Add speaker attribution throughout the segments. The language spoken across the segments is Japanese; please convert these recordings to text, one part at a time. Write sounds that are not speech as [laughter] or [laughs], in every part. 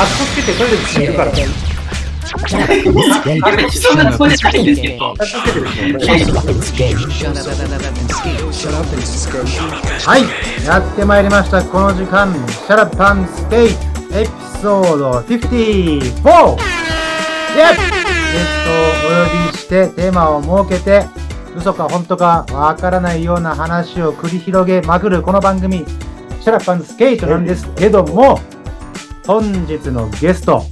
Speaker 1: カッコつけてトイレにいるから。
Speaker 2: そんなつもりじゃないんですけど。
Speaker 3: はい、やってまいりました。この時間、シャラパンステイエピソード 54! イェゲストをお呼びしてテーマを設けて、嘘か本当かわからないような話を繰り広げまくるこの番組、Shut Up & Skate なんですけども、本日のゲスト、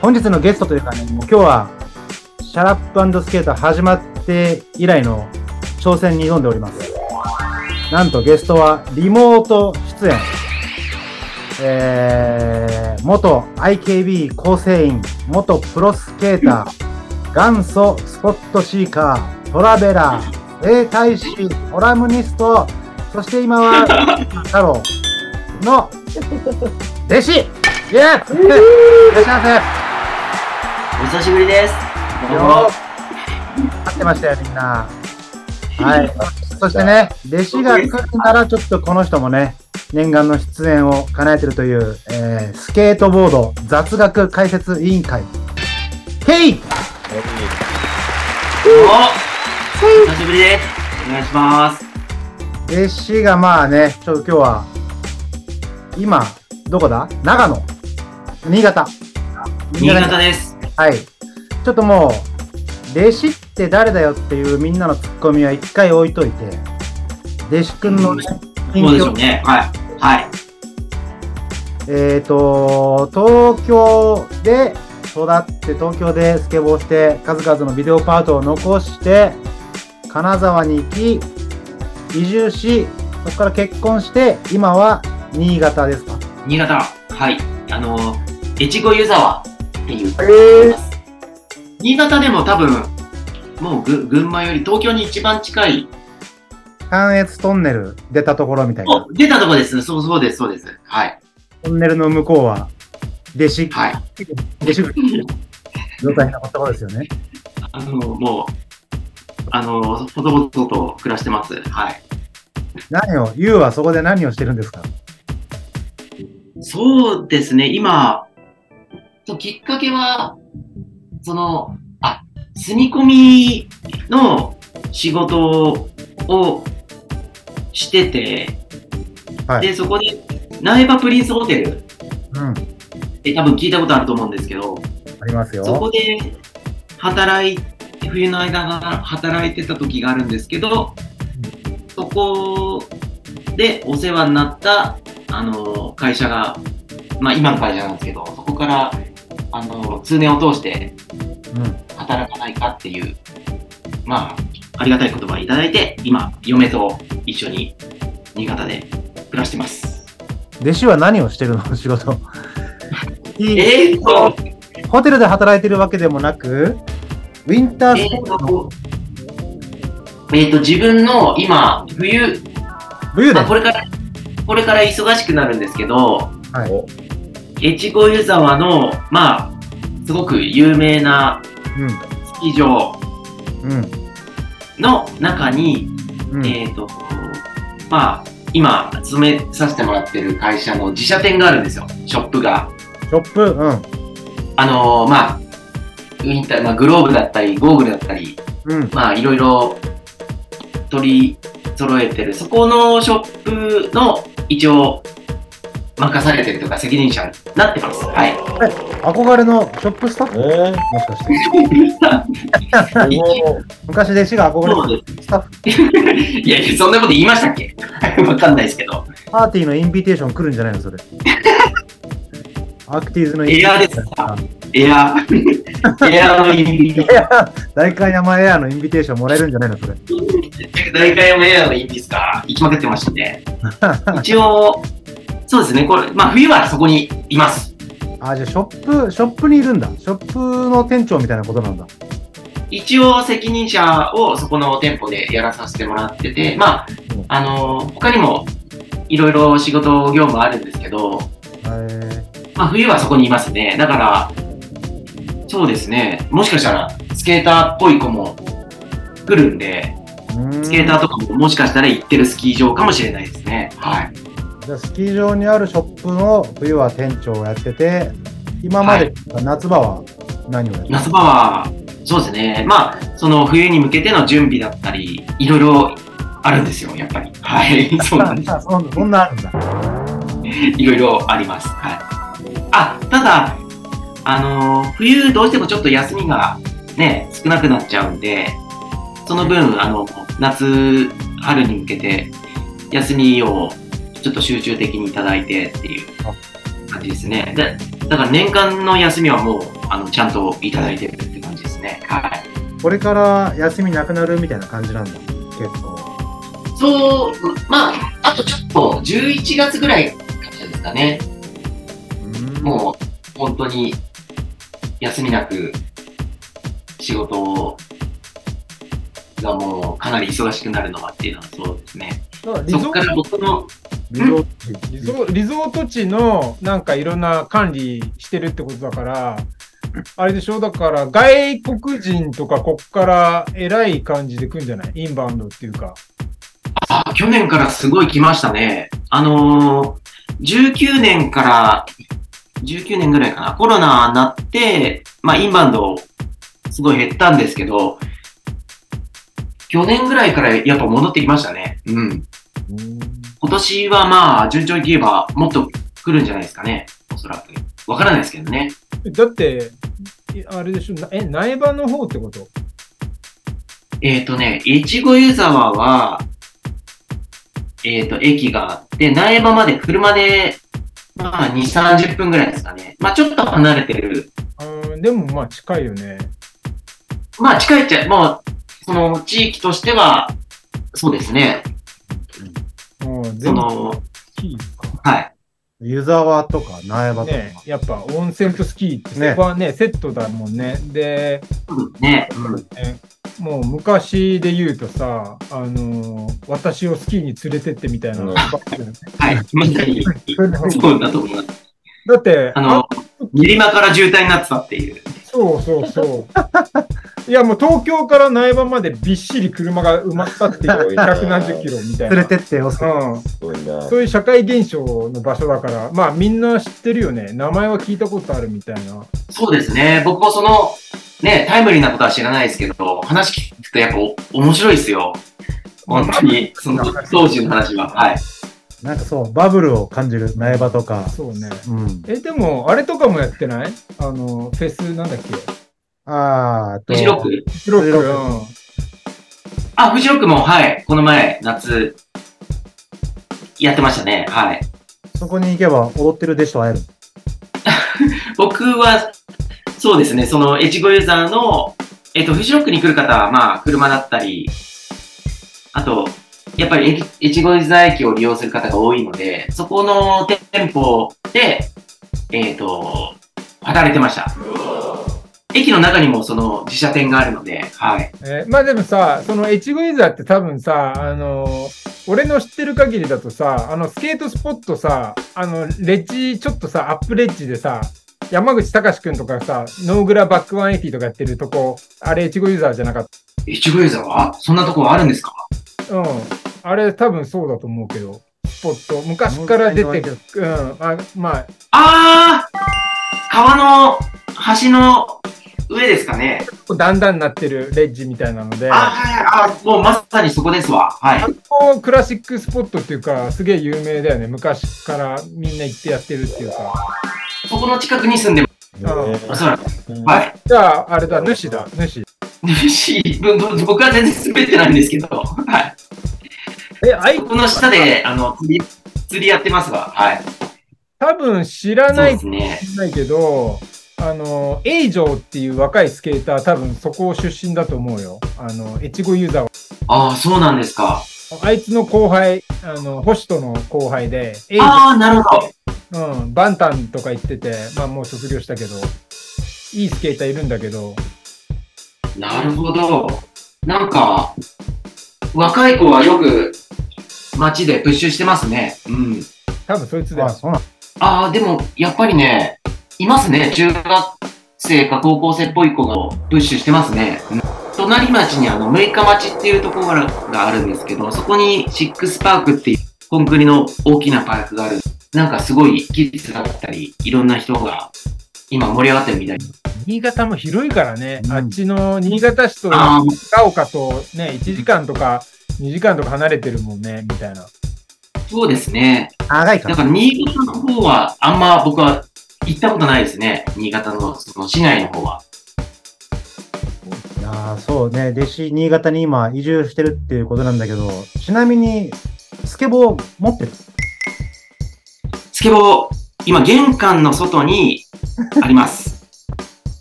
Speaker 3: 本日のゲストというかね、もう今日は、 Shut Up & Skate 始まって以来の挑戦に挑んでおります。なんとゲストはリモート出演。えー、元 IKB 構成員、元プロスケーター、元祖スポットシーカー、トラベラー、霊大使、コラムニスト、そして今は、太郎の弟子イエーイいらっしゃいま
Speaker 2: お久しぶりです。
Speaker 3: せよ待ってましたよ、みんな。はい。そしてね、弟子が来るなら、ちょっとこの人もね、念願の出演を叶えてるという、えー、スケートボード雑学解説委員会。ヘイ
Speaker 2: お久しぶりです。お願いします。
Speaker 3: 弟子がまあね、ちょっと今日は、今、どこだ？長野新潟。
Speaker 2: 新潟です。
Speaker 3: はい。ちょっともう、弟子って誰だよっていうみんなのツッコミは一回置いといて、弟子くんのね、
Speaker 2: そうでしょうね。はい。はい。
Speaker 3: えっ、と、東京で育って、東京でスケボーして、数々のビデオパートを残して、金沢に行き、移住し、そこから結婚して、今は新潟ですか
Speaker 2: 新潟。はい。あの、越後湯沢っていう。
Speaker 3: え
Speaker 2: 新潟でも多分、もうぐ群馬より東京に一番近い。
Speaker 3: 関越トンネル出たところみたいな。
Speaker 2: お出たとこです。そうそうです、そうです。はい。
Speaker 3: トンネルの向こうは、弟子、
Speaker 2: はい。
Speaker 3: 弟子状態のところですよね。
Speaker 2: あの、もう、あの、ほとぼとと暮らしてます。はい。
Speaker 3: 何を、ユウはそこで何をしてるんですか？
Speaker 2: そうですね、今、きっかけは、その、あ、住み込みの仕事をしてて、
Speaker 3: はい。
Speaker 2: で、そこで、苗場プリンスホテル。
Speaker 3: うん。
Speaker 2: 多分聞いたことあると思うんですけど、
Speaker 3: ありますよ。
Speaker 2: そこで働いて、冬の間が働いてた時があるんですけど、そこでお世話になった、あの、会社が、まあ今の会社なんですけど、そこから、あの、通年を通して
Speaker 3: うん。
Speaker 2: 働かないかっていう、まあ、ありがたい言葉をいただいて、今、嫁と一緒に新潟で暮らしてます。
Speaker 3: 弟子は何をしてるの？[laughs] 仕事。[laughs]
Speaker 2: えーと、
Speaker 3: ホテルで働いてるわけでもなく、ウィンター
Speaker 2: え
Speaker 3: スポーツの
Speaker 2: えーと、自分の今、冬、
Speaker 3: 冬で、
Speaker 2: まあ、これから、これから忙しくなるんですけど、
Speaker 3: はい。
Speaker 2: 越後湯沢の、まあ、すごく有名なスキー場
Speaker 3: うん。うん。
Speaker 2: の中に、
Speaker 3: うん。
Speaker 2: えっ、と、まあ、今、勤めさせてもらってる会社の自社店があるんですよ、ショップが。
Speaker 3: ショップ、うん。
Speaker 2: あのーまあ、ウィンター、まあ、グローブだったり、ゴーグルだったり、
Speaker 3: うん。
Speaker 2: まあ、いろいろ取り揃えてる、そこのショップの一応、任されてるというか、責任者になってます。はい。
Speaker 3: 憧れのショップスタッフ？
Speaker 1: え
Speaker 3: もしかして。[laughs] 昔弟子が憧れ
Speaker 2: で
Speaker 3: たスタッフ、
Speaker 2: す。いやいや、そんなこと言いましたっけ？[laughs] わかんないですけど。
Speaker 3: パーティーのインビテーション来るんじゃないのそれ。アクティーズの
Speaker 2: エアです
Speaker 3: ーション。
Speaker 2: エア、エア [laughs] のインビティ
Speaker 3: いや、大観山エアのインビテーションもらえるんじゃないのそれ。
Speaker 2: 大会もエアのインビスか、行きまくってましたね。[laughs] 一応、そうですね、これ、まあ冬はそこにいます。
Speaker 3: あ、じゃあショップ、ショップにいるんだ。ショップの店長みたいなことなんだ。
Speaker 2: 一応責任者をそこの店舗でやらさせてもらってて、まあ、あの、他にもいろいろ仕事業務あるんですけど、
Speaker 3: え
Speaker 2: まあ冬はそこにいますね。だから、そうですね、もしかしたらスケーターっぽい子も来るんで、
Speaker 3: ー、
Speaker 2: スケーターとかももしかしたら行ってるスキー場かもしれないですね。はい。
Speaker 3: じゃあスキー場にあるショップの冬は店長をやってて、今まで、夏場は何をやって
Speaker 2: 夏場は、そうですね。まあ、その冬に向けての準備だったり、いろいろあるんですよ、やっぱり。はい。[laughs] そうなんです。
Speaker 3: そんなあるんだ。[laughs]
Speaker 2: いろいろあります。はい。あ、ただ、あのー冬どうしてもちょっと休みがね、少なくなっちゃうんで、その分、あの、夏、春に向けて、休みをちょっと集中的にいただいてっていう感じですね。でだから年間の休みはもう、あの、ちゃんといただいてるって感じですね。はい。
Speaker 3: これから休みなくなるみたいな感じなんだ。結構。
Speaker 2: そう、まあ、あとちょっと、11月ぐらいからですかね。もう本当に休みなく仕事がもうかなり忙しくなるのはっていうのはそうですね。そこから僕の、
Speaker 3: リゾート
Speaker 4: リゾリゾート地のなんかいろんな管理してるってことだから、あれでしょ？だから外国人とかこっから偉い感じで来るんじゃない？インバウンドっていうか。
Speaker 2: あ、去年からすごい来ましたね。あのー、19年から、19年ぐらいかな、コロナになって、まあインバウンドすごい減ったんですけど、去年ぐらいからやっぱ戻ってきましたね。うん。今年はまあ、順調にいけば、もっと来るんじゃないですかね。おそらく。わからないですけどね。
Speaker 4: だって、いあれでしょなえ、苗場の方ってこと？
Speaker 2: えっ、とね、越後湯沢は、えっ、と、駅があって、苗場まで車で、まあ、2、30分ぐらいですかね。まあ、ちょっと離れてる。
Speaker 4: うん、でもまあ近いよね。
Speaker 2: まあ、近いっちゃ、もう、その地域としては、そうですね。
Speaker 4: うん、
Speaker 2: そ
Speaker 4: 全部
Speaker 2: の、
Speaker 4: スキーか。
Speaker 2: はい。
Speaker 3: 湯沢とか苗場とか。
Speaker 4: ねやっぱ温泉とスキーって
Speaker 3: ね
Speaker 4: そこはね、セットだもんね。で、
Speaker 2: ね。うん。
Speaker 4: ねもう昔で言うとさ、あのー私をスキーに連れてってみたいな
Speaker 2: はい。まさに、[laughs] そうだと思います。
Speaker 4: だって、
Speaker 2: あの、練馬から渋滞になってたっていう。
Speaker 4: そうそうそう。[laughs] いやもう東京から苗場までびっしり車が埋まったっていう百何十キロみたいな。
Speaker 3: 連れてってよ、
Speaker 4: うん、
Speaker 5: すごいな。
Speaker 4: そういう社会現象の場所だから、まあみんな知ってるよね。名前は聞いたことあるみたいな。
Speaker 2: そうですね。僕もその、ね、タイムリーなことは知らないですけど、話聞くとやっぱお面白いですよ。本当に、その当時の話は。はい。
Speaker 3: なんかそう、バブルを感じる苗場とか。
Speaker 4: そうね。
Speaker 3: うん。
Speaker 4: え、でも、あれとかもやってない？あの、フェスなんだっけ？
Speaker 3: あーあと、
Speaker 2: フジロック？
Speaker 4: フジロック。
Speaker 3: フジロック
Speaker 4: うん
Speaker 2: あ、フジロックも、はい。この前、夏、やってましたね。はい。
Speaker 3: そこに行けば踊ってる弟子と会える。[laughs]
Speaker 2: 僕は、そうですね、その、越後ユーザーの、えっと、フジロックに来る方は、まあ、車だったり、あと、やっぱり駅、越後ユーザー駅を利用する方が多いので、そこの店舗で、えっ、と、働いてました。駅の中にもその自社店があるので、はい。
Speaker 4: えーまあでもさ、その越後ユーザーって多分さ、あのー俺の知ってる限りだとさ、あのスケートスポットさ、あの、レッジ、ちょっとさ、アップレッジでさ、山口隆くんとかさ、ノーグラバック180とかやってるとこ、あれ越後ユーザーじゃなかっ
Speaker 2: 越後ユーザーは？そんなとこあるんですか？
Speaker 4: た。うん。あれ多分そうだと思うけど、スポット。昔から出てる。うん。あまあ、
Speaker 2: あー川の橋の上ですかね。
Speaker 4: だんだんなってるレッジみたいなので、
Speaker 2: あ、はい、あ、もうまさにそこですわ。はい
Speaker 4: あ。のクラシックスポットっていうか、すげえ有名だよね。昔からみんな行ってやってるっていうか。
Speaker 2: そこの近くに住んでま
Speaker 4: うん
Speaker 2: す。おそらく。はい。
Speaker 4: じゃあ、あれだ、主だ、主。
Speaker 2: しぶぶ僕は全然滑ってないんですけど、はい。
Speaker 4: え、あい
Speaker 2: ここの下で、あの、釣り、釣りやってますわ。はい。
Speaker 4: 多分知らない。ないけど、あの、エイジョーっていう若いスケーター、多分そこ出身だと思うよ。あの、越後ユーザーは。
Speaker 2: ああ、そうなんですか。
Speaker 4: あいつの後輩、あの、星人の後輩で、エイジョ
Speaker 2: ああ、なるほど。
Speaker 4: ー、うん、バンタンとか行ってて、まあもう卒業したけど、いいスケーターいるんだけど、
Speaker 2: なるほど。なんか、若い子はよく街でプッシュしてますね。うん。
Speaker 4: 多分そいつだ
Speaker 3: あ、
Speaker 4: よ。
Speaker 3: そうなん
Speaker 2: ああ、でも、やっぱりね、いますね。中学生か高校生っぽい子がプッシュしてますね。うん隣町にあの、六日町っていうところがあるんですけど、そこにシックスパークっていうコンクリの大きなパークがある。なんかすごいキッズだったり、いろんな人が今盛り上がってるみたい。
Speaker 4: 新潟も広いからね、
Speaker 3: うん
Speaker 4: あっちの新潟市と高岡とね、1時間とか2時間とか離れてるもんね、みたいな。
Speaker 2: そうですね。
Speaker 3: 長いから。
Speaker 2: だから新潟の方は、あんま僕は行ったことないですね。新潟のその市内の方は。
Speaker 3: いやーそうね、弟子、新潟に今移住してるっていうことなんだけど、ちなみに、スケボー持ってる？
Speaker 2: スケボー、今玄関の外にあります。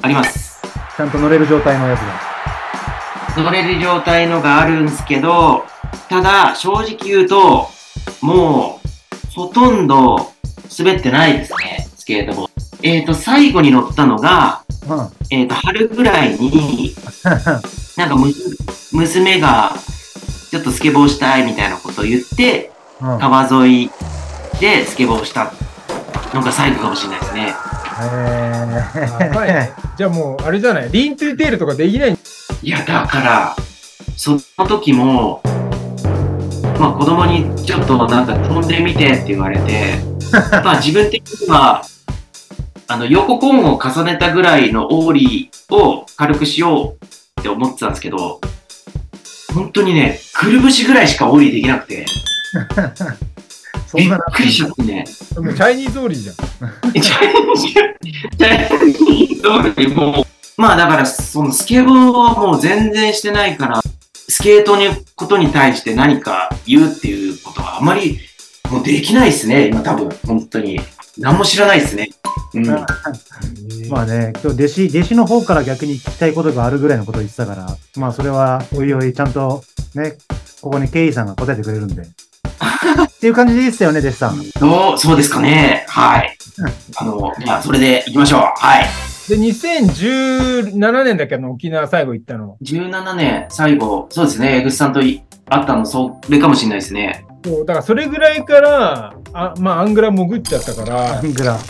Speaker 2: あります。
Speaker 3: ちゃんと乗れる状態のやつが。
Speaker 2: 乗れる状態のがあるんですけど、ただ、正直言うと、もう、ほとんど滑ってないですね、スケートボード。えっ、と、最後に乗ったのが、
Speaker 3: うん。
Speaker 2: えっ、と、春ぐらいに、[laughs] なんかむ、娘が、ちょっとスケボーしたいみたいなことを言って、
Speaker 3: うん。
Speaker 2: 川沿いでスケボーしたのが最後かもしれないですね。
Speaker 3: え
Speaker 4: やばいねじゃあもう、あれじゃない、リントゥーテールとかできない？
Speaker 2: いや、だから、その時も、まあ子供にちょっとなんか飛んでみてって言われて、[laughs] まあ自分的には、あの、横コーンを重ねたぐらいのオーリーを軽くしようって思ってたんですけど、本当にね、くるぶしぐらいしかオーリーできなくて、[laughs]
Speaker 3: そんな
Speaker 2: くりしちゃってね。
Speaker 4: もうチャイニーズオーリーじゃん。
Speaker 2: チャイニーズオーリーもうまあだから、そのスケボーはもう全然してないから、スケートにことに対して何か言うっていうことはあまりもうできないですね、今多分、本当に。何も知らないですね。うん。
Speaker 3: まあね、今日弟子、弟子の方から逆に聞きたいことがあるぐらいのことを言ってたから、まあそれは、おいおいちゃんとね、ここにケイさんが答えてくれるんで。っていう感じでいいっすよね、弟子さん。
Speaker 2: そう、そうですかね。はい。あの、じゃあそれで行きましょう。はい。
Speaker 4: で、2017年だっけあの沖縄最後行ったの。
Speaker 2: 17年、最後、そうですね、江口さんとい会ったの、それかもしれないですね。
Speaker 4: そう、だからそれぐらいから、あまあ、アングラ潜っちゃったから、
Speaker 3: ぐら。
Speaker 4: もう、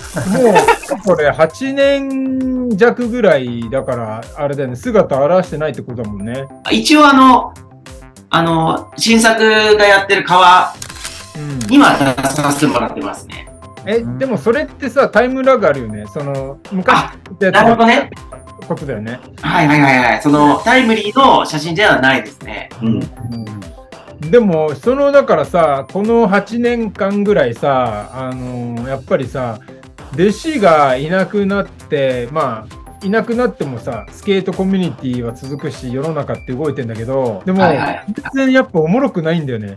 Speaker 4: これ8年弱ぐらいだから、あれだよね、姿現してないってことだもんね。
Speaker 2: 一応あの、あの、新作がやってる川
Speaker 4: うん。
Speaker 2: には出させてもらってますね。
Speaker 4: え、でもそれってさ、タイムラグあるよね。その、昔
Speaker 2: あ
Speaker 4: って
Speaker 2: なるほどね。
Speaker 4: ことだよね。
Speaker 2: はいはいはいはい。そのタイムリーの写真ではないですね。うん。
Speaker 4: でも、その、だからさ、この8年間ぐらいさ、あのやっぱりさ、弟子がいなくなって、まあ、いなくなってもさ、スケートコミュニティは続くし、世の中って動いてんだけど、でも、
Speaker 2: はいはい。
Speaker 4: 全然やっぱおもろくないんだよね。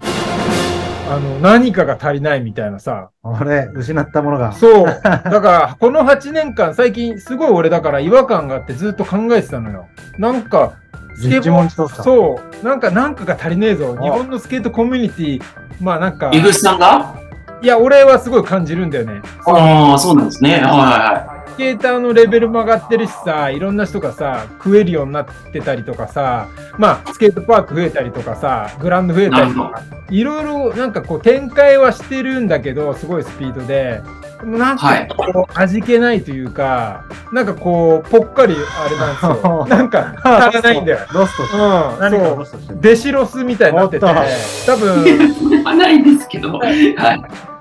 Speaker 4: あの、何かが足りないみたいなさ。
Speaker 3: 俺、失ったものが。
Speaker 4: そう。だから、この8年間、最近、すごい俺だから違和感があってずっと考えてたのよ。なんか、スケ
Speaker 3: 一
Speaker 4: ボー。そう。なんか、なんかが足りねえぞ。
Speaker 3: あ
Speaker 4: 日本のスケートコミュニティ、まあなんか、
Speaker 2: 江口さんが？
Speaker 4: いや、俺はすごい感じるんだよね。
Speaker 2: ああ、そうなんですね。はいは
Speaker 4: スケーターのレベルも上がってるしさ、いろんな人がさ、食えるようになってたりとかさ、まあ、スケートパーク増えたりとかさ、グラウンド増えたりとか、いろいろなんかこう展開はしてるんだけど、すごいスピードで、でもなん
Speaker 2: はい
Speaker 4: かこう、味気ないというか、なんかこう、ぽっかりあれなんですよ。[laughs] なんか、足らないんだよ。
Speaker 3: ロストして
Speaker 4: うん、
Speaker 3: 何かを
Speaker 4: そう。
Speaker 3: ロストしてる。
Speaker 4: デシロスみたいになってて、多分、[laughs]
Speaker 2: ないんですけど。はい。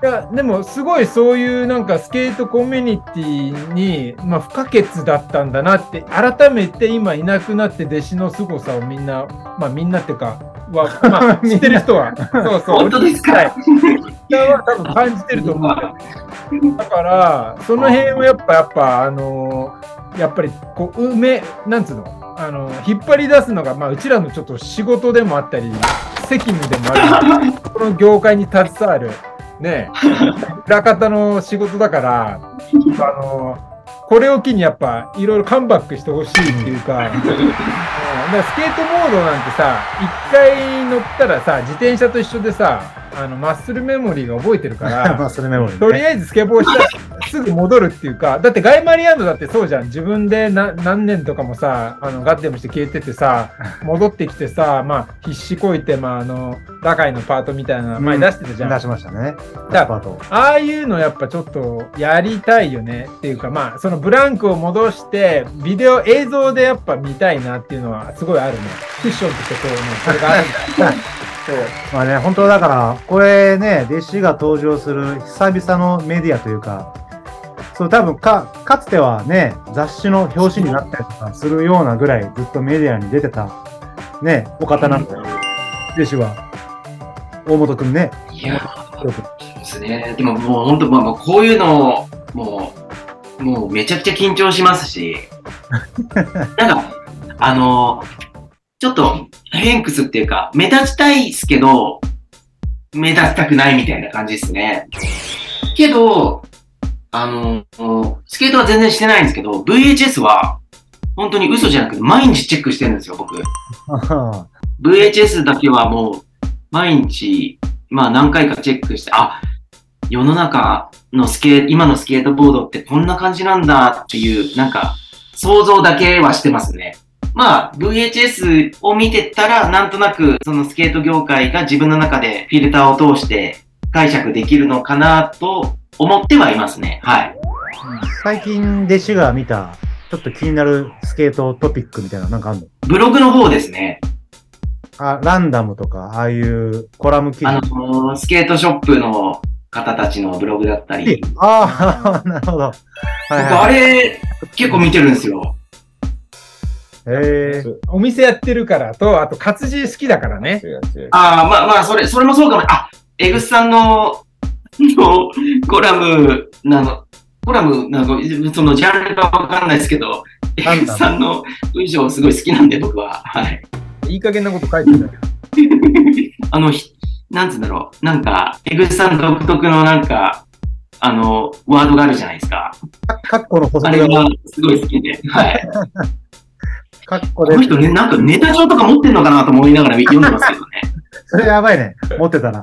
Speaker 4: いやでもすごいそういうなんかスケートコミュニティに、まあ、不可欠だったんだなって改めて今いなくなって弟子の凄さをみんなまあみんなっていうかは、まあ、[laughs] 知ってる人は。そうそう。
Speaker 2: 本当ですか？
Speaker 4: は多分感じてると思うんだからその辺をやっぱやっぱあのーやっぱりこう埋めなんつうの？あの引っ張り出すのが、まあ、うちらのちょっと仕事でもあったり責務でもある。[laughs] この業界に携わるね裏方の仕事だからあのこれを機にやっぱいろいろカムバックしてほしいっていうか, [laughs] うん、だからスケートモードなんてさ一回乗ったらさ自転車と一緒でさあのマッスルメモリーが覚えてるか
Speaker 3: まあ、
Speaker 4: ら
Speaker 3: それメモリーね。
Speaker 4: とりあえずスケボーしたら [laughs] すぐ戻るっていうかだってガイマリアンドだってそうじゃん自分でな何年とかもさあのガッデムして消えててさ [laughs] 戻ってきてさまあ必死こいてまああの打開のパートみたいな前出してたじゃん、
Speaker 3: 出しましたね。
Speaker 4: だ
Speaker 3: パート。
Speaker 4: ああいうのやっぱちょっとやりたいよねっていうかまあそのブランクを戻してビデオ映像でやっぱ見たいなっていうのはすごいあるねクッションとしてこうねそれがあるんだ [laughs]
Speaker 3: まあね、本当だから、これね、弟子が登場する久々のメディアというか、そう、多分か、かつてはね、雑誌の表紙になったりとかするようなぐらいずっとメディアに出てた、ね、お方なんだよ。弟子は。大本くんね。
Speaker 2: いやー、そうですね。でももう本当、まあ、まあこういうの、もう、もうめちゃくちゃ緊張しますし、[laughs] なんか、あの、ちょっと偏屈っていうか、目立ちたいですけど、目立ちたくないみたいな感じですね。けど、あの、スケートは全然してないんですけど、VHS は、本当に嘘じゃなくて毎日チェックしてるんですよ、僕。[laughs] VHS だけはもう、毎日、まあ何回かチェックして、あ、世の中のスケ今のスケートボードってこんな感じなんだっていう、なんか、想像だけはしてますね。まあ、VHS を見てたら、なんとなく、そのスケート業界が自分の中でフィルターを通して解釈できるのかなと思ってはいますね。はい。
Speaker 3: 最近弟子が見た、ちょっと気になるスケートトピックみたいななんかあるの？
Speaker 2: ブログの方ですね。
Speaker 3: あ、ランダムとか、ああいうコラム記
Speaker 2: あ
Speaker 3: 事。
Speaker 2: のースケートショップの方たちのブログだったり。
Speaker 3: ああ、[laughs] なるほど。はい
Speaker 2: 僕
Speaker 3: は
Speaker 2: あれ、結構見てるんですよ。
Speaker 3: え。
Speaker 4: お店やってるからと、あと活字好きだからね。
Speaker 2: ああ、まあまあ、それ、それもそうかも。あ、エグスさんの、のコラム、なの、コラム、なんか、そのジャンルがわかんないですけど、エ
Speaker 3: なんだ？
Speaker 2: グスさんの文章すごい好きなんで、僕は。はい。
Speaker 4: いい加減なこと書いてるんだけど。[laughs]
Speaker 2: あの、ひなんつうんだろう。なんか、エグスさん独特のなんか、あの、ワードがあるじゃないですか。
Speaker 3: カッコの補
Speaker 2: あれが、すごい好きで。はい。
Speaker 3: カッコで
Speaker 2: この。人ね、なんかネタ帳とか持ってんのかなと思いながら読んでますけどね。[laughs]
Speaker 3: それやばいね。持ってたら。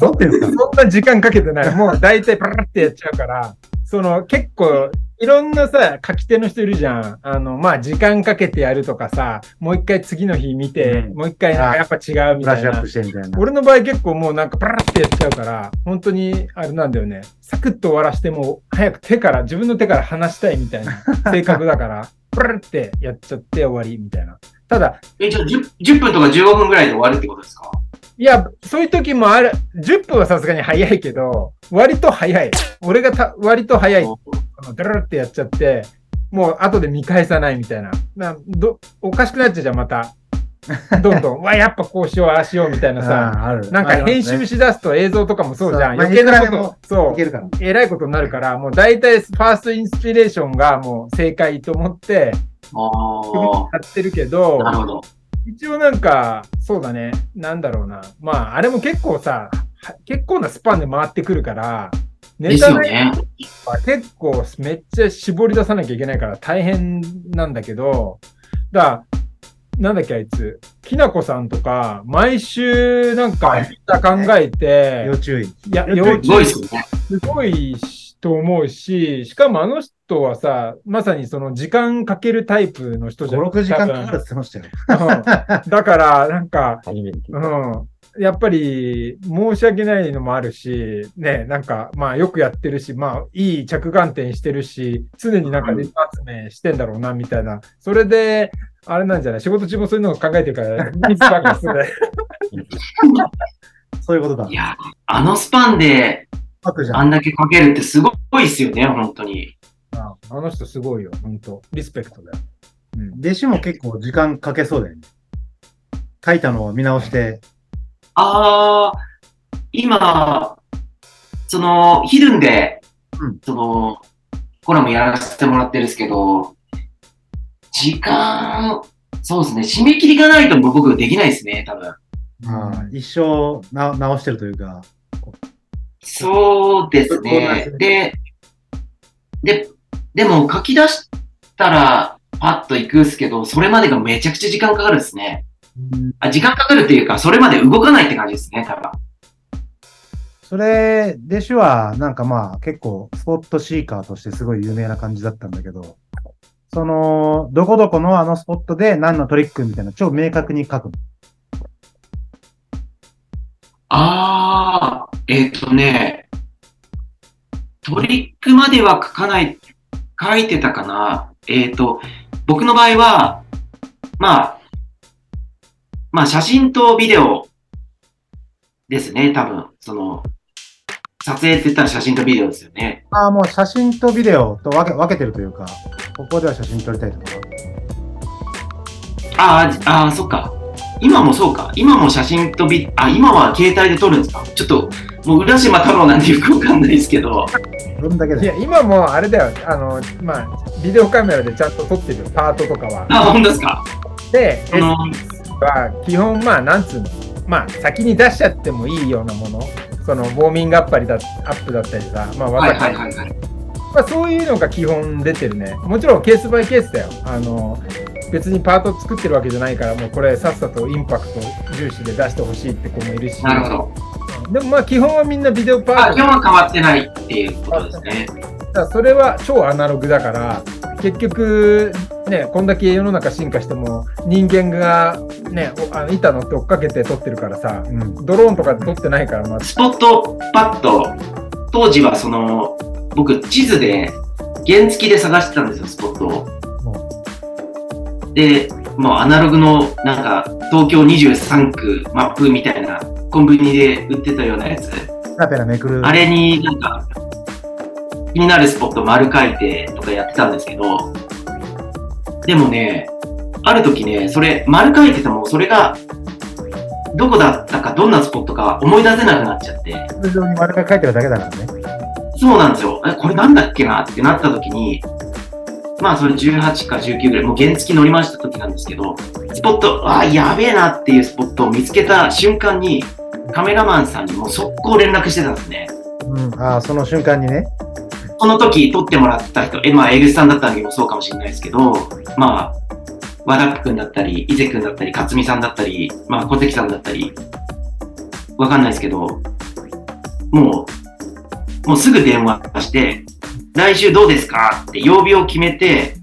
Speaker 3: 持ってんすか？
Speaker 4: そんな時間かけてない。もう大体パラってやっちゃうから、その結構、いろんなさ、書き手の人いるじゃん。あの、まあ、時間かけてやるとかさ、もう一回次の日見て、
Speaker 3: うん
Speaker 4: もう一回なんかやっぱ違うみたいな
Speaker 3: ブラッシュアップ。してみたいな。
Speaker 4: 俺の場合結構もうなんかパラってやっちゃうから、本当にあれなんだよね。サクッと終わらしても、早く手から、自分の手から離したいみたいな性格だから、パラってやっちゃって終わりみたいな。ただ、
Speaker 2: え、じゃあ 10, 10分とか15分ぐらいで終わるってことですか？
Speaker 4: いや、そういう時もある。10分はさすがに早いけど、割と早い。俺がた割と早い。あのドゥルルってやっちゃって、もう後で見返さないみたいな。などおかしくなっちゃうじゃん、また。[laughs] どんどん。わ、やっぱこうしよう、ああしようみたいなさ。なんか編集しだすと映像とかもそうじゃん。余計なこと、そ
Speaker 3: いけるから。
Speaker 4: う、えらいことになるから、もう大体ファーストインスピレーションがもう正解と思って、
Speaker 2: あ
Speaker 4: やってるけど
Speaker 2: あ、、なるほど。
Speaker 4: 一応なんか、そうだね。なんだろうな。まあ、あれも結構さ、は結構なスパンで回ってくるから、ネタ
Speaker 2: ね。
Speaker 4: 結構めっちゃ絞り出さなきゃいけないから大変なんだけど、だからなんだっけあいつ、きなこさんとか、毎週なんか考えて、
Speaker 3: 要注意。
Speaker 4: いや、
Speaker 3: 要
Speaker 4: 要
Speaker 2: すごいです
Speaker 4: ごいと思うし、しかもあの人はさ、まさにその時間かけるタイプの人じゃん。
Speaker 3: 5、6時間
Speaker 4: 多分
Speaker 3: かかるって言ってましたよ。
Speaker 4: うんだから、なんか。うん。やっぱり、申し訳ないのもあるし、ね、なんか、まあ、よくやってるし、まあ、いい着眼点してるし、常になんかネタ集めしてんだろうな、みたいな。それで、あれなんじゃない？仕事中もそういうのを考えてるから、ミスばっかする。[laughs]
Speaker 3: そういうことだ
Speaker 2: い。や、あのスパンで
Speaker 3: 書くじゃん。
Speaker 2: あんだけかけるってすごいですよね、本当に。
Speaker 4: ああの人すごいよ、本当リスペクトだよ。うん。
Speaker 3: 弟子も結構時間かけそうだよね。書いたのを見直して、
Speaker 2: ああ、今、その、ヒルンで、
Speaker 3: うん
Speaker 2: その、コラムやらせてもらってるんですけど、時間、そうですね、締め切りがないと僕できないですね、多分。
Speaker 3: まあ、一生な直してるというか、
Speaker 2: そうですね。で、で、でも書き出したらパッと行くっすけど、それまでがめちゃくちゃ時間かかるっすね。あ時間かかるっていうか、それまで動かないって感じですね、多分。
Speaker 3: それ、弟子はなんかまあ結構スポットシーカーとしてすごい有名な感じだったんだけど、その、どこどこのあのスポットで何のトリックみたいな超明確に書くの。
Speaker 2: あー、えっ、とね、トリックまでは書かない、書いてたかな。えっ、と、僕の場合は、まあ、まあ写真とビデオですね、多分。その、撮影って言ったら写真とビデオですよね。
Speaker 3: ああ、もう写真とビデオと分け分けてるというか、ここでは写真撮りたいとか？
Speaker 2: あーあー、そっか。今もそうか。今も写真とビ、あ、今は携帯で撮るんですか？ちょっと、もう浦島太郎なんてよくわかんないですけど。
Speaker 3: どんだけで
Speaker 4: いや、今もうあれだよ。あの、まあ、ビデオカメラでちゃんと撮ってるよパートとかは。
Speaker 2: あ、本当ですか？
Speaker 4: で、
Speaker 2: その、
Speaker 4: S は基本、まあ、なんつうの？まあ、先に出しちゃってもいいようなもの。その、ウォーミングアップだアップだったりさ。まあ、わ
Speaker 2: はいはいはいはい。
Speaker 4: まあ、そういうのが基本出てるね。もちろんケースバイケースだよ。あの、別にパート作ってるわけじゃないから、もうこれさっさとインパクト重視で出してほしいって子もいるし。
Speaker 2: なるほど。
Speaker 4: でもまあ基本はみんなビデオパ
Speaker 2: あ、
Speaker 4: ート
Speaker 2: 基本は変わってないっていうことですね。
Speaker 4: だそれは超アナログだから、結局、ね、こんだけ世の中進化しても、人間がね、おあの板乗って追っかけて撮ってるからさ、
Speaker 3: うん。
Speaker 4: ドローンとかで撮ってないから、まず。
Speaker 2: スポットパッド、当時はその、僕、地図で、原付で探してたんですよ、スポットを。で、もうアナログの、なんか、東京23区マップみたいな、コンビニで売ってたようなやつ。あれになんか、気になるスポット丸書いてとかやってたんですけど、でもね、ある時ね、それ、丸書いてても、それが、どこだったか、どんなスポットか思い出せなくなっちゃって、
Speaker 3: 通常に丸が書いてるだけだからね。
Speaker 2: そうなんですよ。え、これなんだっけなってなった時に、まあそれ18か19ぐらい、もう原付乗りました時なんですけど、スポット、ああ、やべえなっていうスポットを見つけた瞬間に、カメラマンさんにもう速攻連絡してたんですね。
Speaker 3: うん。ああ、その瞬間にね。
Speaker 2: その時撮ってもらった人、え、まあ、エグスさんだった時もそうかもしれないですけど、まあ、和田くんだったり、伊勢くんだったり、勝美さんだったり、まあ、小関さんだったり、わかんないですけど、もう、もうすぐ電話して、来週どうですかって曜日を決めて、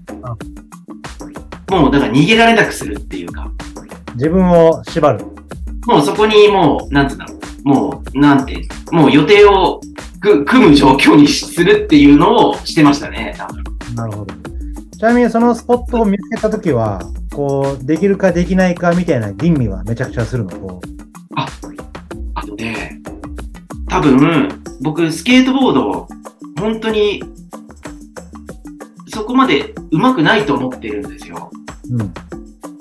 Speaker 2: もうだから逃げられなくするっていうか、
Speaker 3: 自分を縛る。
Speaker 2: もうそこにもう、なんつうんだろう、もう、なんて、もう予定をく組む状況にするっていうのをしてましたね、多分。
Speaker 3: なるほど。ちなみにそのスポットを見つけたときは、こう、できるかできないかみたいな吟味はめちゃくちゃするの？こ
Speaker 2: あのね、多分、僕、スケートボード、本当に、そこまで上手くないと思ってるんですよ。
Speaker 3: う。うん。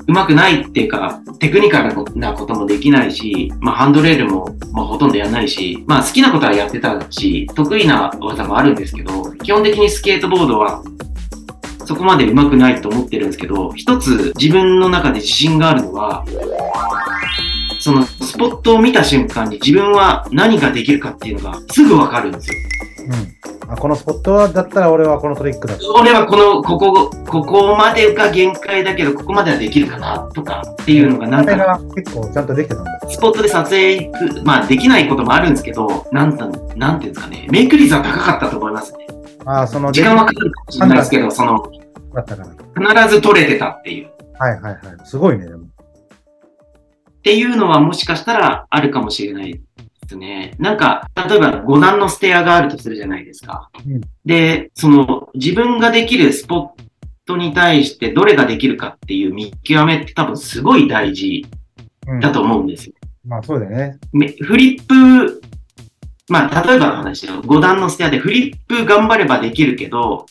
Speaker 2: 上手くないっていうか、テクニカルなこともできないし、まあ、ハンドレールも、まあ、ほとんどやんないし、まあ、好きなことはやってたし、得意な技もあるんですけど、基本的にスケートボードは、そこまで上手くないと思ってるんですけど、一つ自分の中で自信があるのは、そのスポットを見た瞬間に自分は何ができるかっていうのがすぐわかるんですよ。
Speaker 3: うん。あ、このスポットは、だったら俺はこのトリックだ。
Speaker 2: 俺はこの、ここ、ここまでが限界だけど、ここまではできるかなとかっていうのがなんか、
Speaker 3: が結構ちゃんとできてたんだ。
Speaker 2: スポットで撮影行く、まあできないこともあるんですけど、なんたなんていうんですかね、メイク率は高かったと思いますね。
Speaker 3: ああ、その、
Speaker 2: 時間はかかるかもしれないですけど、その、
Speaker 3: だったから。
Speaker 2: 必ず撮れてたっていう。
Speaker 3: はいはいはい。すごいね、でも。
Speaker 2: っていうのはもしかしたらあるかもしれないですね。なんか、例えば5段のステアがあるとするじゃないですか。
Speaker 3: うん
Speaker 2: で、その自分ができるスポットに対してどれができるかっていう見極めって多分すごい大事
Speaker 3: うん。
Speaker 2: だと思うんですよ。
Speaker 3: まあそうだよね。
Speaker 2: めフリップ、まあ例えばの話よ。5段のステアでフリップ頑張ればできるけど、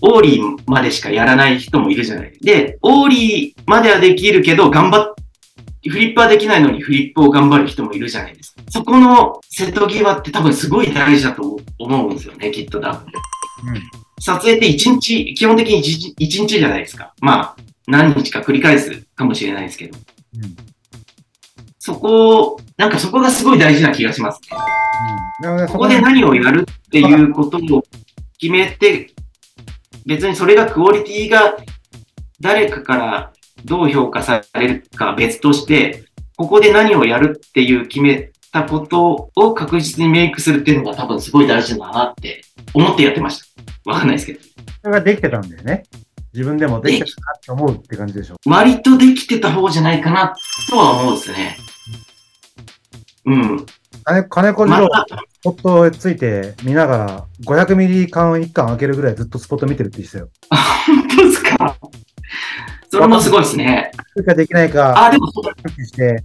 Speaker 2: オーリーまでしかやらない人もいるじゃない。で、オーリーまではできるけど、頑張っ、フリップはできないのにフリップを頑張る人もいるじゃないですか。そこの瀬戸際って多分すごい大事だと思うんですよね、きっと多分。撮影って1日、基本的に 1, 日じゃないですか。まあ、何日か繰り返すかもしれないですけど。
Speaker 3: うん。
Speaker 2: そこ、なんかそこがすごい大事な気がしますね。
Speaker 3: うん。
Speaker 2: ここで何をやるっていうことを決めて、別にそれがクオリティが誰かからどう評価されるか別として、ここで何をやるっていう決めたことを確実にメイクするっていうのが多分すごい大事だなって思ってやってました。わかんないですけど。
Speaker 3: それができてたんだよね。自分でもできてたなって思うって感じでしょ。
Speaker 2: 割とできてた方じゃないかなとは思うんですね。うん。
Speaker 3: 金金子次郎、スポットをついて見ながら、500ミリ缶1缶開けるぐらいずっとスポット見てるって言ってたよ。
Speaker 2: 本当ですか？それもすごいですね。
Speaker 3: できるかできないか、
Speaker 2: あ、でもそうだ。
Speaker 3: して、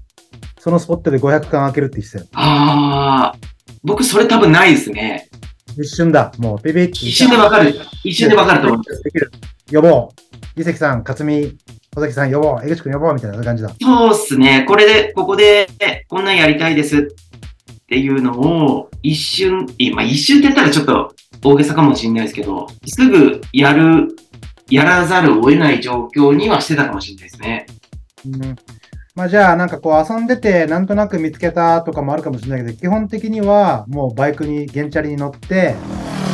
Speaker 3: そのスポットで500缶開けるって言ってたよ。
Speaker 2: ああ、僕それ多分ないですね。
Speaker 3: 一瞬だ。もう、ピピッ
Speaker 2: 一瞬でわかる。一瞬でわかると思う。
Speaker 3: できる。呼ぼう。伊関さん、勝美、小崎さん呼ぼう。江口くん呼ぼう。みたいな感じだ。
Speaker 2: そうっすね。これで、ここで、こんなんやりたいですっていうのを、一瞬、いまあ一瞬って言ったらちょっと大げさかもしれないですけど、すぐやる、やらざるを得ない状況にはしてたかもしれないですね。
Speaker 3: うんまあじゃあなんかこう遊んでてなんとなく見つけたとかもあるかもしれないけど基本的にはもうバイクに原チャリに乗って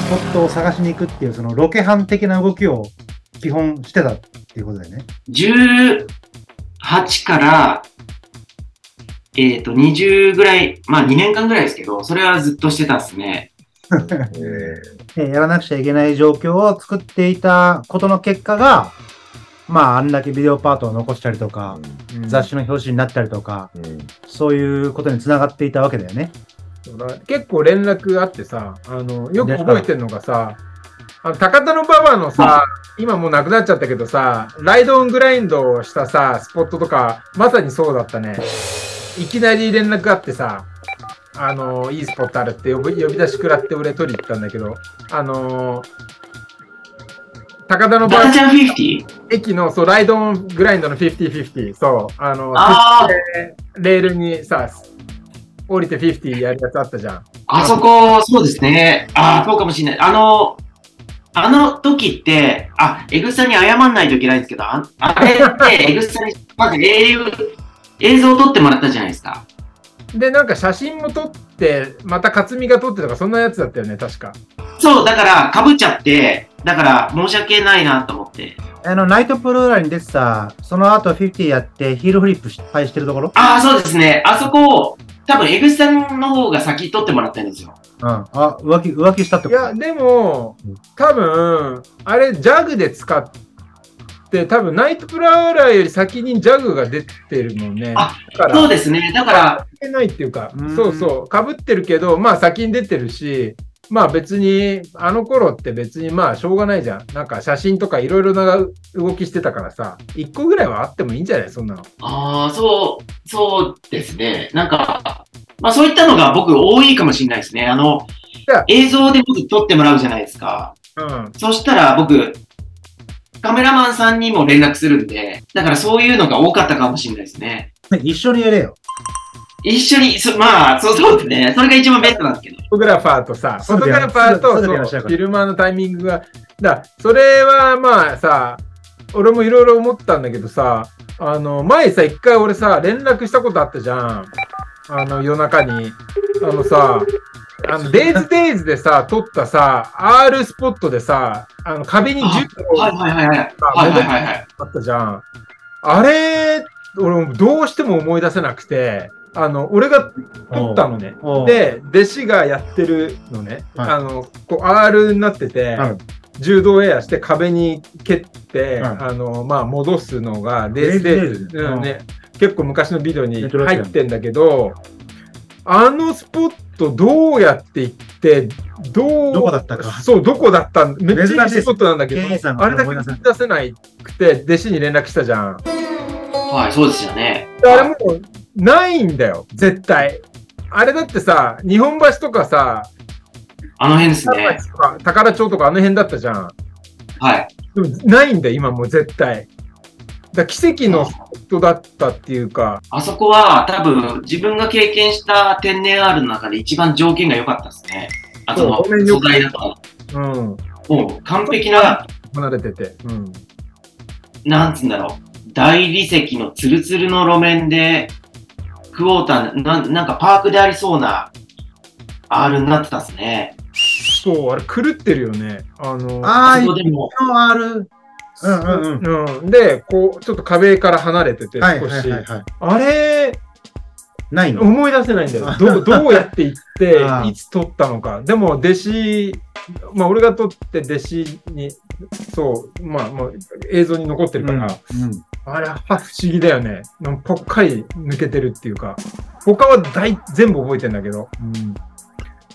Speaker 3: スポットを探しに行くっていうそのロケハン的な動きを基本してたっていうことだよね。
Speaker 2: 18から、えっ、と、20ぐらい、まあ2年間ぐらいですけど、それはずっとしてたっすね。
Speaker 3: でやらなくちゃいけない状況を作っていたことの結果がまああんだけビデオパートを残したりとか雑誌の表紙になったりとかそういうことにつながっていたわけだよね。
Speaker 4: 結構連絡あってさ、あの、よく覚えてるのがさ、あの高田の馬場のさ、今もうなくなっちゃったけどさ、ライドオングラインドをしたさ、スポットとか、まさにそうだったね。いきなり連絡あってさ、あの、いいスポットあるって呼び呼び出し食らって俺取り行ったんだけど、あの高田の馬場
Speaker 2: ダタちゃん 50?
Speaker 4: 駅の、そう、ライドオングラインドの50-50、そう、あの、
Speaker 2: あ
Speaker 4: レールにさ、降りて50やるやつあったじゃん。
Speaker 2: あそこ、そうですね。ああ、そうかもしれない。あの、あの時って、あ、エグさんに謝んないといけないんですけど、ああれって、エグさんに、まず映映像を撮ってもらったじゃないですか。
Speaker 4: で、なんか写真も撮って、また克美が撮ってとか、そんなやつだったよね、確か。
Speaker 2: そう、だから、かぶっちゃって、だから、申し訳ないなと思って。
Speaker 3: あのナイトプローラーに出てたその後50やってヒールフリップ失敗してるところ？
Speaker 2: ああ、そうですね。あそこを、多分、エグさんの方が先撮ってもらったんですよ。
Speaker 3: うん。あ、浮気、浮気したってこと？
Speaker 4: いや、でも
Speaker 3: うん、
Speaker 4: 多分、あれ、ジャグで使って、多分、ナイトプラウラーより先にジャグが出てるのね。
Speaker 2: あそうですね。だから、
Speaker 4: 関係ないっていうか
Speaker 3: うん、
Speaker 4: そうそう、かぶってるけど、まあ先に出てるし、まあ別に、あの頃って別にまあしょうがないじゃん。なんか写真とかいろいろな動きしてたからさ、一個ぐらいはあってもいいんじゃない？そんなの。
Speaker 2: ああ、そう、そうですね。なんか、まあそういったのが僕多いかもしれないですね。あの映像で僕撮ってもらうじゃないですか。
Speaker 4: うん。
Speaker 2: そしたら僕、カメラマンさんにも連絡するんで、だからそういうのが多かったかもしれないですね。
Speaker 3: 一緒にやれよ。
Speaker 2: 一緒に、そまあ、そうそうですね。それが一番ベストなんですけど。
Speaker 4: フォトグラファーとさ、フォトグラファーとフィルマーのタイミングが、だそれはまあさ、俺もいろいろ思ったんだけどさ、あの、前さ、一回俺さ、連絡したことあったじゃん。あの、夜中に。あのさ、あの、デイズデイズでさ、撮ったさ、R スポットでさ、あの、壁に10個
Speaker 2: はいはいはいはい。はいはいはいはい。
Speaker 4: あったじゃん。あれ、俺もどうしても思い出せなくて、あの、俺が撮ったのね。で、弟子がやってるのね、
Speaker 3: はい。
Speaker 4: あの、こう R になってて、
Speaker 3: はい。
Speaker 4: 柔道エアして壁に蹴って、
Speaker 3: はい。
Speaker 4: あの、まあ、戻すのが、レースで
Speaker 3: レースで
Speaker 4: うんね、結構昔のビデオに入ってんだけど、あのスポットどうやって行って、どう、
Speaker 3: どこだったか
Speaker 4: そう、どこだったんめっちゃい
Speaker 3: い
Speaker 4: スポットなんだけど、あれだけ
Speaker 3: 出せな
Speaker 4: くて、弟子に連絡したじゃん。
Speaker 2: はい、そうですよね。
Speaker 4: あれもうないんだよ、絶対。あれだってさ、日本橋とかさ、
Speaker 2: あの辺ですね。
Speaker 4: 宝町とかあの辺だったじゃん。
Speaker 2: はい。
Speaker 4: ないんだよ、今もう絶対。だ奇跡のスポットだったっていうか、
Speaker 2: あそこは多分自分が経験した天然 R の中で一番条件が良かったですね。あとの
Speaker 4: そうごめんよ
Speaker 2: 素材だと。
Speaker 4: うん、
Speaker 2: もう完璧な、
Speaker 4: 離れてて。うん。
Speaker 2: なんつうんだろう。大理石のツルツルの路面で、クォーターな、なんかパークでありそうな R になってたっすね。
Speaker 4: そう、あれ狂ってるよね。あの、
Speaker 3: あー、
Speaker 2: そこでも、
Speaker 3: の R。うんうんうん。
Speaker 4: うん。で、こう、ちょっと壁から離れてて、
Speaker 3: はい
Speaker 4: 少し。
Speaker 3: はいはいはい。
Speaker 4: あれ、
Speaker 3: ないの？
Speaker 4: 思い出せないんだよ。[laughs] どうどうやって行って [laughs] いつ撮ったのか。でも、弟子、まあ、俺が撮って弟子に、そう、まあ、まあ、映像に残ってるから、
Speaker 3: うん
Speaker 4: あれは不思議だよね。ぽっかり抜けてるっていうか、他は大全部覚えてんだけど。
Speaker 3: うん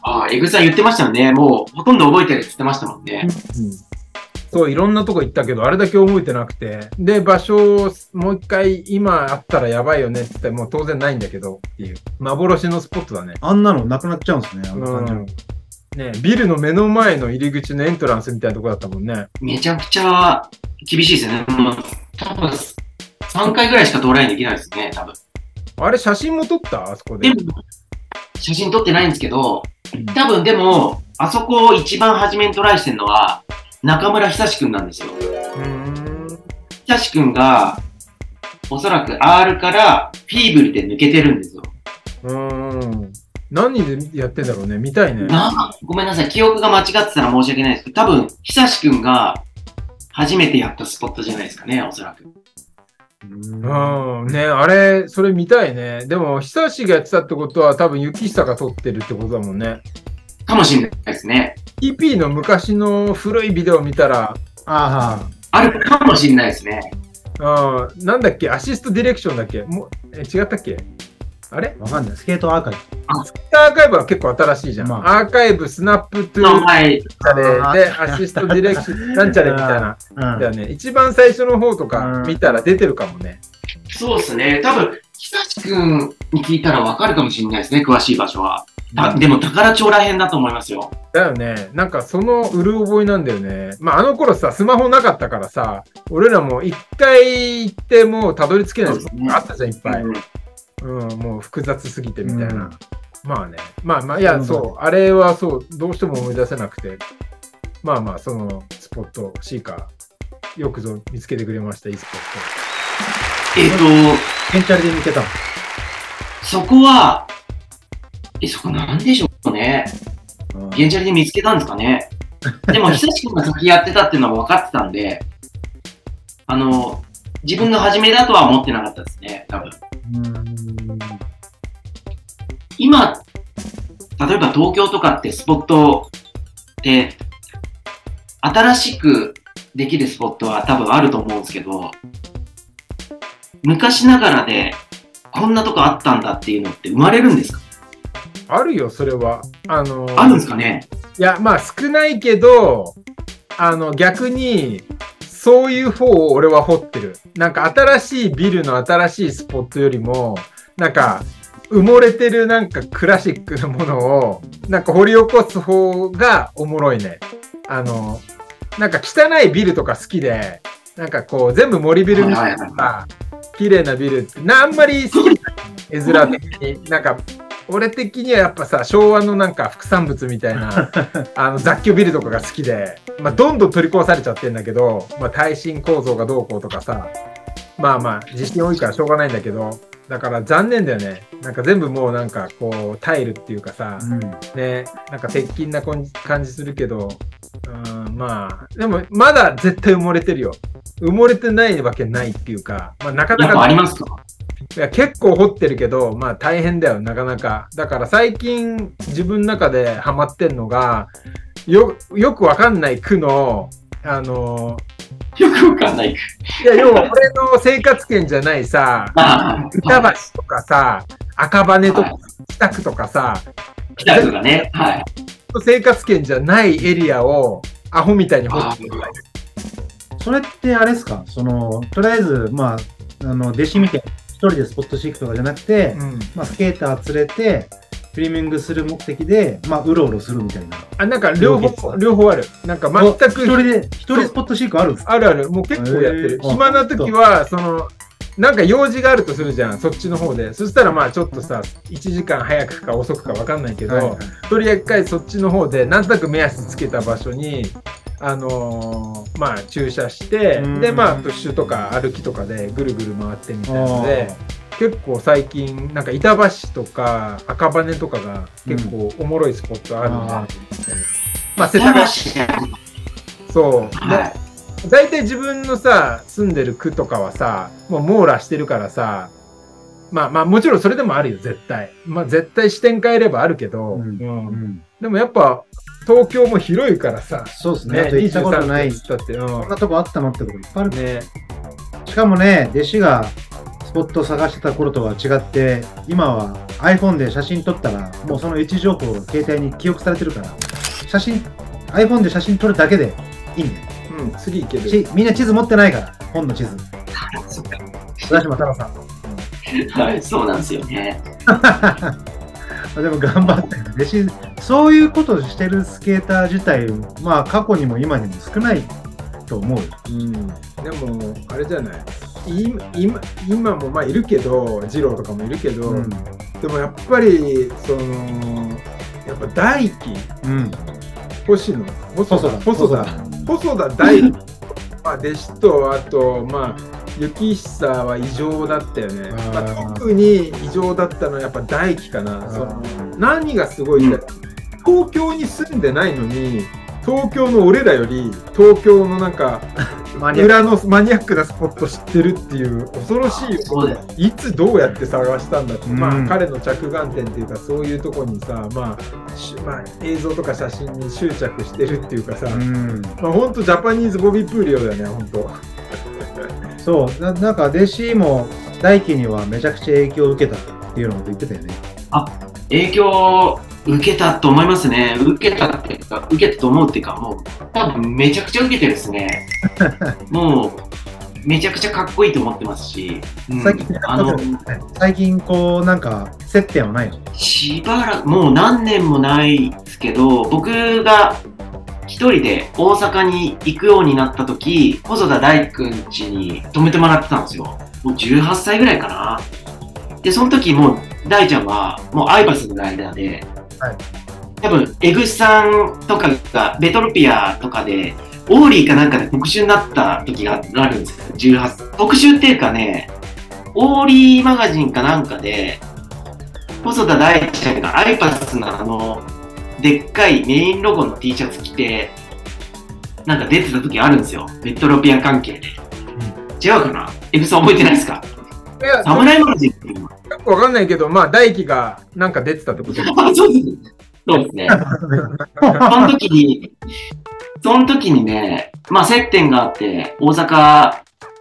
Speaker 2: ああ、エグさん言ってましたよね。もうほとんど覚えてるって言ってましたもんね。
Speaker 4: そう、いろんなとこ行ったけど、あれだけ覚えてなくて。で、場所をもう一回今あったらやばいよねって言ってもう当然ないんだけどっていう。幻のスポットだね。
Speaker 3: あんなのなくなっちゃうんですね、あの感じの
Speaker 4: うん。ねビルの目の前の入り口のエントランスみたいなとこだったもんね。
Speaker 2: めちゃくちゃ厳しいですよね。もう多分3回ぐらいしかトライできないですね、多分。
Speaker 4: あれ写真も撮った？あそこで
Speaker 2: で。も、写真撮ってないんですけど
Speaker 3: うん、
Speaker 2: 多分でも、あそこを一番初めにトライしてるのは、中村久志くんなんですよ。久志くんが、おそらく R からフィーブルで抜けてるんですよ。
Speaker 4: うーん。何でやってんだろうね。見たいね。
Speaker 2: なごめんなさい、記憶が間違ってたら申し訳ないですけど、多分、久志くんが初めてやったスポットじゃないですかね、おそらく。
Speaker 4: うん。ねあれ、それ見たいね。でも、久しがやってたってことは多分、雪久が撮ってるってことだもんね。
Speaker 2: かもしれないですね。
Speaker 4: TP の昔の古いビデオ見たら、
Speaker 3: あ
Speaker 2: あるかもしれないですね。
Speaker 4: うん、なんだっけ？アシストディレクションだっけ？もうえ違ったっけ？あれ？
Speaker 3: あ、わかんない。スケートアーカイブ。
Speaker 4: アーカイブは結構新しいじゃん。
Speaker 3: まあ
Speaker 4: アーカイブ、スナップトゥ
Speaker 2: の
Speaker 4: ー
Speaker 2: 前、
Speaker 4: チャレで、アシストディレクション、[laughs] なんちゃれみたいな。
Speaker 3: うん
Speaker 4: だよね。一番最初の方とか
Speaker 3: うん
Speaker 4: 見たら出てるかもね。
Speaker 2: そうですね。多分、久志くんに聞いたらわかるかもしれないですね、詳しい場所は。たでも、宝町らへんだと思いますよ。
Speaker 4: だよね。なんかそのうる覚えなんだよね。まああの頃さ、スマホなかったからさ、俺らも一回行ってもうたどり着けない
Speaker 2: ですね
Speaker 4: あったじゃん、いっぱい。
Speaker 2: うん
Speaker 4: うん、もう複雑すぎてみたいな。
Speaker 3: うん
Speaker 4: まあね。まあまあ、いや、
Speaker 3: うん
Speaker 4: そう、あれはそう、どうしても思い出せなくて、まあまあ、そのスポット、シーカー、よくぞ見つけてくれました、いいスポッ
Speaker 2: えっ、
Speaker 3: ケンチャリで見てた
Speaker 2: そこは、え、そこなんでしょうね。
Speaker 3: うん
Speaker 2: 現チャリで見つけたんですかね。でも、久しくんが先やってたっていうのは分かってたんで、あの、自分の初めだとは思ってなかったですね、多分。
Speaker 3: うん
Speaker 2: 今、例えば東京とかってスポットって、新しくできるスポットは多分あると思うんですけど、昔ながらでこんなとこあったんだっていうのって生まれるんですか？
Speaker 4: ト。あるよ、それは。あの
Speaker 2: あるんですかね？
Speaker 4: いや、まあ少ないけど、あの、逆に、そういう方を俺は掘ってる。なんか新しいビルの新しいスポットよりも、なんか、埋もれてるなんかクラシックなものを、なんか掘り起こす方がおもろいね。あの、なんか汚いビルとか好きで、なんかこう全部森ビルみたいなさ、綺麗なビルって、なあんまり好きじゃない絵面的に。なんか、俺的にはやっぱさ、昭和のなんか副産物みたいな、[laughs] あの雑居ビルとかが好きで、まあ、どんどん取り壊されちゃってんだけど、まあ、耐震構造がどうこうとかさ、まあまあ、地震多いからしょうがないんだけど、だから残念だよね。なんか全部もうなんかこう、タイルっていうかさ、ね、なんか鉄筋な感じ感じするけど、うん、まあ、でもまだ絶対埋もれてるよ。埋もれてないわけないっていうか、まあなかな
Speaker 2: やっぱ
Speaker 4: か
Speaker 2: ありますか？
Speaker 4: いや結構掘ってるけど、まあ大変だよ、なかなか。だから最近自分の中でハマってんのが、よ、よくわかんない区の、あの、
Speaker 2: よくわかんない。
Speaker 4: いや、要は俺の生活圏じゃないさ、
Speaker 2: あ
Speaker 4: 板橋とかさ、赤羽とか
Speaker 2: は、
Speaker 4: 北区とかさ、
Speaker 2: 来たりとかね。はい。
Speaker 4: 生活圏じゃないエリアをアホみたいに掘ってる。
Speaker 3: それってあれですか？その、とりあえず、まあ、あの、弟子見て、一人でスポットしていくとかじゃなくて、
Speaker 4: うん。
Speaker 3: まあ、スケーター連れて、フィルミングする目的で、まあ、うろうろするみたいな。
Speaker 4: あ、なんか両方、両方ある。なんか全く
Speaker 3: 一人で、一人スポットシークあるんですか？
Speaker 4: あるある。もう結構やってる。暇な時は、その、なんか用事があるとするじゃん、そっちの方で。そしたらまあちょっとさ、1時間早くか遅くか分かんないけど、
Speaker 3: はいはい
Speaker 4: とりあえずそっちの方で、なんとなく目安つけた場所に、あのーまあ駐車して
Speaker 3: うん、
Speaker 4: でまあプッシュとか歩きとかでぐるぐる回ってみたいなので、結構最近、なんか板橋とか赤羽とかが結構おもろいスポットあるね。
Speaker 3: あ
Speaker 4: まあ世田谷そう。で
Speaker 2: はい。
Speaker 4: 大体自分のさ、住んでる区とかはさ、もう網羅してるからさ、まあまあもちろんそれでもあるよ、絶対。まあ絶対視点変えればあるけど、
Speaker 3: うん
Speaker 4: うん
Speaker 3: うん
Speaker 4: でもやっぱ東京も広いからさ、
Speaker 3: そうですね。あと行ったことない。
Speaker 4: っつったって、う
Speaker 3: こんなとこあったのってこといっぱいある
Speaker 4: ん。ね。
Speaker 3: しかもね、弟子がスポットを探してた頃とは違って、今は iPhone で写真撮ったら、もうその位置情報が携帯に記憶されてるから、写真、iPhone で写真撮るだけでいいんだよ。
Speaker 4: うん、次いける。
Speaker 3: ちみんな地図持ってないから、本の地図。[laughs] 浦島太郎さん。[laughs]
Speaker 2: はい、そうなんですよね。[laughs]
Speaker 3: でも頑張ってる。弟子そういうことをしてるスケーター自体、まあ過去にも今にも少ないと思う。
Speaker 4: うん、でも、あれじゃない。今今今もまあいるけど、二郎とかもいるけど、
Speaker 3: うん。
Speaker 4: でもやっぱり、その、やっぱ大輝、
Speaker 3: うん。
Speaker 4: 星野、細田、細田、細田大輝、まあ弟子と、あと、まあ、雪久は異常だったよね。まあ、特に異常だったのはやっぱ大輝かな。その何がすごいって、東京に住んでないのに、東京の俺らより、東京のなんか、裏のマニアックなスポット知ってるっていう恐ろしい。いつどうやって探したんだって、
Speaker 3: うん。
Speaker 4: まあ彼の着眼点っていうかそういうとこにさ、まあ、しまあ映像とか写真に執着してるっていうかさ、
Speaker 3: クうん。
Speaker 4: まあ本当ジャパニーズボビープーリオだよね本当。[laughs]
Speaker 3: そう。な、なんか弟子も大輝にはめちゃくちゃ影響を受けたっていうのを言ってたよね。
Speaker 2: 影響受けたと思いますね。受けたっていうか、受けたと思うっていうか、もう、多分めちゃくちゃ受けてるですね。[laughs] もう、めちゃくちゃかっこいいと思ってますし、うん
Speaker 3: 最近、
Speaker 2: あの、
Speaker 3: 最近こう、なんか接点はないの？
Speaker 2: しばらく、もう何年もないですけど、僕が一人で大阪に行くようになった時、細田大君家に泊めてもらってたんですよ。もう18歳ぐらいかな。で、その時もう大ちゃんはもうアイバスの間で、
Speaker 3: はい
Speaker 2: 多分、エグシさんとかがベトロピアとかで、オーリーかなんかで特集になった時があるんですよ。18特集っていうかね、オーリーマガジンかなんかで、細田大ちゃんがアイパスのあの、でっかいメインロゴの T シャツ着て、なんか出てた時あるんですよ。ベトロピア関係で。違うかな？エグさん覚えてないですか？
Speaker 4: いや
Speaker 2: サムライマガジンっていうの
Speaker 4: わかんないけどまあ大輝がなんか出てたってこと？で
Speaker 2: あ、そうです。そうですね。その時に、その時にね、まあ接点があって、大阪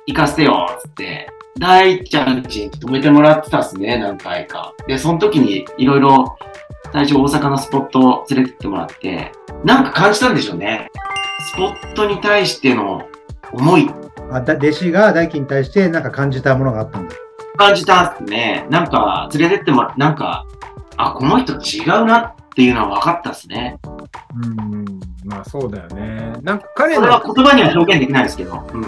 Speaker 2: 行かせてよ、つって、大ちゃんちに泊めてもらってたっすね、何回か。で、その時にいろいろ、最初大阪のスポットを連れてってもらって、なんか感じたんでしょうね。スポットに対しての思い
Speaker 3: あだ弟子が大輝に対してなんか感じたものがあったんだ。
Speaker 2: 感じたっすね。なんか連れてってもらなんか、あ、この人違うなっていうのは分かったっすね。
Speaker 4: うんまあそうだよねなんか彼
Speaker 2: これは
Speaker 4: の
Speaker 2: 言葉には表現できないですけど。うん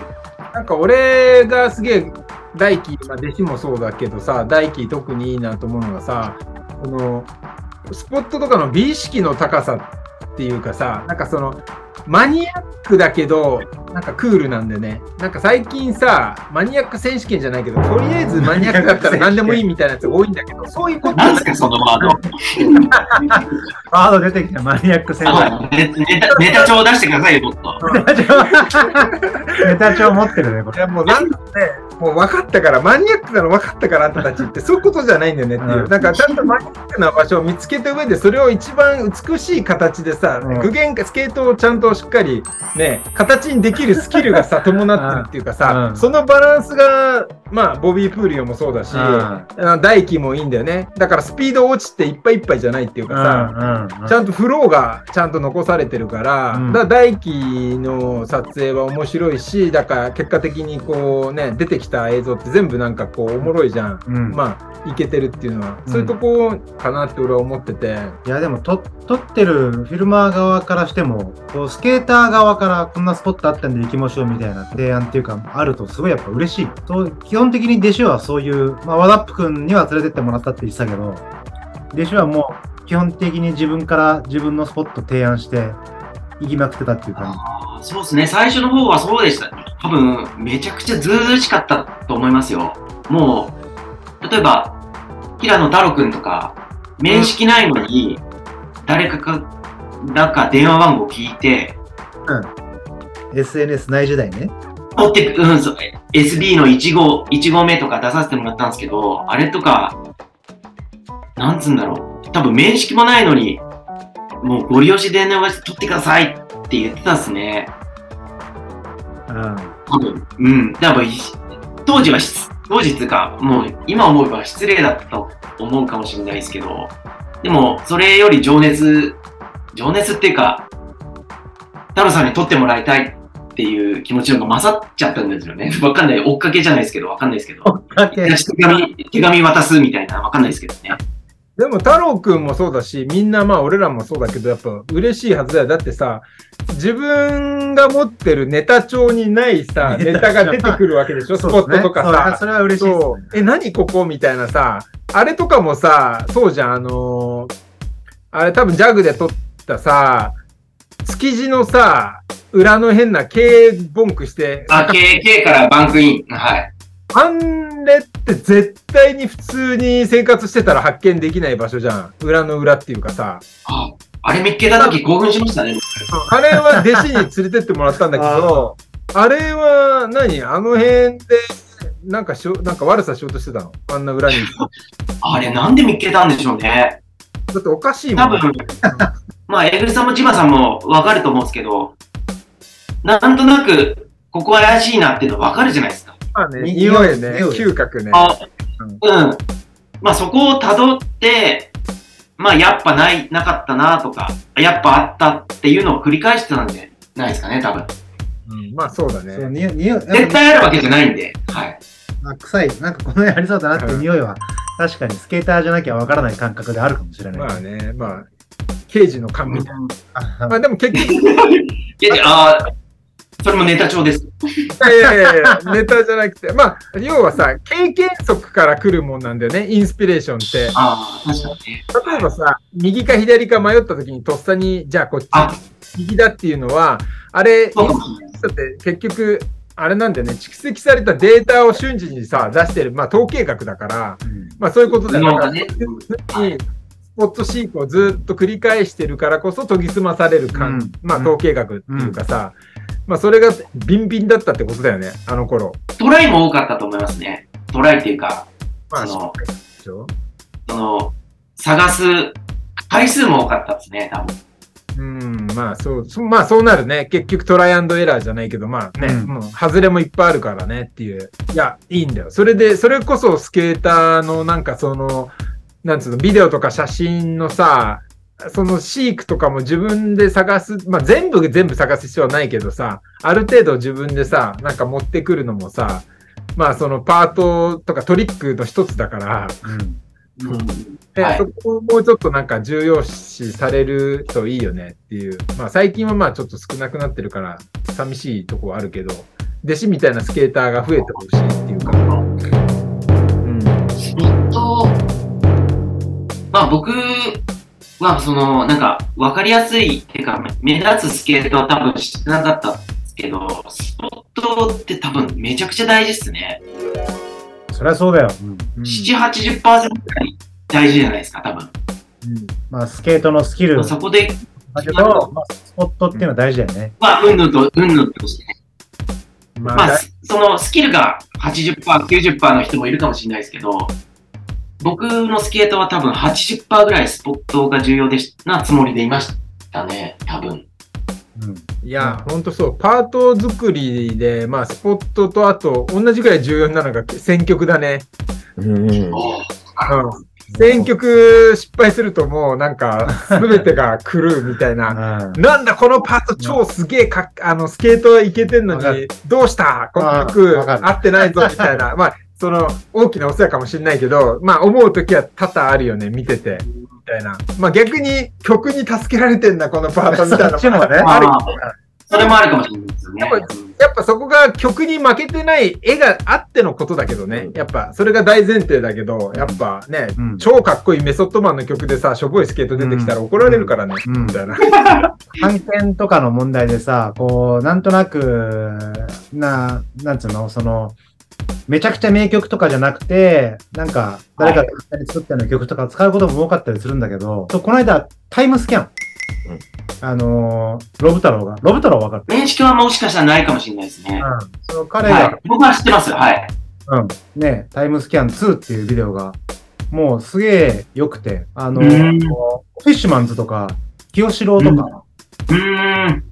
Speaker 4: なんか俺がすげえ大輝、まあ、弟子もそうだけどさ大輝特にいいなと思うのがさこのスポットとかの美意識の高さっていうかさなんかそのマニアックだけどなんかクールなんでね。なんか最近さマニアック選手権じゃないけどとりあえずマニアックだったら何でもいいみたいなやつが多いんだけどそういうこと
Speaker 2: なんですか、そのワード。[laughs]
Speaker 3: ワード出てきたマニアック戦
Speaker 2: あネネタネタ帳出してくださいよ、もっと。[laughs]
Speaker 3: ネタ帳持ってるね、これ。
Speaker 4: いやもうなんかね、もう分かったから、マニアックなの分かったから、あんたたちって、そういうことじゃないんだよねっていう、
Speaker 3: うん。
Speaker 4: なんかちゃんとマニアックな場所を見つけた上で、それを一番美しい形でさ、
Speaker 3: うん。
Speaker 4: 具現化、スケートをちゃんとしっかりね、形にできるスキルがさ、[laughs] 伴ってるっていうかさ、
Speaker 3: うん
Speaker 4: そのバランスが、まあ、ボビー・プーリオもそうだし、大輝もいいんだよね。だからスピード落ちていっぱいいっぱいじゃないっていうかさ、ちゃんとフローがちゃんと残されてるから、
Speaker 3: うん
Speaker 4: だから大輝の撮影は面白いし、だから結果的にこうね、出てきた映像って全部なんかこうおもろいじゃん。
Speaker 3: うん
Speaker 4: まあ、いけてるっていうのは、
Speaker 3: うん
Speaker 4: そういうとこかなって俺は思ってて。
Speaker 3: いやでもと撮ってるフィルマー側からしてもこうスケーター側からこんなスポットあったんで行きましょうみたいな提案っていうかあるとすごいやっぱ嬉しいそう基本的に弟子はそういう、まあ、ワダップ君には連れてってもらったって言ってたけど弟子はもう基本的に自分から自分のスポット提案して行きまくってたっていう感
Speaker 2: あそうですね、最初の方はそうでした。多分、めちゃくちゃずうずしかったと思いますよ。もう、例えば、平野太郎くんとか、面識ないのに、誰かからか電話番号聞いて、
Speaker 3: じ SNS ない時代ね
Speaker 2: 持ってく、うん、そう SB の1号、1号目とか出させてもらったんですけど、あれとか、なんつうんだろう。多分面識もないのに、もうゴリ押し電話して取ってくださいって言ってたっすね。
Speaker 3: うん
Speaker 2: 多分、うん。だから当時はし、当時っていうか、もう今思えば失礼だったと思うかもしれないですけど、でも、それより情熱、情熱っていうか、太郎さんに取ってもらいたいっっていう気持ちの方が勝っちゃったんですよね。[laughs] わかんない。追っかけじゃないですけど、わかんないですけど。手紙、手紙渡すみたいな、わかんないですけどね。
Speaker 4: でも太郎くんもそうだし、みんなまあ俺らもそうだけど、やっぱ嬉しいはずだよ。だってさ、自分が持ってるネタ帳にないさ、[laughs] ネタが出てくるわけでしょ、スポットとか
Speaker 3: そうですね
Speaker 4: さ。
Speaker 3: それは嬉しいね。
Speaker 4: え、何ここ？みたいなさ、あれとかもさ、そうじゃん、あのーあれ多分ジャグで撮ったさ、築地のさ、裏の変な K ボンクして、
Speaker 2: あ、K、K からバンクイン。はい。
Speaker 4: あんれって絶対に普通に生活してたら発見できない場所じゃん。裏の裏っていうかさ。
Speaker 2: ああれ見っけた時興奮しましたね。
Speaker 4: あれは弟子に連れてってもらったんだけど、あれは何？あの辺で、なんかしょ、なんか悪さしようとしてたの？あんな裏に。[laughs]
Speaker 2: あれなんで見っけたんでしょうね。
Speaker 4: だっておかしいもん。
Speaker 2: 多分、まあ、エグさんもジマさんもわかると思うんですけど、なんとなく、ここ怪しいなっていうのわかるじゃないですか。
Speaker 4: まあね、
Speaker 3: に
Speaker 4: 匂いね嗅覚ね。
Speaker 2: あ、うん。まあ、そこを辿って、まあ、やっぱない、なかったなとか、やっぱあったっていうのを繰り返してたんじゃないですかね、多分。
Speaker 4: うんまあそうだ
Speaker 3: そう
Speaker 4: ね。
Speaker 3: ににお
Speaker 2: 絶対あるわけじゃないんで、はい。
Speaker 3: あ臭い、なんかこの辺ありそうだなって匂いは、確かにスケーターじゃなきゃわからない感覚であるかもしれない。
Speaker 4: まあね、まあ、刑事の勘みたいな。
Speaker 3: あ
Speaker 4: まあでも [laughs] 結局、
Speaker 2: ああ、それもネタ帳です。
Speaker 4: やいやいやいや、ネタじゃなくて、まあ、要はさ、経験則から来るもんなんだよね、インスピレーションって。
Speaker 2: ああ、確かにね。
Speaker 4: 例えばさ、右か左か迷った時にとっさに、じゃあこっち、
Speaker 2: あ、
Speaker 4: 右だっていうのは、あれ、イって結局、あれなんだよね、蓄積されたデータを瞬時にさ、出してる、まあ統計学だから、
Speaker 3: うん。
Speaker 4: まあそういうことだよ。
Speaker 2: ね。
Speaker 4: スポットシークをずっと繰り返してるからこそ研ぎ澄まされる感、
Speaker 3: うん。
Speaker 4: まあ統計学っていうかさ、まあそれがビンビンだったってことだよね、あの頃。
Speaker 2: トライも多かったと思いますね。トライっていうか、
Speaker 4: まあ、
Speaker 2: そのその、探す回数も多かったですね、多分。
Speaker 4: うん、まあそう、そまあそうなるね。結局トライアンドエラーじゃないけど、まあね、
Speaker 3: うん
Speaker 4: もう外れもいっぱいあるからねっていう。いや、いいんだよ。それで、それこそスケーターのなんかその、なんつうの、ビデオとか写真のさ、そのシークとかも自分で探す、まあ全部全部探す必要はないけどさ、ある程度自分でさ、なんか持ってくるのもさ、まあそのパートとかトリックの一つだから、
Speaker 3: うん
Speaker 4: で
Speaker 2: はい
Speaker 4: そこをもうちょっとなんか重要視されるといいよねっていう。まあ最近はまあちょっと少なくなってるから寂しいとこはあるけど、弟子みたいなスケーターが増えてほしいっていうか。うん。
Speaker 2: スポット、まあ僕はその、なんか分かりやすい、っていうか目立つスケートは多分してなかったんですけど、スポットって多分めちゃくちゃ大事ですね。
Speaker 3: そりゃそうだよ。うん
Speaker 2: 7、80%くらい大事じゃないですか、多分。
Speaker 3: まあ、スケートのスキル
Speaker 2: そこで、
Speaker 3: だけど、まあ、スポットっていうのは大事だよね。
Speaker 2: まあ、うんぬんと、うんぬんとしてね。
Speaker 4: まあ、
Speaker 2: まあ、そのスキルが80%、90%の人もいるかもしれないですけど、僕のスケートは多分80%ぐらいスポットが重要でしなつもりでいましたね、多分。
Speaker 3: うん
Speaker 4: いや、ほんとそう。パート作りで、まあスポットとあと同じぐらい重要なのが選曲だね。
Speaker 1: うん。
Speaker 4: うん。選曲失敗するともうなんか全てが狂うみたいな。[laughs]
Speaker 3: うん
Speaker 4: なんだこのパート超すげえかあのスケートはいけてんのにどうした？この
Speaker 3: あ
Speaker 4: 曲合ってないぞみたいなまあその大きなお世話かもしれないけどまあ思う時は多々あるよね見ててみたいな。まあ逆に曲に助けられてんだこのパートみたいな。
Speaker 3: そっちもね。
Speaker 4: ある。
Speaker 2: あそれもあるかもしれないですよね。
Speaker 4: やっぱやっぱそこが曲に負けてない絵があってのことだけどね。やっぱそれが大前提だけど、やっぱね、
Speaker 3: うん。
Speaker 4: 超かっこいいメソッドマンの曲でさ、しょぼいスケート出てきたら怒られるからね、
Speaker 3: うん。
Speaker 4: みたいな。[laughs]
Speaker 3: 判権とかの問題でさ、こう、なんとなく、な、なんつうの、その、めちゃくちゃ名曲とかじゃなくて、なんか、誰かが作ったような曲とか使うことも多かったりするんだけど、そうこの間、タイムスキャン。
Speaker 1: うん
Speaker 3: あのー、ロブ太郎が。ロブ太郎わかる？
Speaker 2: 面識はもしかしたらないかもしれないですね。
Speaker 3: うん。その彼が、
Speaker 2: はい。僕は知ってます。はい。
Speaker 3: うん。ね、タイムスキャン2っていうビデオが、もうすげえ良くて、あの、
Speaker 2: うん
Speaker 3: フィッシュマンズとか、清志郎とか、
Speaker 2: うーん。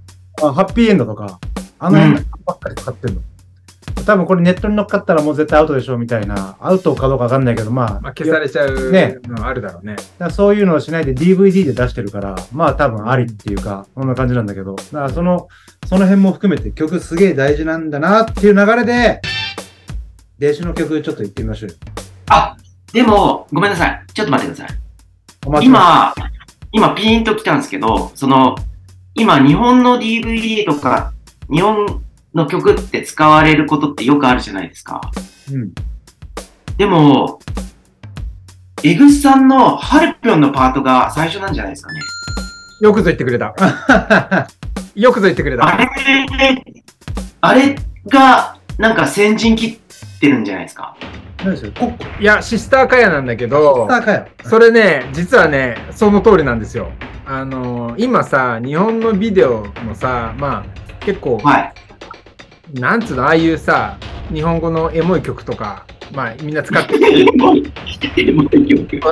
Speaker 3: あハッピーエンドとか、あの辺ばっかり使ってるの。多分これネットに乗っかったらもう絶対アウトでしょうみたいな、アウトかどうかわかんないけど、まあ、
Speaker 4: まあ、消されちゃう
Speaker 3: ね
Speaker 4: あるだろうね。
Speaker 3: そういうのをしないで DVD で出してるから、まあ多分ありっていうか、そんな感じなんだけど、だからその、その辺も含めて曲すげえ大事なんだなっていう流れで、電子の曲ちょっと言ってみましょうよ。
Speaker 2: あ、でも、ごめんなさい。ちょっと待ってください。
Speaker 3: お待ちくださ
Speaker 2: 今、今ピーンと来たんですけど、その、今日本の DVD とか、日本の曲って使われることってよくあるじゃないですか。
Speaker 3: い。うん。
Speaker 2: でも、エグスさんのハルピョンのパートが最初なんじゃないですかね。
Speaker 4: よくぞ言ってくれた。[laughs] よくぞ言ってくれ
Speaker 2: あ
Speaker 4: た。
Speaker 2: れ、あれが、なんか先陣切ってるんじゃないですか。
Speaker 3: 何ですよ。コッコ。
Speaker 4: いや、シスターカヤなんだけど。それね、実はね、その通りなんですよ。あの今さ、日本のビデオもさ、まあ、結構、
Speaker 2: はい。
Speaker 4: なんつうの、ああいうさ、日本語のエモい曲とか、まあ、みんな使ってる。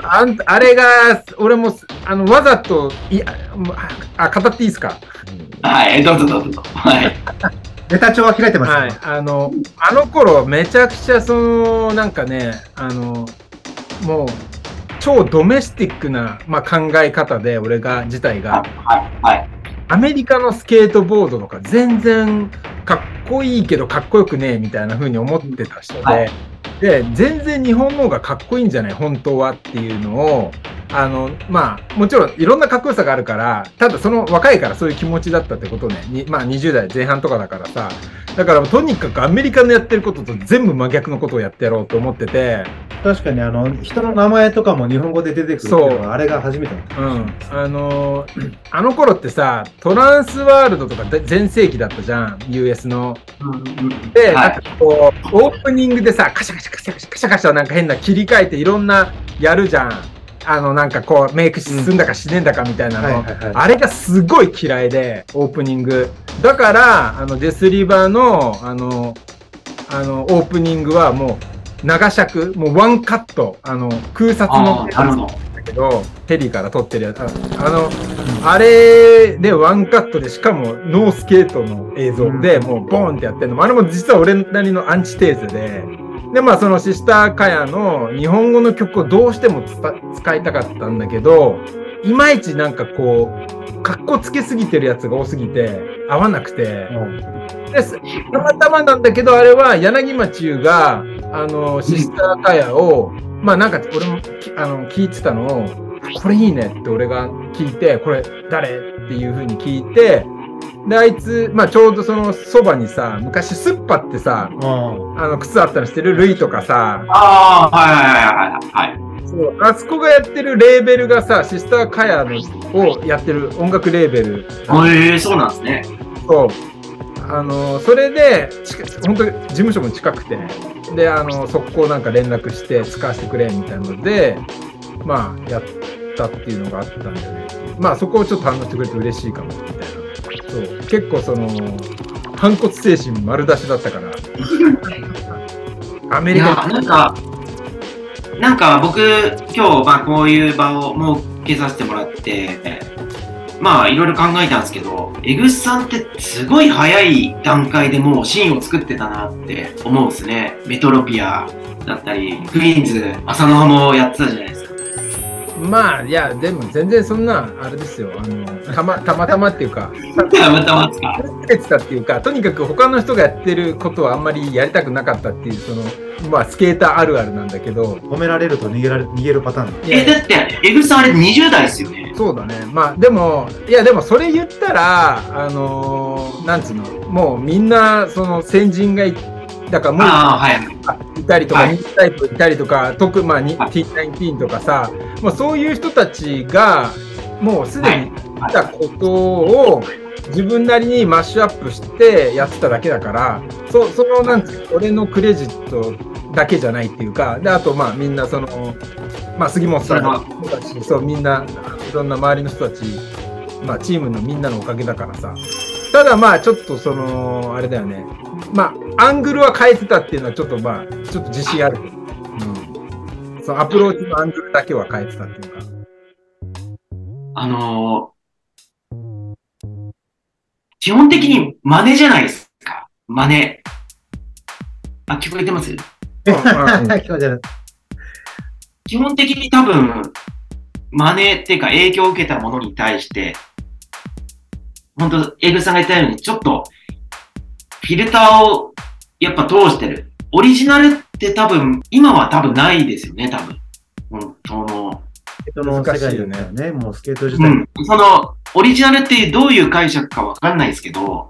Speaker 4: あんあれが、俺も、あの、わざと、いや、もうあ、語っていいですか？
Speaker 2: はい、どうぞどうぞ。はい。
Speaker 3: ネタ帳は開いてますよ
Speaker 4: はい。あの、あの頃、めちゃくちゃ、その、なんかね、あの、もう、超ドメスティックな、まあ、考え方で、俺が、自体が、
Speaker 2: はい。はい。
Speaker 4: アメリカのスケートボードとか全然かっこいいけどかっこよくねえみたいな風に思ってた人で、
Speaker 2: はい
Speaker 4: で、全然日本の方がかっこいいんじゃない本当はっていうのを、あの、まあ、もちろんいろんなかっこよさがあるから、ただその若いからそういう気持ちだったってことね。にまあ20代前半とかだからさ。だからとにかくアメリカのやってることと全部真逆のことをやってやろうと思ってて、
Speaker 3: 確かにあの、人の名前とかも日本語で出てくるっていうあれが初めてだった。
Speaker 4: うん。あのーあの頃ってさ、トランスワールドとかで全盛期だったじゃん、US の。で、
Speaker 2: はい
Speaker 4: なんかこう、オープニングでさ、カシャカシャカシャカシャカシャカシャなんか変な切り替えていろんなやるじゃん。あの、なんかこう、メイク進んだかしねえんだかみたいなの。あれがすごい嫌いで、オープニング。だから、あの、デスリバーの、あの、あの、オープニングはもう、長尺、もうワンカット、あの、空撮の
Speaker 2: ああ、なるほど。
Speaker 4: だけど、ヘリから撮ってるやつ。ああの、あれでワンカットで、しかもノースケートの映像でもうボーンってやってるの。も、あれも実は俺なりのアンチテーゼで、で、まあそのシスターカヤの日本語の曲をどうしても使いたかったんだけど、いまいちなんかこう、格好つけすぎてるやつが多すぎて、合わなくて、です。たまたまなんだけど、あれは柳町優が、あの、シスターカヤを、まあなんか俺もきあの聞いてたのを、これいいねって俺が聞いて、これ誰っていう風に聞いて、で、あいつ、まあちょうどそのそばにさ、昔スッパってさ、
Speaker 3: うん。
Speaker 4: あの靴あったのしてるルイとかさ、
Speaker 2: ああ、はいはいはいはいはい。
Speaker 4: そうあそこがやってるレーベルがさ、シスターカヤのをやってる音楽レーベル。
Speaker 2: へえそうなんですね。
Speaker 4: そう。あの、それで、本当に事務所も近くて、で、あの、速攻なんか連絡して使わせてくれ、みたいなので、まあ、やったっていうのがあったんだよね。まあ、そこをちょっと反応してくれて嬉しいかも、みたいな。そう。結構その、反骨精神丸出しだったから。[laughs] アメリカ
Speaker 2: なんか、なんか僕、今日、まあこういう場を設けさせてもらって、まあいろいろ考えたんですけど、エグスさんってすごい早い段階でもうシーンを作ってたなって思うんですね。メトロピアだったり、クイーンズ、浅野もやってたじゃないですか。
Speaker 4: まあ、いや、でも全然そんな、あれですよ。あの、たま、たまたまっていうか、[laughs]
Speaker 2: たまたまですか
Speaker 4: たっていうか、とにかく他の人がやってることはあんまりやりたくなかったっていう、その、まあ、スケーターあるあるなんだけど、
Speaker 3: 褒められると逃げられ、逃げるパターン。
Speaker 2: え、だって、エグスさんあれ20代ですよね。
Speaker 4: そうだね。まあ、でも、いや、でもそれ言ったら、あのーなんつうの、もうみんな、その先人がい、だからもう、
Speaker 2: はい。
Speaker 4: いたりとか、
Speaker 2: はい。
Speaker 4: ニュータイプいたりとか、特、まあ、に
Speaker 2: はい。
Speaker 4: T19 とかさ、まあ、そういう人たちが、もうすでに見たことを、自分なりにマッシュアップしてやってただけだから、そその、なんつうの？俺のクレジットだけじゃないっていうか、で、あと、まあ、みんな、その、まあ、杉本さんもそうみんな、いろんな周りの人たち、まあ、チームのみんなのおかげだからさ。ただ、まあ、ちょっと、その、あれだよね。まあ、アングルは変えてたっていうのは、ちょっと、まあ、ちょっと自信ある。うん。そのアプローチのアングルだけは変えてたっていうか。
Speaker 2: あのー基本的に真似じゃないですか。真似。あ、聞こえてます？[laughs] [laughs]
Speaker 3: 聞こえてる。
Speaker 2: 基本的に多分、真似っていうか影響を受けたものに対して、本当エグさんが言ったように、ちょっと、フィルターをやっぱ通してる。オリジナルって多分、今は多分ないですよね、多分。本当の。
Speaker 3: スケートの世界だよね。もうスケート自体。
Speaker 2: うん。その、オリジナルってどういう解釈かわかんないですけど、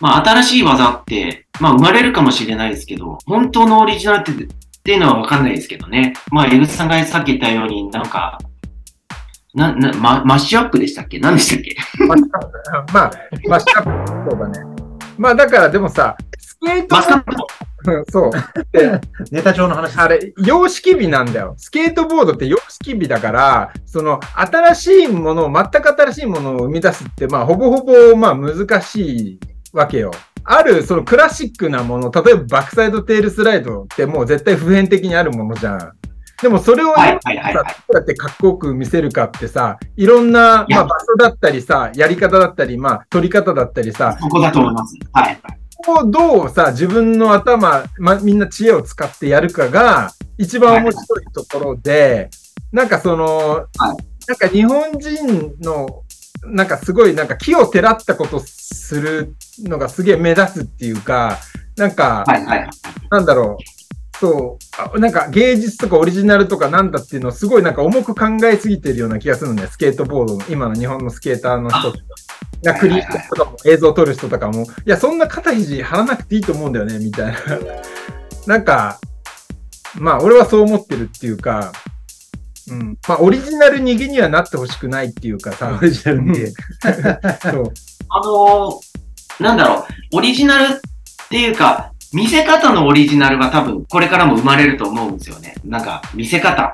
Speaker 2: まあ、新しい技って、まあ、生まれるかもしれないですけど、本当のオリジナルって、っていうのはわかんないですけどね。まあ、江口さんがさっき言ったように、なんか、な、な、ママッシュアップでしたっけ？何でしたっけ？[laughs]
Speaker 4: まあ、マッシュアップそうだね。まあだからでもさ、スケート
Speaker 2: マスカット
Speaker 4: うんそう。で、
Speaker 3: ネタ帳の話
Speaker 4: あれ、様式美なんだよ。スケートボードって様式美だから、その、新しいものを、全く新しいものを生み出すって、まあ、ほぼほぼ、まあ、難しいわけよ。ある、そのクラシックなもの、例えばバックサイドテールスライドってもう絶対普遍的にあるものじゃん。でもそれを
Speaker 2: はい
Speaker 4: さ、
Speaker 2: はいはいはい。
Speaker 4: どうやってかっこよく見せるかってさ、いろんな、まあ、場所だったりさ、やり方だったり、まあ、取り方だったりさ、
Speaker 2: そこだと思います。はい。
Speaker 4: ここをどうさ、自分の頭、ま、みんな知恵を使ってやるかが、一番面白いところで、なんかその、
Speaker 2: はい
Speaker 4: なんか日本人の、なんかすごいなんか木をてらったことするのがすげえ目立つっていうか、なんか、
Speaker 2: はいはいはい。
Speaker 4: なんだろう。そうあ。なんか芸術とかオリジナルとかなんだっていうのをすごいなんか重く考えすぎてるような気がするんだよ。スケートボードの、今の日本のスケーターの人とか。いやクリエイターとかも映像を撮る人とかも、いや、そんな肩肘張らなくていいと思うんだよね、みたいな。なんか、まあ、俺はそう思ってるっていうか、うん。まあ、オリジナル逃げにはなってほしくないっていうかさ
Speaker 3: オ、リジナルに。[laughs]
Speaker 4: そう。
Speaker 2: あのーなんだろう、オリジナルっていうか、見せ方のオリジナルは多分これからも生まれると思うんですよね。なんか、見せ方。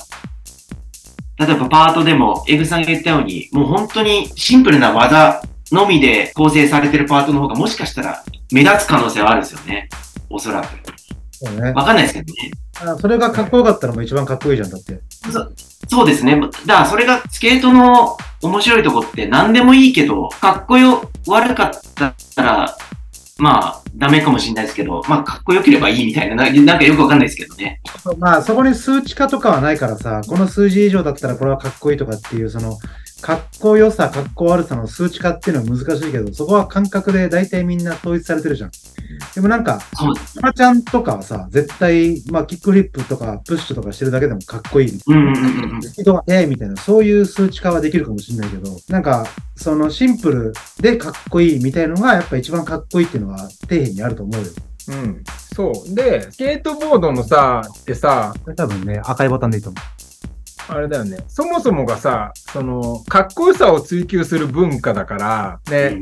Speaker 2: 例えばパートでも、エグさんが言ったように、もう本当にシンプルな技のみで構成されてるパートの方がもしかしたら目立つ可能性はあるんですよね。おそらく。
Speaker 3: そうね。
Speaker 2: わかんないですけどね。
Speaker 3: あそれがかっこよかったのも一番かっこいいじゃん、だって。
Speaker 2: そそうですね。だからそれがスケートの面白いとこって何でもいいけど、かっこよ、悪かったら、まあ、ダメかもしれないですけど、まあ、かっこよければいいみたい、ななんかよくわかんないですけどね。
Speaker 3: まあ、そこに数値化とかはないからさ、この数字以上だったらこれはかっこいいとかっていう、その、かっこよさ、かっこ悪さの数値化っていうのは難しいけど、そこは感覚で大体みんな統一されてるじゃん。でもなんか、
Speaker 2: そうです。
Speaker 3: マちゃんとかはさ、絶対、まあ、キックフリップとかプッシュとかしてるだけでもかっこいい。
Speaker 2: うんうんうんうん。
Speaker 3: スピードが速いみたいな、そういう数値化はできるかもしれないけど、なんか、そのシンプルでかっこいいみたいのが、やっぱ一番かっこいいっていうのは底辺にあると思うよ。
Speaker 4: うん。そう。で、スケートボードのさ、ってさ、
Speaker 3: これ多分ね、赤いボタンでいいと思
Speaker 4: あれだよね。そもそもがさ、その、かっこよさを追求する文化だから、ね、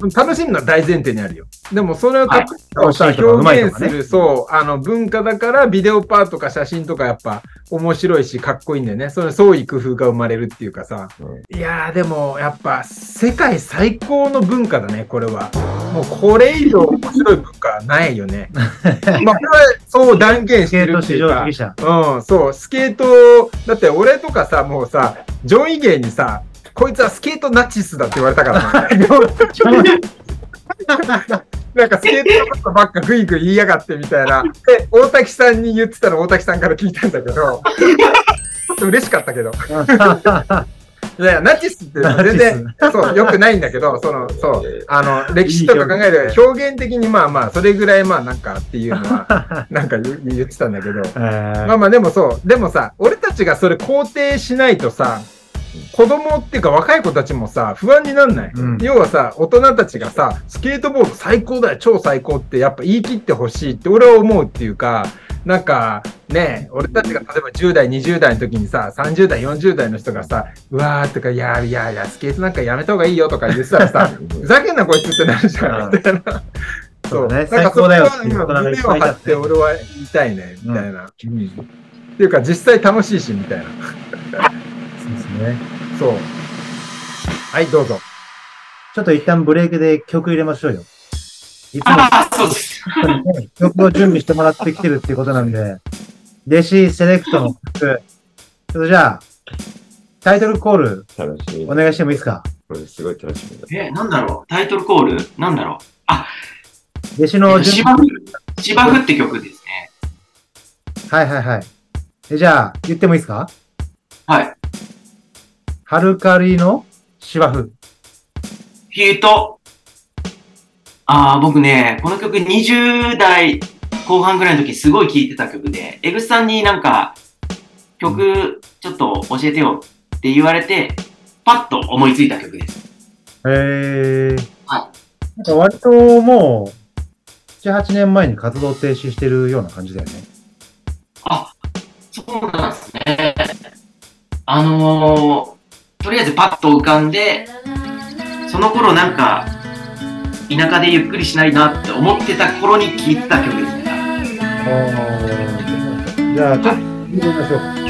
Speaker 2: うん
Speaker 4: 楽しむのは大前提にあるよ。でもそれをかっこよさを表現する、そう、あの、文化だから、ビデオパーとか写真とかやっぱ面白いし、かっこいいんだよね。それ、創意工夫が生まれるっていうかさ。いやー、でも、やっぱ、世界最高の文化だね、これは。もう、これ以上面白い文化はないよね。[laughs] まあ、これはそう断言
Speaker 3: う。
Speaker 4: してるっていうか。うん、そう、スケート、だって俺とかさ、もうさ、ジョン・イゲイにさ、こいつはスケートナチスだって言われたからね。[laughs] なんかスケートのことばっかグイグイ言いやがってみたいな。で、大滝さんに言ってたの大滝さんから聞いたんだけど、嬉しかったけど。[laughs] いや、ナチスって全然、そう、良くないんだけど、[laughs] その、そう、あの、歴史とか考える表現。的にまあまあ、それぐらいまあなんかっていうのは、[laughs] なんか言言ってたんだけど、
Speaker 3: え
Speaker 4: まあまあでもそう、でもさ、俺たちがそれ肯定しないとさ、子供っていうか若い子たちもさ、不安になんない、
Speaker 3: うん。
Speaker 4: 要はさ、大人たちがさ、スケートボード最高だよ、超最高ってやっぱ言い切ってほしいって俺は思うっていうか、なんかね、俺たちが例えば10代、20代の時にさ、30代、40代の人がさ、うわーとか、いやいやいや、スケートなんかやめた方がいいよとか言ってたらさ、ふざけんなこいつってなるじゃん、みたいな。
Speaker 3: そうだね
Speaker 4: なんか
Speaker 3: 最高だよ
Speaker 4: そこは今胸を張
Speaker 3: って
Speaker 4: 俺は言いたいね、みたいな。っていうか実際楽しいし、みたいな。
Speaker 3: そうですね。
Speaker 4: そう。はい、どうぞ。
Speaker 3: ちょっと一旦ブレイクで曲入れましょうよ。いつも、
Speaker 2: そうです。
Speaker 3: 曲を準備してもらってきてるっていうことなんで、弟子セレクトの曲、ちょっとじゃあ、タイトルコール、お願いしてもいいですか？
Speaker 1: これすごい楽しみだ。
Speaker 2: え、なんだろう？タイトルコール？なんだろう？あ、
Speaker 6: 弟子の。
Speaker 2: 芝生って曲ですね。
Speaker 6: はいはいはい。えじゃあ、言ってもいいですか？
Speaker 2: はい。
Speaker 6: ハルカリの芝生。
Speaker 2: ヒート。ああ、僕ね、この曲20代後半ぐらいの時すごい聴いてた曲で、江口さんになんか、曲ちょっと教えてよって言われて、パッと思いついた曲です。
Speaker 6: へえー。
Speaker 2: はい。
Speaker 6: なんか割ともう、7、8年前に活動停止してるような感じだよね。
Speaker 2: あ、そうなんですね。あのー、とりあえずパッと浮かんで、その頃なんか、田舎でゆっくりしないなって思ってた頃に聴いた曲ですね。
Speaker 6: じゃあ、ちょっと見てみましょう。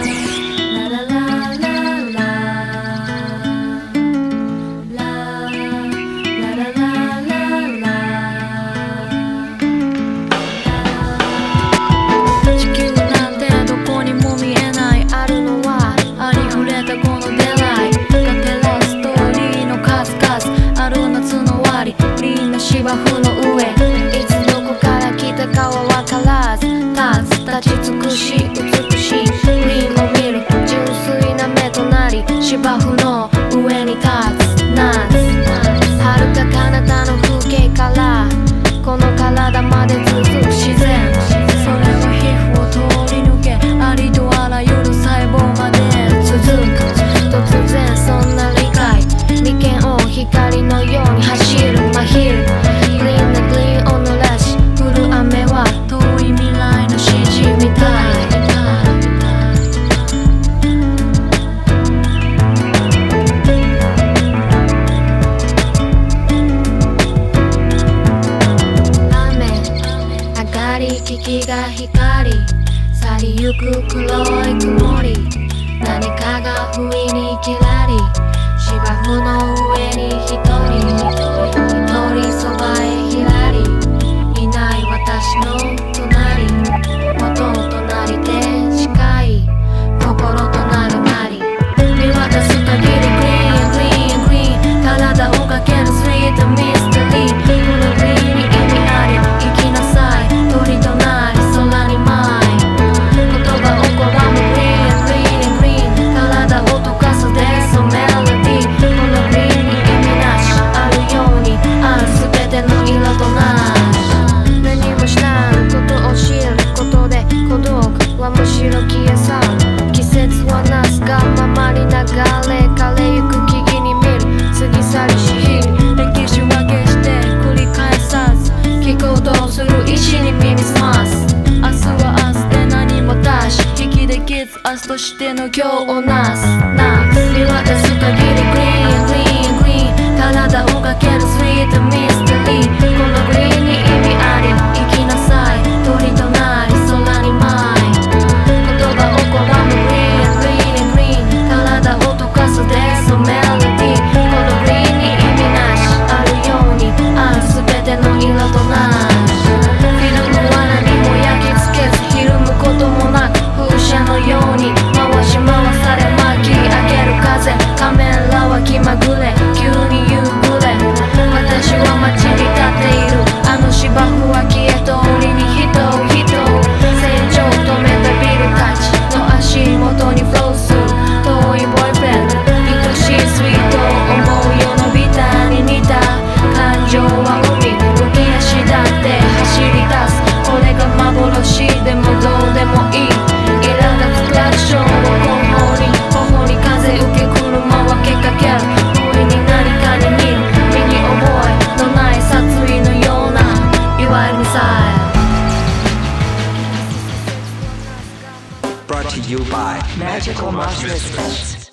Speaker 7: to you by Magical Mouse Misfits.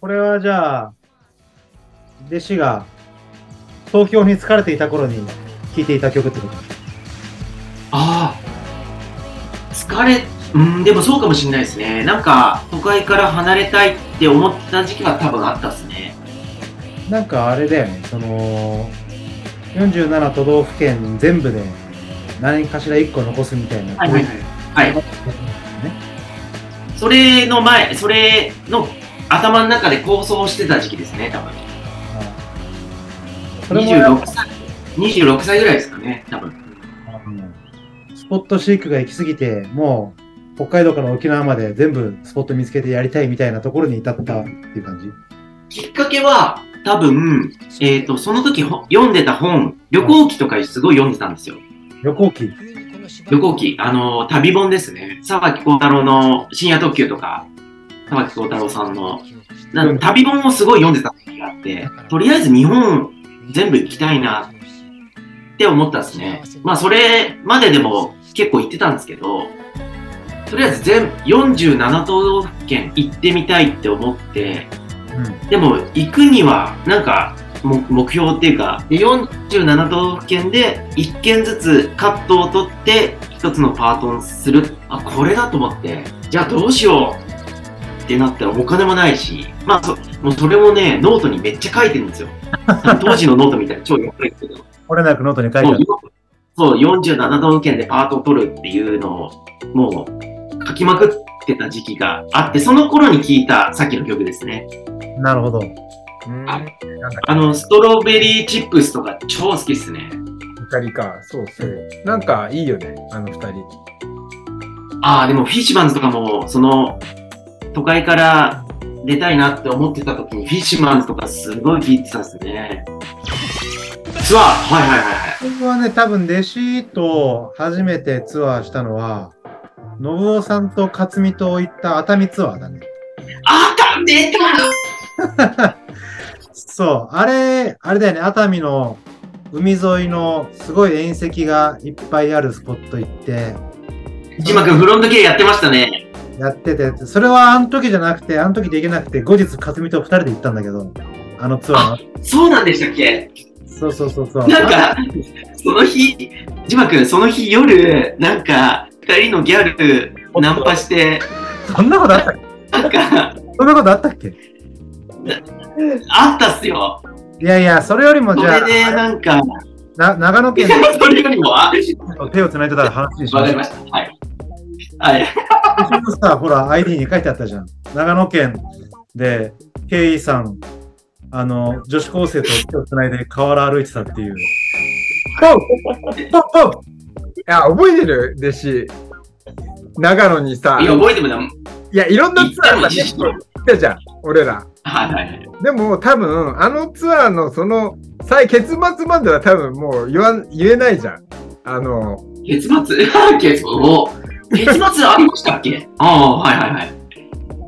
Speaker 6: これはじゃあ、弟子が東京に疲れていた頃に聴いていた曲ってこと？
Speaker 2: ああ、疲れ、うん、でもそうかもしれないですね。なんか、都会から離れたいって思った時期が多分あったっすね。
Speaker 6: なんかあれだよね、その、47都道府県全部で、ね、何かしら1個残すみたいな、
Speaker 2: はいはいはい、それの前それの頭の中で構想してた時期ですね多分。
Speaker 3: ん
Speaker 2: 26歳歳ぐらいですかね多分、
Speaker 3: ん、スポット飼育が行き過ぎてもう北海道から沖縄まで全部スポット見つけてやりたいみたいなところに至ったっていう感じ？
Speaker 2: きっかけは多分、えーと、とその時読んでた本旅行記とかすごい読んでたんですよ。
Speaker 3: 旅行記。
Speaker 2: 旅行記、あの、旅本ですね。沢木幸太郎の深夜特急とか、沢木幸太郎さんの、なんか旅本をすごい読んでた時があって、とりあえず日本全部行きたいなって思ったんですね。まあ、それまででも結構行ってたんですけど、とりあえず全47都道府県行ってみたいって思って、
Speaker 3: うん。
Speaker 2: でも行くにはなんかも目標っていうかで47都道府県で1件ずつカットを取って1つのパートにする。あこれだと思って。じゃあどうしようってなったらお金もないし。まあそもうそれもねノートにめっちゃ書いてるんですよ。[laughs] 当時のノートみたいな。超よく書いてるけど。
Speaker 3: これなくノートに書いてある。
Speaker 2: そう47都道府県でパートを取るっていうのをもう書きまくってた時期があってその頃に聞いたさっきの曲ですね。
Speaker 3: なるほど。
Speaker 4: うん。
Speaker 2: あの、ストロベリーチップスとか超好きっすね。
Speaker 4: 二人か。そうそう。なんかいいよね、あの二人。
Speaker 2: ああ、でもフィッシュマンズとかも、その、都会から出たいなって思ってた時に、フィッシュマンズとかすごい聴いてたっすね。ツアー？はいはいはいはい。
Speaker 3: 僕はね、多分弟子と初めてツアーしたのは、信夫さんと勝美と行った熱海ツアーだね。
Speaker 2: あーた出た
Speaker 3: そう、あれ、あれだよね、熱海の海沿いのすごい縁石がいっぱいあるスポット行って、
Speaker 2: 一馬くん。フロント系やってましたね。
Speaker 3: やってて、それはあの時じゃなくて、あの時できなくて、後日勝美と二人で行ったんだけど、あのツアーの。
Speaker 2: そうなんでしたっけ？
Speaker 3: そうそうそうそう。
Speaker 2: なんか、その日、ジマくん、その日夜、なんか、二人のギャルナンパして、
Speaker 3: そんなことあったっけ？
Speaker 2: なんか、
Speaker 3: そんなことあったっけ？
Speaker 2: あったっすよ。
Speaker 3: いやいや、それよりもじゃ
Speaker 2: それで、なんか、
Speaker 3: あ、な長野県
Speaker 2: それよりも、
Speaker 3: 手を繋いでたら話にしましょう
Speaker 2: わかりま。した。はい。はい。
Speaker 3: 私のさ、ほら、ID に書いてあったじゃん。長野県で、ケイさん、あの、女子高生と手を繋いで河原歩いてたっていう。ポッポッポッ
Speaker 4: いや、覚えてる弟子。長野にさ、
Speaker 2: いや、覚えてもない。
Speaker 4: いや、いろんなツアーさ、
Speaker 2: 知っても
Speaker 4: 行ったじゃん、俺ら。
Speaker 2: はいはいはい。
Speaker 4: でも多分、あのツアーのその、最結末までは多分もう言わん、言えないじゃん。あの、
Speaker 2: 結末？[laughs] 結末？お結末ありましたっけ？ああ、はいはいはい。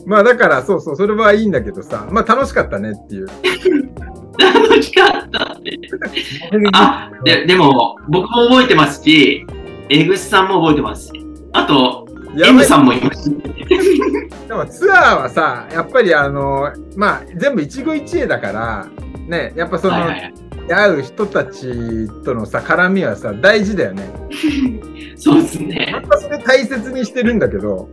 Speaker 4: まあだから、そうそう、それはいいんだけどさ、まあ楽しかったねっていう。[laughs]
Speaker 2: 楽しかったって。[laughs] あ、で、でも、僕も覚えてますし、江口さんも覚えてますし、あと、M
Speaker 4: い
Speaker 2: さんもいますし。
Speaker 4: でもツアーはさ、やっぱりあの、まあ全部一期一会だから、ね、やっぱその、
Speaker 2: はいはいはい。
Speaker 4: 会う人たちとのさ、絡みはさ、大事だよね。[laughs]
Speaker 2: そうです
Speaker 4: や
Speaker 2: ね
Speaker 4: っ。ぱそれ大切にしてるんだけど、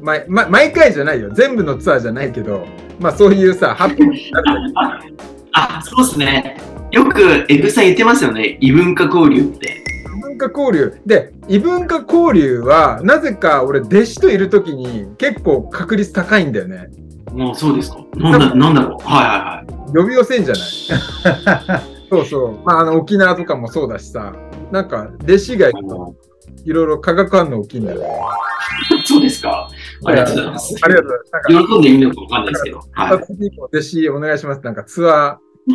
Speaker 4: まま、毎回じゃないよ。全部のツアーじゃないけど、まあそういうさ、ハッピーになる [laughs]
Speaker 2: あ、そうですね。よく江口さん言ってますよね。異文化交流って。
Speaker 4: 異文化交流。で、異文化交流は、なぜか俺、弟子といるときに結構確率高いんだよね。
Speaker 2: もうそうですか。なんだ、なんだろう。はいはいはい。
Speaker 4: 呼び寄せんじゃない？[laughs] そうそう。まあ、あの、沖縄とかもそうだしさ、なんか、弟子がいろいろ化学反応起きんだよ。[laughs]
Speaker 2: そうですか。ありがとうございます。
Speaker 4: ありがとうございます。
Speaker 2: 喜んでいいのかわかんないですけど。は
Speaker 4: なんか、次も弟子お願いします。なんかツアー、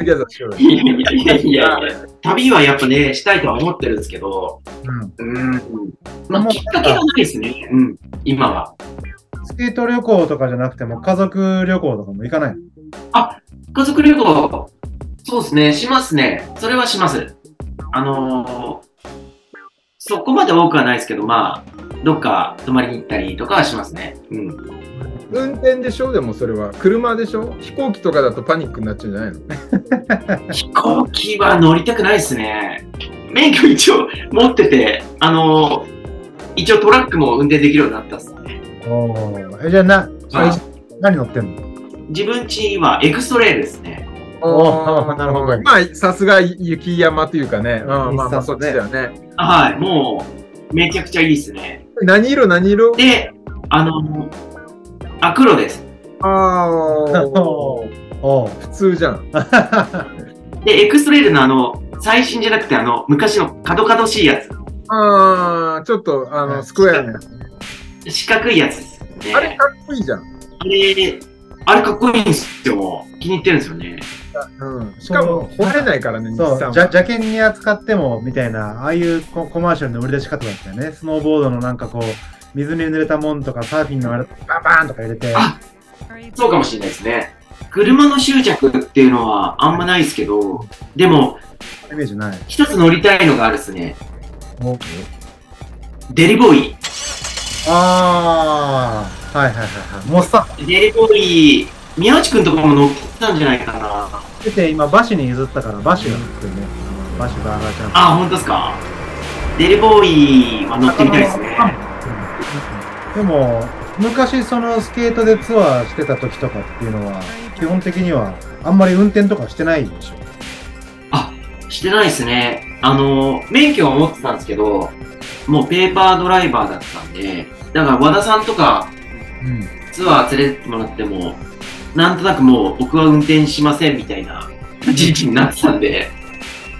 Speaker 2: い。いやいやいやいやいや。旅はやっぱね、したいとは思ってるんですけど、
Speaker 3: うん。
Speaker 2: うん。まあ、きっかけがないですね。うん。今は。
Speaker 3: スケート旅行とかじゃなくても、家族旅行とかも行かないの？
Speaker 2: 家族旅行、そうですね、しますね。それはします。あのーそこまで多くはないですけど、まあ、どっか泊まりに行ったりとかはしますね。うん。
Speaker 4: 運転でしょ？でもそれは。車でしょ？飛行機とかだとパニックになっちゃうんじゃないの？[laughs]
Speaker 2: 飛行機は乗りたくないですね。免許一応持ってて、あのー一応トラックも運転できるようになったっすね。
Speaker 3: おーえ、じゃあな、
Speaker 2: あ
Speaker 3: 何乗ってんの？
Speaker 2: 自分家はエクストレイルですね。
Speaker 3: おー [laughs] なるほど
Speaker 4: まあ、さすが雪山というかね。うん、まあまあそっちだよね。
Speaker 2: はい、もう、めちゃくちゃいいですね。
Speaker 4: 何色？何色？
Speaker 2: で、あのーあ、黒です。
Speaker 4: ああ、普通じゃん。[laughs]
Speaker 2: で、エクストレイルのあの、最新じゃなくて、あの、昔の角々しいやつ。
Speaker 4: ああ、ちょっと、あの、スクエアのやつ。
Speaker 2: 四角いやつですね。
Speaker 4: あれかっこいいじゃん。
Speaker 2: あれ、あれかっこいいんですよ。気に入ってるんですよね。
Speaker 4: うん。しかも、掘れないからね、日
Speaker 3: そう、
Speaker 4: 産
Speaker 3: じゃ邪険に扱っても、みたいな、ああいうココマーシャルの売り出し方だったよね。スノーボードのなんかこう、水に濡れたもんとか、サーフィンのあれ、バンバーンとか入れて、
Speaker 2: あそうかもしれないですね。車の執着っていうのはあんまないですけど、でも、
Speaker 3: イメージない。
Speaker 2: 一つ乗りたいのがあるですね。
Speaker 3: お
Speaker 2: デリボーイ。
Speaker 3: あー、はいはいはいはい。モッサ
Speaker 2: デリボーイ、宮内くんとかも乗ってたんじゃないかな。
Speaker 3: 出て、今、バシに譲ったから、バシが乗ってるね。あのバシバーガーチャンピオン
Speaker 2: あ、本当ですか。デリボーイは乗ってみたいですね。
Speaker 3: でも、昔そのスケートでツアーしてた時とかっていうのは、基本的にはあんまり運転とかしてないでしょ？
Speaker 2: してないですね。あの、免許は持ってたんですけど、もうペーパードライバーだったんで、だから和田さんとか
Speaker 3: うん。
Speaker 2: ツアー連れてってもらっても、なんとなくもう僕は運転しませんみたいな時期になってたんで、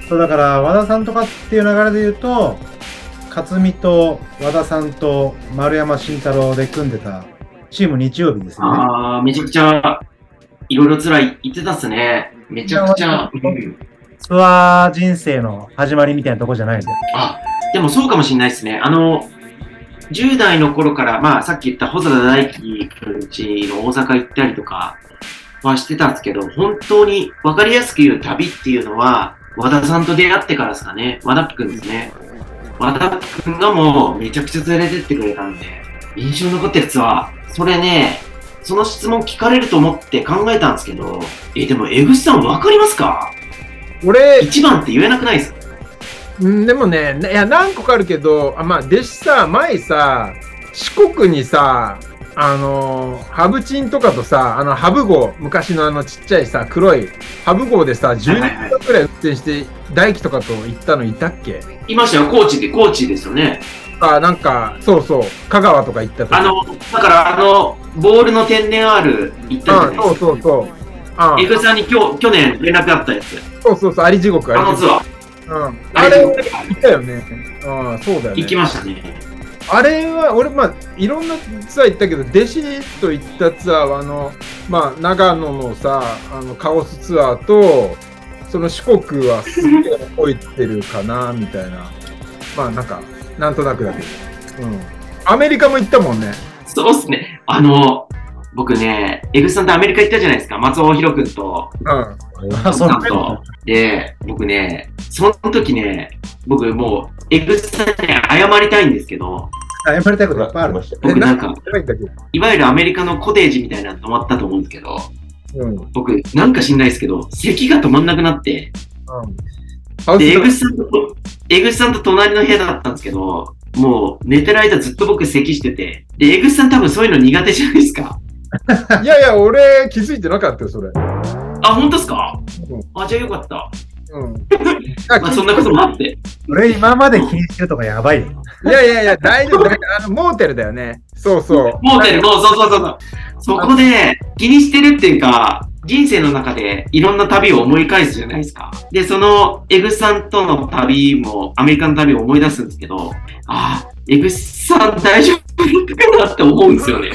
Speaker 3: そうだから、和田さんとかっていう流れで言うと、勝美と和田さんと丸山慎太郎で組んでたチーム日曜日ですよね。
Speaker 2: あー、めちゃくちゃいろいろ辛い言ってたっすね。めちゃくちゃ。うん
Speaker 3: ツアー人生の始まりみたいなとこじゃないんだよ。
Speaker 2: あ、でもそうかもしれないですね。あの、10代の頃から、まあさっき言った細田大輝くんちの大阪行ったりとかはしてたんですけど、本当に分かりやすく言う旅っていうのは、和田さんと出会ってからですかね。和田くんですね。和田くんがもうめちゃくちゃ連れてってくれたんで、印象に残ってるツアー。それね、その質問聞かれると思って考えたんですけど、え、でも江口さん分かりますか？
Speaker 4: 俺、
Speaker 2: 一番って言えなくないですか？
Speaker 4: うんでもね、いや、何個かあるけど、あまあ、弟子さ、前さ、四国にさ、あの、ハブチンとかとさ、あの、ハブ号、昔のあのちっちゃいさ、黒い、ハブ号でさ、12時間くらい運転して、大輝とかと行ったのいたっけ？
Speaker 2: いましたよ、高知で、高知ですよね。
Speaker 4: あ、なんか、そうそう、香川とか行った時
Speaker 2: あの、だからあの、ボールの天然 R 行ったじゃない
Speaker 4: うん、
Speaker 2: ですか。
Speaker 4: そうそうそう。あ
Speaker 2: エグさんに今日、去年連絡あったやつ。
Speaker 4: そうそうそう、あり地獄、あり地獄。
Speaker 2: あのツアー。
Speaker 4: うん。
Speaker 2: あれ、
Speaker 4: 行ったよね。ああ、そうだよね。
Speaker 2: 行きましたね。
Speaker 4: あれは、俺、まあ、いろんなツアー行ったけど、弟子と行ったツアーは、あの、まあ、長野のさ、あの、カオスツアーと、その四国はすげえ覚えてるかな、みたいな。まあ、なんか、なんとなくだけど。うん。アメリカも行ったもんね。
Speaker 2: そうっすね。あの、僕ね、エグさんとアメリカ行ったじゃないですか。松尾弘くんと、
Speaker 4: うん。
Speaker 3: あ、そう
Speaker 2: さんと。で、僕ね、その時ね、僕もう、エグさんに謝りたいんですけど、
Speaker 3: 謝りたいこといっぱいある。
Speaker 2: 僕なんか、
Speaker 4: ないんだけ？ど。
Speaker 2: いわゆるアメリカのコテージみたいなの泊まったと思うんですけど、
Speaker 4: うん。うん。
Speaker 2: 僕、なんか知んないですけど、咳が止まんなくなって、
Speaker 4: ハウス
Speaker 2: で、江口さんと、江口さんと隣の部屋だったんですけど、もう寝てる間ずっと僕咳してて、で、江口さん多分そういうの苦手じゃないですか。[laughs]
Speaker 4: いやいや、俺、気づいてなかったよ、それ。
Speaker 2: あ、本当ですか？
Speaker 4: うん
Speaker 2: あ、じゃあよかった。
Speaker 4: うん。[laughs]
Speaker 2: まあそんなこともあって。
Speaker 3: 俺今まで気にしてるとかやばいよ。
Speaker 4: いやいやいや、大丈夫。[laughs] あの、モーテルだよね。そうそう。
Speaker 2: モーテルの、そうそうそうそう。そこで気にしてるっていうか、人生の中でいろんな旅を思い返すじゃないですか。で、その、エグさんとの旅も、アメリカの旅を思い出すんですけど、ああ、エグさん大丈夫かなって思うん。ですよね。
Speaker 4: い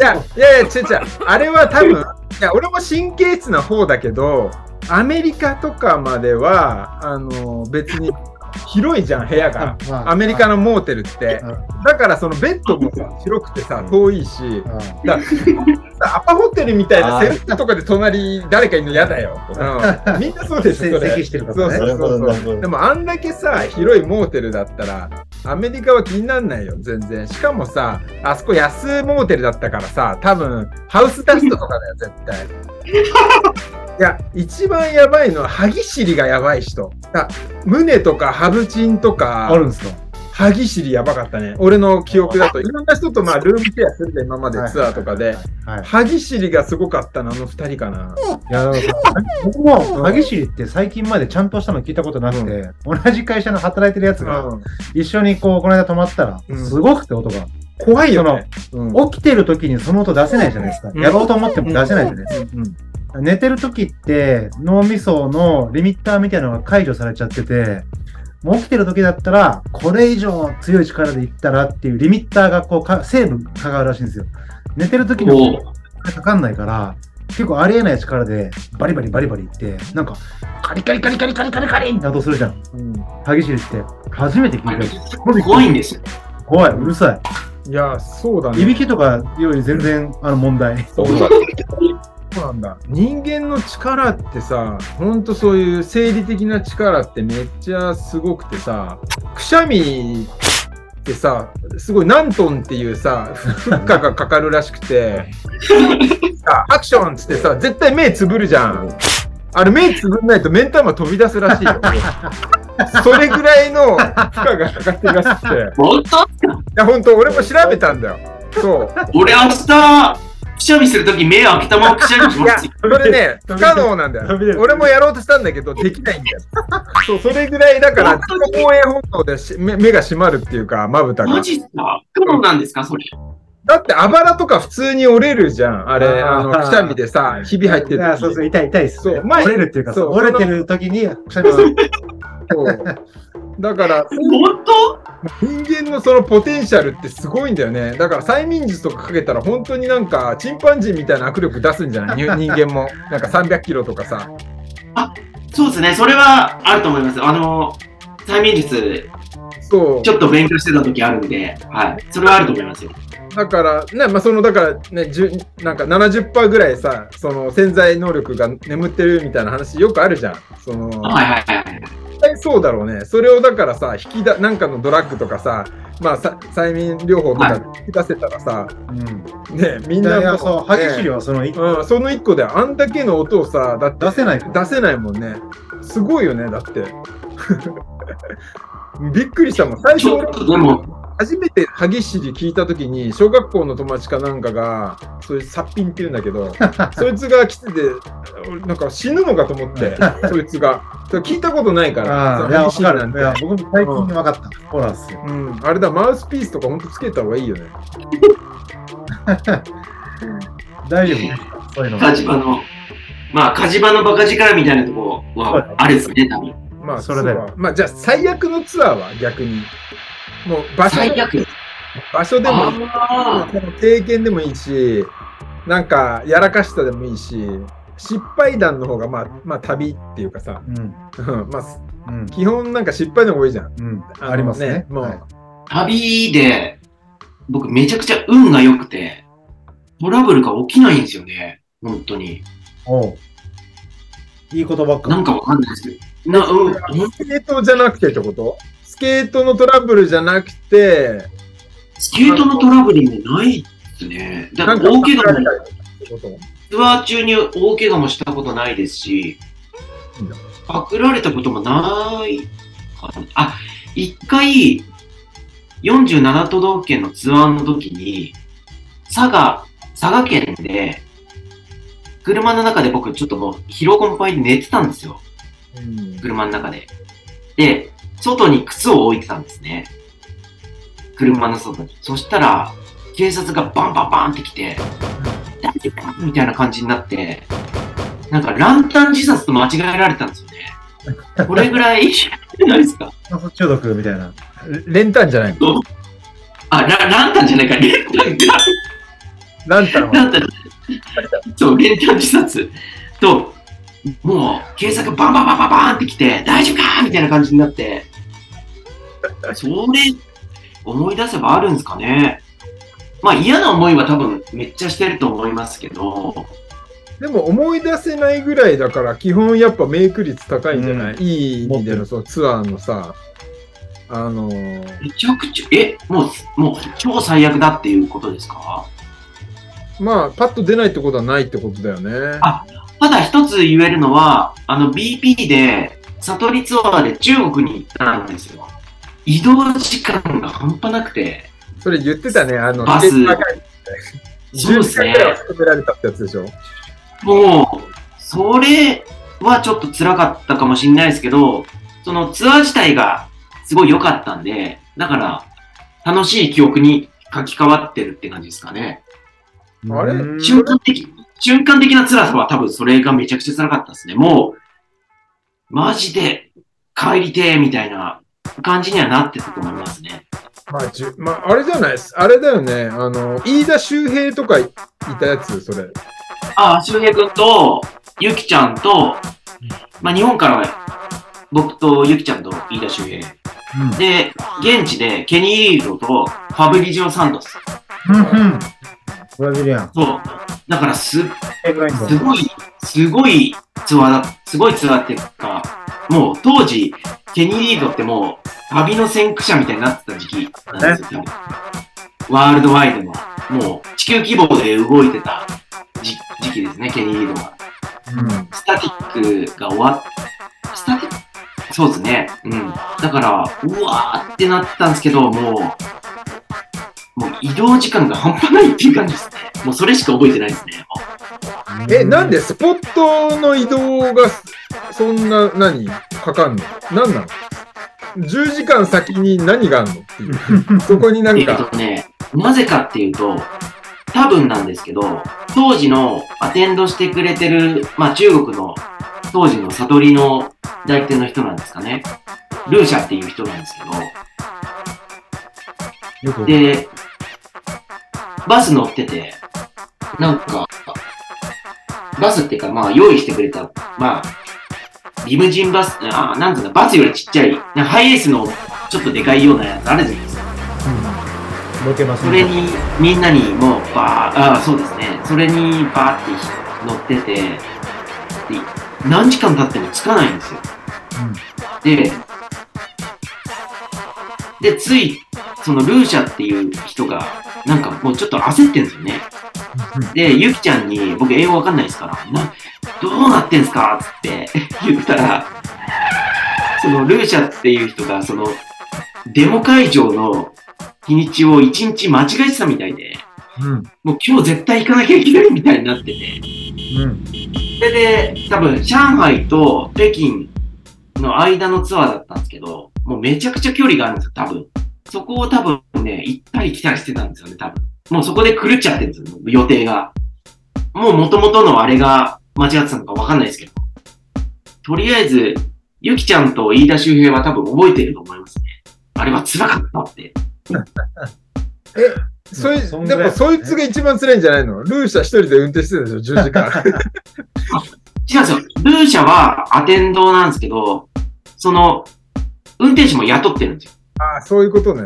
Speaker 4: や、いやいや、違う違う。あれは多分、いや、俺も神経質な方だけど、アメリカとかまでは、あの、別に広いじゃん、部屋が。アメリカのモーテルって。だから、そのベッドもさ、広くてさ、遠いし、だアパホテルみたいなセルフとかで隣誰かいるの嫌だよ。うん、[laughs] みんなそうでしょ、それ。
Speaker 3: 咳してるからね。
Speaker 4: そうそうそう。でもあんだけさ、広いモーテルだったら、アメリカは気になんないよ、全然。しかもさ、あそこ安モーテルだったからさ、多分、ハウスダストとかだよ、絶対。いや、一番やばいのは、歯ぎしりがやばい人。あ胸とかハブチンとか
Speaker 3: あ、るんですか？
Speaker 4: 歯ぎしりやばかったね。俺の記憶だと。いろんな人とまあ、ルームシェアするで、今までツアーとかで。
Speaker 3: はい。
Speaker 4: 歯ぎしりがすごかったの、あの二人かな。
Speaker 3: いや、だからさ僕も、歯ぎしりって最近までちゃんとしたの聞いたことなくて、同じ会社の働いてるやつが、
Speaker 4: うん
Speaker 3: 一緒にこう、この間泊まったら、
Speaker 4: うん
Speaker 3: すごくて音が。
Speaker 4: 怖いよね。うん
Speaker 3: 起きてる時にその音出せないじゃないですか。
Speaker 4: うん
Speaker 3: やろうと思っても出せないじゃないですか。
Speaker 4: うん
Speaker 3: 寝てる時って脳みそのリミッターみたいなのが解除されちゃってて、もう起きてる時だったら、これ以上強い力でいったらっていうリミッターがこうか、セーブかかるらしいんですよ。寝てる時にかかんないから、結構ありえない力でバリバリバリバリいって、なんか、カリカリカリカリカリカリカリって音するじゃん。
Speaker 4: うん
Speaker 3: 歯ぎしりって。初めて聞いたよ。
Speaker 2: 怖いんですよ。
Speaker 3: 怖い、うるさ
Speaker 4: いや、そうだ
Speaker 3: い。
Speaker 4: ね。
Speaker 3: いびきとかより全然あの問題。
Speaker 4: そうだ。[laughs] そうなんだ。人間の力ってさ、ほんとそういう生理的な力ってめっちゃすごくてさ、くしゃみってさ、すごい何トンっていうさ、負荷がかかるらしくて、さアクションっつってさ、絶対目つぶるじゃん。あれ目つぶんないと目ん玉飛び出すらしいよ。それぐらいの負荷がかかってるらしくて。い
Speaker 2: 本当
Speaker 4: や、ほんと、俺も調べたんだよ。そう。
Speaker 2: 俺明日、くしゃみするとき目開けたままくしゃみし
Speaker 4: いや
Speaker 2: ますよ。、
Speaker 4: それね、[laughs] 不可能なんだ。よ俺もやろうとしたんだけど、できないんだよ。そう、それぐらいだから、防衛本能でし目目が閉まるっていうか、まぶたが
Speaker 2: マ。ジっすか？不可能なんですか？それ。
Speaker 4: だって、あばらとか普通に折れるじゃん。あれ、あの、くしゃみでさ、ひび入ってる
Speaker 3: そうそう、痛い痛いっす、ね。
Speaker 4: そう前
Speaker 3: 折れるっていうか、
Speaker 4: そう
Speaker 3: 折れてる時に、くしゃみする。[laughs]
Speaker 4: そうだから、
Speaker 2: 本当？
Speaker 4: 人間のそのポテンシャルってすごいんだよね。だから催眠術とかかけたら本当になんかチンパンジーみたいな握力出すんじゃない？人人間も。なんか300キロとかさ。
Speaker 2: そうですね。それはあると思います。あの、催眠術、
Speaker 4: そう。
Speaker 2: ちょっと勉強してた時あるんで、はい。それはあると思いますよ。
Speaker 4: だから、ね、まあ、その、だからね、じゅなんか70%ぐらいさ、その潜在能力が眠ってるみたいな話よくあるじゃん。その、
Speaker 2: はいはいはいはい。
Speaker 4: 絶対そうだろうね。それをだからさ、引きだ、なんかのドラッグとかさ、まあ、さ催眠療法とか引き出せたらさ、
Speaker 3: うん。
Speaker 4: ね、みんなも
Speaker 3: そう、歯ぎしりはその一個
Speaker 4: うん、その一個であんだけの音をさ、だって
Speaker 3: 出せない。
Speaker 4: 出せないもんね。すごいよね、だって。[laughs] びっくりしたもん。最初俺
Speaker 2: ちょっとでも、
Speaker 4: 初めて歯ぎしり聞いたときに、小学校の友達かなんかが、そういうサッピンって言うんだけど、[laughs] そいつが来てて、俺なんか死ぬのかと思って、[laughs] そいつが。聞いたことないから、歯ぎしり。なんて
Speaker 3: 僕も最近分かった。ホラーっすよ。
Speaker 4: うん、あれだ、マウスピースとかほんとつけた方がいいよね。[laughs]
Speaker 3: 大丈夫？そういうの。
Speaker 2: 火事場の、まあ、火事場のバカ力みたいなとこは、あれですね、多分。
Speaker 4: まあ、
Speaker 3: それだよ
Speaker 4: うかまあ、じゃあ、最悪のツアーは逆に。もう場所
Speaker 2: 最悪。
Speaker 4: 場所でも経験でもいいし、なんかやらかしたでもいいし、失敗談の方がまあ、まあ旅っていうかさ、
Speaker 3: うん。
Speaker 4: うんまあ、
Speaker 3: うん。
Speaker 4: 基本なんか失敗の方が多いじゃん。
Speaker 3: うん。
Speaker 4: あ
Speaker 3: りますね。
Speaker 4: もう、
Speaker 3: はい
Speaker 2: ー旅で、僕めちゃくちゃ運が良くて、トラブルが起きないんですよね。本当に。
Speaker 3: おういいことばっか。
Speaker 2: なんかわかんないですけど。な、うん、
Speaker 4: スケートじゃなくてってこと？スケートのトラブルじゃなくて、
Speaker 2: スケートのトラブルもないですね。だから大怪我も、ツアー中に大怪我もしたことないですしパクられたこともないかな。あ、一回、47都道府県のツアーの時に、佐賀、佐賀県で、車の中で僕ちょっともう疲労困憊で寝てたんですよ。
Speaker 4: うん
Speaker 2: 車の中で。で、外に靴を置いてたんですね。車の外に。そしたら、警察がバンバンバンって来て、大丈夫かみたいな感じになって、なんかランタン自殺と間違えられたんですよね。これぐらいじゃないですか？
Speaker 3: 中毒みたいな。
Speaker 4: 練炭じゃないの？
Speaker 2: あ、ラランタンじゃないか、レンタンか。
Speaker 4: ランタンは？
Speaker 2: ランタン。そう、レンタン自殺と、もう、警察がバンバンバンバンバンって来て、大丈夫かみたいな感じになって、[laughs] それ、思い出せばあるんですかね。まあ嫌な思いは多分めっちゃしてると思いますけど、
Speaker 4: でも思い出せないぐらいだから、基本やっぱメイク率高いんじゃない、いい意味でのそのツアーのさ、あのー。
Speaker 2: めちゃくちゃ、え、もう、もう超最悪だっていうことですか？
Speaker 4: まあ、パッと出ないってことはないってことだよね。
Speaker 2: あただ一つ言えるのは、あの BP で、悟りツアーで中国に行ったんですよ。移動時間が半端なくて、
Speaker 4: それ言ってたね、あの、
Speaker 2: バス
Speaker 4: チケット高い10
Speaker 2: そうですね
Speaker 4: 時間ぐらいは止められたってやつでしょ？
Speaker 2: もう、それはちょっと辛かったかもしれないですけど、そのツアー自体がすごい良かったんで、だから、楽しい記憶に書き換わってるって感じですかね。
Speaker 4: あれ？
Speaker 3: うん
Speaker 2: 瞬間的に瞬間的な辛さは多分それがめちゃくちゃ辛かったですね。もう、マジで帰りてーみたいな感じにはなってたと思いますね。
Speaker 4: まあ、じゅまあ、あれじゃないです。あれだよね。あの、飯田周平とかいいたやつ、それ。
Speaker 2: ああ、周平くんと、ゆきちゃんと、まあ日本からは僕とゆきちゃんと飯田周平。
Speaker 3: うん
Speaker 2: で、現地でケニー・リードとファブリジオ・サントス。
Speaker 3: ブラジリアン。
Speaker 2: そう。だからす、すごい、すごいツアーだ、すごいツアーっていうか、もう当時、ケニー・リードってもう旅の先駆者みたいになってた時期なんですよ。ワールドワイドの、もう地球規模で動いてた時時期ですね、ケニー・リードが。スタティックが終わっ、スタティック？そうですね。うん。だから、うわーってなったんですけど、もう、もう移動時間が半端ないっていう感じですね。もうそれしか覚えてないですね。
Speaker 4: え、なんでスポットの移動がそんな、何かかんの？何なの ?10 時間先に何があんのっていう。[laughs] そこになん
Speaker 2: えっ
Speaker 4: か、
Speaker 2: とね、なぜかっていうと、多分なんですけど、当時のアテンドしてくれてる、まあ中国の当時の悟りの代理店の人なんですかね。ルーシャっていう人なんですけど、で、バス乗ってて、なんか、バスっていうか、まあ、用意してくれた、まあ、リムジンバス、あなんていうの、バスよりちっちゃい、ハイエースのちょっとでかいようなやつあるじゃないですか。
Speaker 3: ロケバス
Speaker 2: それに、みんなにもう、バー、ああ、そうですね。それにバーって乗ってて、で何時間経ってもつかないんですよ。で、で、つい、そのルーシャっていう人が、なんかもうちょっと焦ってんですよね。で、ゆきちゃんに、僕英語わかんないですから、な、どうなってんすか？つって言ったら、そのルーシャっていう人が、その、デモ会場の日にちを一日間違えてたみたいで、
Speaker 3: うん。
Speaker 2: もう今日絶対行かなきゃいけないみたいになってて、
Speaker 3: うん。
Speaker 2: それで、多分、上海と北京の間のツアーだったんですけど、もうめちゃくちゃ距離があるんですよ、多分。そこを多分ね、行ったり来たりしてたんですよね、多分。もうそこで狂っちゃってるんですよ、予定が。もう元々のあれが間違ってたのかわかんないですけど。とりあえず、ゆきちゃんと飯田周平は多分覚えてると思いますね。あれは辛かったって。
Speaker 4: そい、
Speaker 3: そ
Speaker 4: でもそいつが一番辛いんじゃないの？ルーシャ一人で運転してるでしょ ?10 時間。[laughs]
Speaker 2: 違うんですよ。ルーシャはアテンドなんですけど、その、運転手も雇ってるんですよ。
Speaker 4: ああ、そういうことね。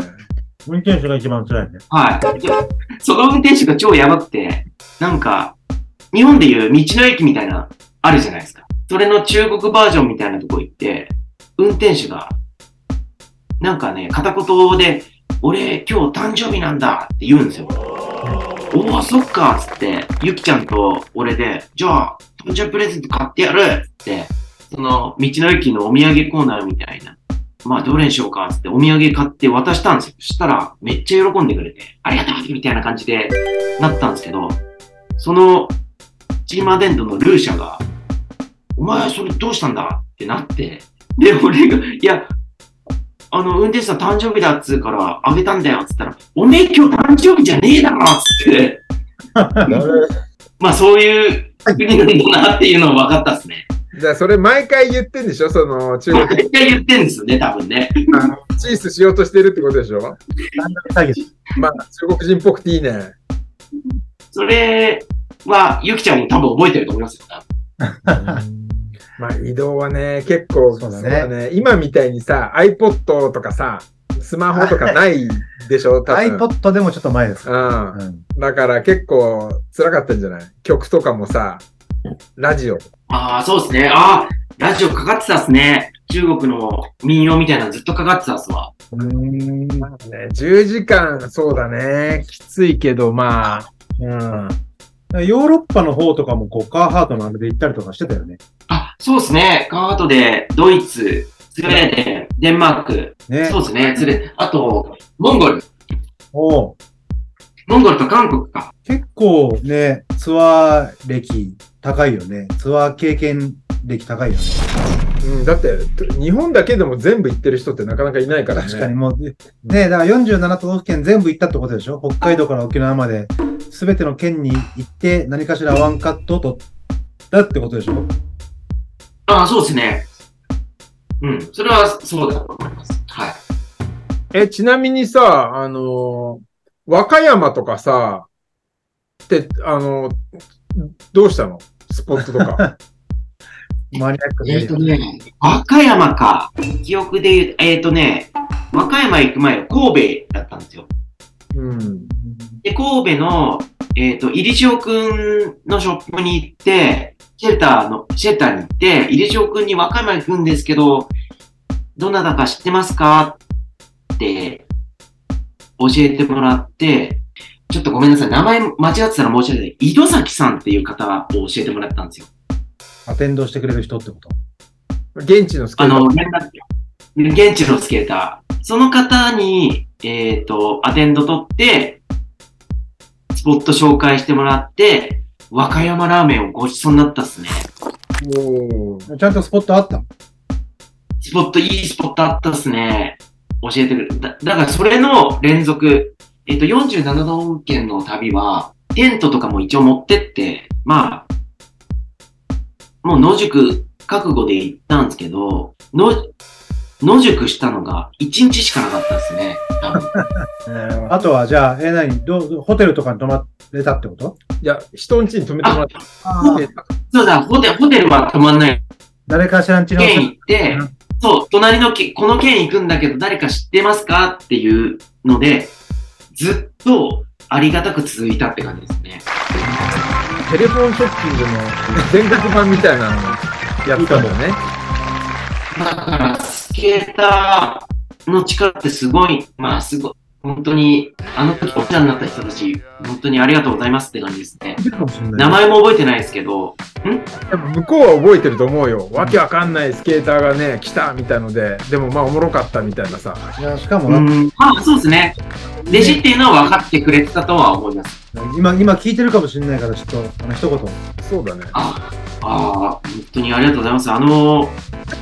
Speaker 3: 運転手が一番辛いね。
Speaker 2: はい。でその運転手が超やばくて、なんか、日本でいう道の駅みたいな、あるじゃないですか。それの中国バージョンみたいなとこ行って、運転手が、なんかね、片言で、俺今日誕生日なんだって言うんですよ。おお、そっかっつって、ゆきちゃんと俺で、じゃあ、誕生日プレゼント買ってやるって、その、道の駅のお土産コーナーみたいな。まあ、どれにしようかってお土産買って渡したんですよ。そしたら、めっちゃ喜んでくれて、ありがとうみたいな感じでなったんですけど、その、チーマーデントのルーシャが、お前それどうしたんだってなって、で、俺が、いや、あの、運転手さん誕生日だっつうから、あげたんだよっつったら、おめえ今日誕生日じゃねえだろっつって、[laughs] まあそういう国なんだなっていうのは分かったっすね。
Speaker 4: じゃあそれ毎回言ってんでしょ？その中国
Speaker 2: 毎回言ってんですよね、多分ね。
Speaker 4: あのチースしようとしてるってことでしょ？まあ中国人っぽくていいね。
Speaker 2: それは、ゆきちゃんも多分覚えてると思いますよ。[laughs]
Speaker 4: まあ移動はね、結構
Speaker 3: そうだね
Speaker 4: 今みたいにさ、iPod とかさ、スマホとかないでしょ？多分。
Speaker 3: iPod でもちょっと前ですか
Speaker 4: うん。
Speaker 3: ら。うん。
Speaker 4: だから結構辛かったんじゃない？曲とかもさ、ラジオ。
Speaker 2: ああ、そうですね。ああ、ラジオかかってたっすね。中国の民謡みたいなのずっとかかってたっすわ。
Speaker 4: ね、10時間、そうだね。きついけど、まあ、うん。
Speaker 3: ヨーロッパの方とかもこう、カーハートのあれで行ったりとかしてたよね。
Speaker 2: あ、そうですね。カートで、ドイツ、スウェーデン、デンマーク。
Speaker 3: ね。
Speaker 2: そうですね。つれ、あと、モンゴル。
Speaker 3: おう
Speaker 2: モンゴルと韓国か。
Speaker 3: 結構ね、ツアー歴高いよね。ツアー経験歴高いよね。
Speaker 4: うん、だって、日本だけでも全部行ってる人ってなかなかいないからね。
Speaker 3: 確かにもう、ね、だから47都道府県全部行ったってことでしょ？北海道から沖縄まですべての県に行って何かしらワンカットを取ったってことでしょ？
Speaker 2: ああ、そうですね。うん。それはそうだと思います。はい。
Speaker 4: え、ちなみにさ、あのー和歌山とかさ、って、あのーどうしたの？スポットとか。[laughs]
Speaker 3: マニアックで
Speaker 2: えっ、。とね、和歌山か。記憶で言うと、えっ、とね、和歌山行く前は神戸だったんですよ。
Speaker 4: うん。
Speaker 2: で、神戸の、えっ、と、入塩くんのショップに行って、シェルターの、シェルターに行って、入塩くんに和歌山行くんですけど、どなたか知ってますかって教えてもらって、ちょっとごめんなさい。名前間違ってたら申し訳ない。井戸崎さんっていう方を教えてもらったんですよ。
Speaker 3: アテンドしてくれる人ってこと？
Speaker 4: 現地のスケート
Speaker 2: あの、現地のスケーター。その方に、えっ、と、アテンド取って、スポット紹介してもらって、和歌山ラーメンをごちそうになったっすね。
Speaker 4: おー
Speaker 3: ちゃんとスポットあった？の
Speaker 2: スポット、いいスポットあったっすね。教えてくれる。だだからそれの連続。えっ、と、47道府県の旅は、テントとかも一応持ってって、まあ、もう野宿覚悟で行ったんですけど、の野宿したのが1日しかなかったですね。多 [laughs] 分
Speaker 3: あとは、じゃあ、え、何？どうホテルとかに泊まれたってこと？
Speaker 4: いや、人ん家に泊めてもらった。
Speaker 2: そうだ、ホテホテルは泊まんない。
Speaker 3: 誰かしらんちの
Speaker 2: 県行って、そう、隣の県、この県行くんだけど誰か知ってますかっていうので、ずっとありがたく続いたって感じですね。
Speaker 4: テレフォンショッピングの全国版みたいなのやったんだよね。
Speaker 2: だから、スケーターの力ってすごい、まあすごい、本当に、あの時お世話になった人たち、本当にありがとうございますって感じですね。名前も覚えてないですけど、
Speaker 4: やっぱ向こうは覚えてると思うよ。わけわかんないスケーターがね、来たみたいので、でもまあおもろかったみたいなさ。
Speaker 3: いや、しかもな、
Speaker 2: うん、まあそうですね。弟子っていうのは分かってくれてたとは思います。
Speaker 3: 今、今聞いてるかもしれないから、ちょっと、あの、一言。
Speaker 4: そうだね。
Speaker 2: ああ、本当にありがとうございます。あの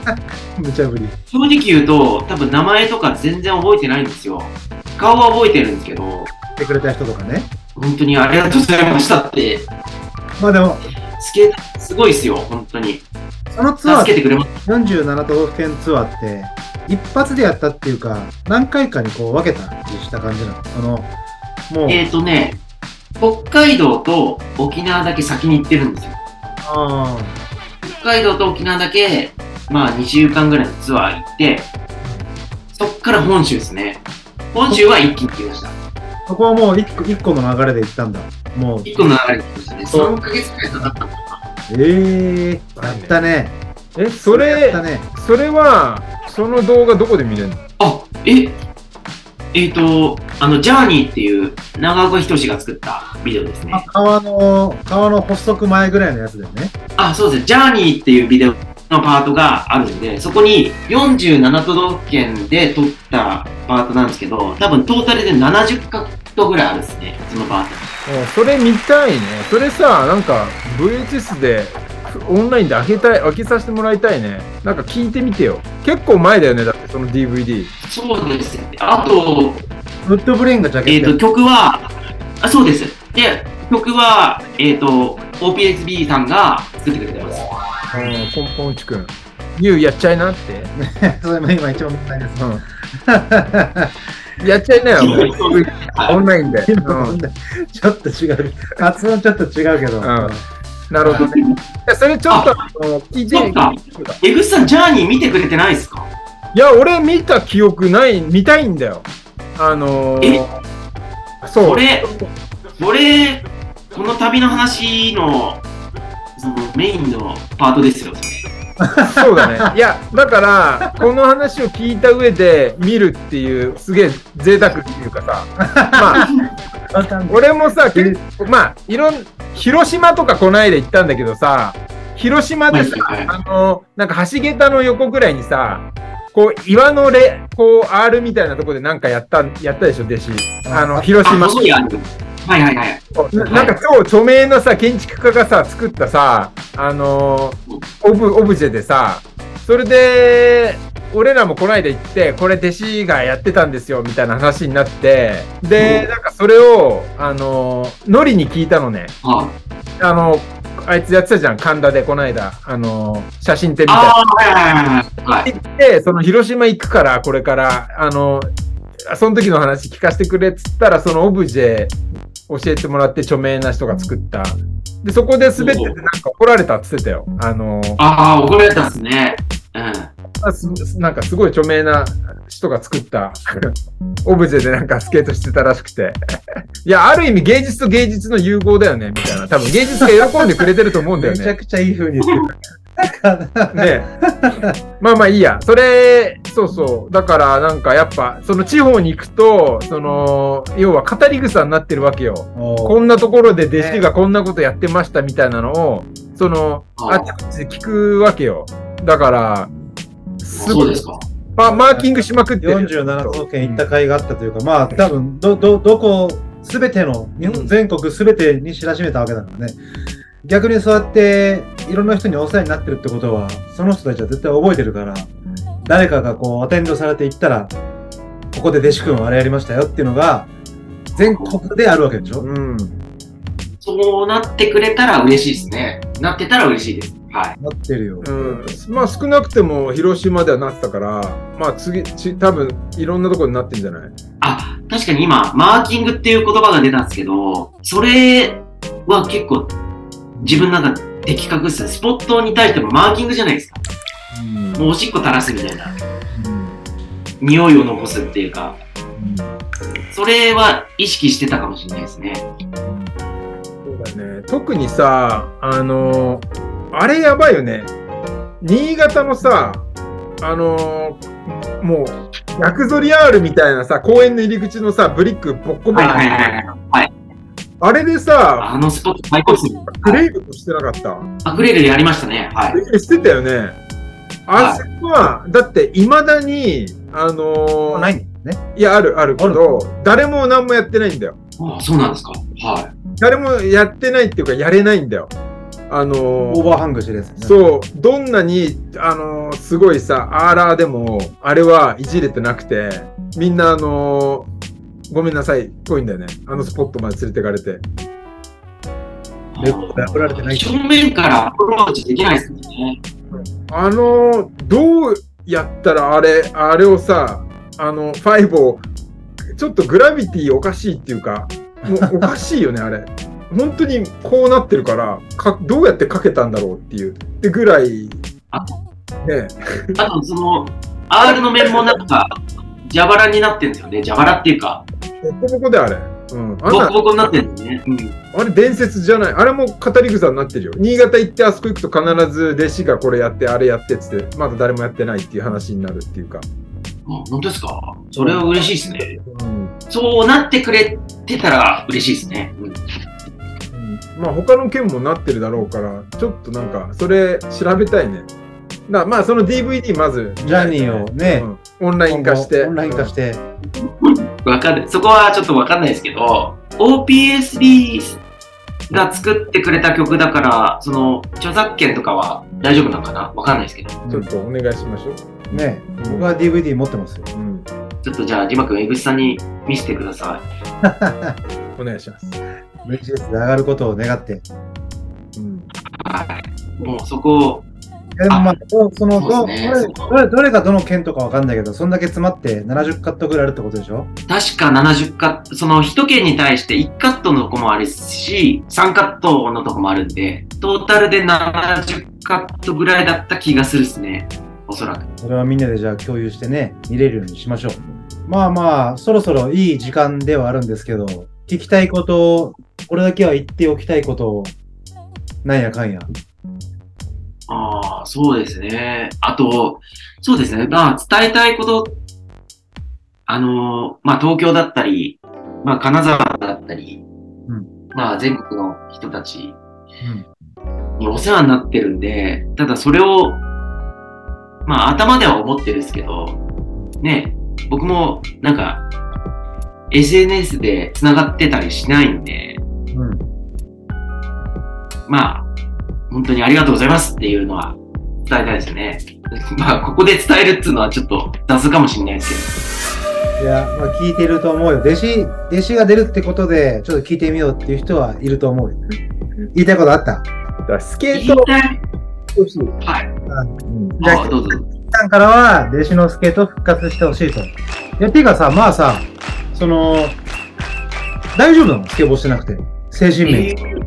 Speaker 2: [laughs]
Speaker 3: 無茶ぶり。
Speaker 2: 正直言うと、多分名前とか全然覚えてないんですよ。顔は覚えてるんですけど、
Speaker 3: 来てくれた人とかね。
Speaker 2: 本当にありがとうございましたって、
Speaker 3: まあでも、
Speaker 2: スケーターすごいですよ、本当に。
Speaker 3: そのツアー
Speaker 2: 助けてくれます。
Speaker 3: 47都道府県ツアーって、一発でやったっていうか、何回かにこう分けたりした感じなの？あの、もう、
Speaker 2: えっ、ー、とね、北海道と沖縄だけ先に行ってるんですよ。
Speaker 3: あ
Speaker 2: 北海道と沖縄だけ、まあ2週間ぐらいのツアー行って、そっから本州ですね。本州は一気に行きました。
Speaker 3: ーそこはもう一個一個の流れで行ったんだ。もう、
Speaker 2: 一個の流れで行きましたね。3ヶ月くらいかかったのかな。
Speaker 3: ええー、やったね。
Speaker 4: え、それ
Speaker 3: やった、ね。
Speaker 4: それは、その動画どこで見れるの？
Speaker 2: あ、ええっ、と、あの、ジャーニーっていう長岡仁が作ったビデオですね
Speaker 3: あ。川の、川の発足前ぐらいのやつだよね。
Speaker 2: あ、そうです。ジャーニーっていうビデオのパートがあるんで、そこに47都道府県で撮ったパートなんですけど、多分トータルで70カットぐらいあるんですね、そのパート。
Speaker 4: あそれ見たいね。それさ、なんか VHS でオンラインで開けたい、開けさせてもらいたいね。なんか聞いてみてよ。結構前だよね、だってその DVD。
Speaker 2: そうですね。あと、
Speaker 3: ウッドブレインがジャケ
Speaker 2: えっ、
Speaker 3: ット
Speaker 2: と、曲は、あ、そうです。で、曲は、えっ、と、OPSB さんが作ってくれてます。
Speaker 4: うん、ポンポンチくん。ユウやっちゃいなって。
Speaker 3: や [laughs] それも今一番問題です。
Speaker 4: うん。[laughs] やっちゃいなよ、もう。オンラインで。うん。
Speaker 3: ちょっと違う。発音ちょっと違うけど。
Speaker 4: んなるほどね。いや、それちょっと、あの聞いて
Speaker 2: 江口さん、ジャーニー見てくれてないですか？
Speaker 4: いや、俺見た記憶ない、見たいんだよ。あのー、そう。
Speaker 2: これ、これ、この旅の話の、そのメインのパートですよ、[laughs] そ
Speaker 4: うだね。いや、だから、この話を聞いた上で見るっていう、すげえ贅沢っていうかさ、[laughs] まあ、俺もさ、結構まあ、いろん、広島とかこないで行ったんだけどさ、広島でさ、
Speaker 2: は
Speaker 4: あの、なんか橋桁の横ぐらいにさ、こう、岩のれ、こう、R みたいなとこでなんかやった、やったでしょ、弟子。あの、広島。
Speaker 2: はいはいはい。
Speaker 4: ななんか超著名なさ、建築家がさ、作ったさ、あのーオブ、オブジェでさ、それで、俺らもこの間行って、これ弟子がやってたんですよ、みたいな話になって、で、なんかそれを、あの、ノリに聞いたのね。
Speaker 2: は
Speaker 4: あの、あいつやってたじゃん、神田でこの間、あの、写真展みたいな。
Speaker 2: ああ、はいはいはいはい。はい。
Speaker 4: 行って、その広島行くから、これから、あの、その時の話聞かせてくれっつったら、そのオブジェ教えてもらって著名な人が作った。で、そこで滑っててなんか怒られたって言ってたよ。あの、
Speaker 2: ああ、怒られたっすね。うん。
Speaker 4: なんかすごい著名な人が作った [laughs] オブジェでなんかスケートしてたらしくて。[laughs] いや、ある意味芸術と芸術の融合だよね、みたいな。多分芸術が喜んでくれてると思うんだよね。
Speaker 3: めちゃくちゃいい風に言ってる。
Speaker 4: ねまあまあいいや。それ、そうそう。だからなんかやっぱ、その地方に行くと、その、要は語り草になってるわけよ。こんなところで弟子がこんなことやってましたみたいなのを、その、
Speaker 2: あ
Speaker 4: あっちこっちで聞くわけよ。だから、すごい
Speaker 2: そうですか。
Speaker 4: まあ、マーキングしまくってる。
Speaker 3: 47都道府県行った甲斐があったというか、まあ多分ど、ど、どこ、すべての、日本全国すべてに知らしめたわけだからね。逆にそうやって、いろんな人にお世話になってるってことは、その人たちは絶対覚えてるから、誰かがこう、アテンドされて行ったら、ここで弟子君あれやりましたよっていうのが、全国であるわけでしょ？
Speaker 4: うん。
Speaker 2: そうなってくれたら嬉しいですね。なってたら嬉しいです。はい。
Speaker 3: なってるよ。
Speaker 4: うん、まあ少なくても広島ではなってたから、まあ次、ち多分いろんなところになってんじゃない？
Speaker 2: あ、確かに今、マーキングっていう言葉が出たんですけど、それは結構自分なんか的確っすね。スポットに対してもマーキングじゃないですか。もうおしっこ垂らすみたいな。匂いを残すっていうか、それは意識してたかもしれないですね。
Speaker 4: そうだね。特にさ、あのーあれやばいよね。新潟のさ、あのーもう、逆ゾリアールみたいなさ、公園の入り口のさ、ブリックボッコボコ、
Speaker 2: はいはいはいはい。
Speaker 4: あれでさ、
Speaker 2: あのスポット最高ですね。
Speaker 4: クレイブとしてなかった？
Speaker 2: アクレルでやりましたね。はい。
Speaker 4: クレイブしてたよね。あそこは、だって、未だに、あのー
Speaker 3: ないんだよね。
Speaker 4: いや、ある、あるけど、誰も何もやってないんだよ。
Speaker 2: あそうなんですか。はい。
Speaker 4: 誰もやってないっていうか、やれないんだよ。あのー
Speaker 3: オーバーハングしてるやつね。
Speaker 4: そう、どんなに、あのーすごいさ、アーラーでも、あれはいじれてなくて、みんなあのーごめんなさい、遠いんだよね。あのスポットまで連れてかれて。
Speaker 3: レコード破られてない
Speaker 2: 正面からアプローチできないですね。
Speaker 4: あのーどうやったらあれ、あれをさ、あの、5を、ちょっとグラビティおかしいっていうか、もうおかしいよね、あれ。本当にこうなってるから、かどうやってかけたんだろうっていう。で、ぐらい、
Speaker 2: あ
Speaker 4: ね、
Speaker 2: あと、その、R の面もなんか、蛇腹になってるんですよね。蛇腹っていうか、
Speaker 4: ボコボコであれ。うん。
Speaker 2: ボコ、ボコになってるんですね。うん。
Speaker 4: あれ伝説じゃない。あれも語り草になってるよ。新潟行ってあそこ行くと必ず弟子がこれやって、あれやってっつって、まだ誰もやってないっていう話になるっていうか。
Speaker 2: あ本当ですか？それは嬉しいですね。
Speaker 4: うん。
Speaker 2: そうなってくれてたら嬉しいですね。うん。
Speaker 4: まあ他の県もなってるだろうから、ちょっとなんか、それ調べたいね。だまあその DVD まず、
Speaker 3: ジャーニーをね
Speaker 4: うんオンライン化して。
Speaker 3: オンライン化して。
Speaker 2: わかんない。そこはちょっとわかんないですけど、OPSB が作ってくれた曲だから、その、著作権とかは大丈夫なのかな？わかんないですけど。
Speaker 4: ちょっとお願いしましょう。
Speaker 3: ね僕は DVD 持ってますよ。
Speaker 4: うん。
Speaker 2: ちょっとじゃあ、ジマ君、江口さんに見せてくださ [laughs]
Speaker 4: お願いします。
Speaker 3: VHS で上がることを願って。
Speaker 4: うん。
Speaker 2: い。はい。もうそこを、
Speaker 3: でもまあ、そそのど
Speaker 2: ね
Speaker 3: どれどれがどの県とかわかんないけど、そんだけ詰まって70カットぐらいあるってことでしょ？
Speaker 2: 確か70カット、その1件に対して1カットのとこもあるし、3カットのとこもあるんで、トータルで70カットぐらいだった気がするですね。おそらく。
Speaker 3: それはみんなでじゃあ共有してね、見れるようにしましょう。まあまあ、そろそろいい時間ではあるんですけど、聞きたいことを、これだけは言っておきたいことを、なんやかんや。
Speaker 2: ああ、そうですね。あと、そうですね。まあ、伝えたいこと、あのーまあ、東京だったり、まあ、金沢だったり、
Speaker 3: うん
Speaker 2: まあ、全国の人たちにお世話になってるんで、ただそれを、まあ、頭では思ってるんですけど、ね、僕も、なんか、SNS で繋がってたりしないんで、
Speaker 3: うん。
Speaker 2: まあ、本当にありがとうございますっていうのは伝えたいですね。[laughs] まあ、ここで伝えるっていうのはちょっと雑かもしれないです
Speaker 3: いや、まあ、聞いてると思うよ。弟子、弟子が出るってことで、ちょっと聞いてみようっていう人はいると思うよ。言いたいことあった？
Speaker 4: だからスケ
Speaker 2: けど。
Speaker 4: ート
Speaker 2: 言いたいはい。
Speaker 3: うんじゃあ
Speaker 2: あ、どうぞ。
Speaker 3: さんからは、弟子のスケートを復活してほしいと。いや、ていうかさ、まあさ、その、大丈夫なの？スケボーしてなくて。精神面。
Speaker 2: えー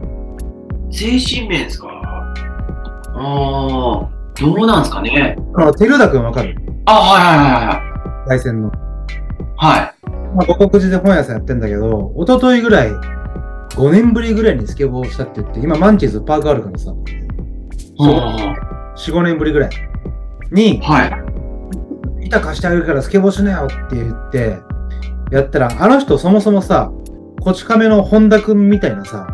Speaker 2: 精神面ですか？ああ、どうなんですかね。
Speaker 3: あの、テルダ君わかる？
Speaker 2: あ、はいはい
Speaker 3: 大戦の。
Speaker 2: はいはい。はい。
Speaker 3: まあ、五国寺で本屋さんやってんだけど、一昨日ぐらい、5年ぶりぐらいにスケボーをしたって言って、今マンチーズパークあるからさ、そう
Speaker 2: は
Speaker 3: 4、5年ぶりぐらいに、
Speaker 2: あはい。
Speaker 3: 板貸してあげるからスケボーしなよって言って、やったら、あの人そもそもさ、こち亀の本田くんみたいなさ、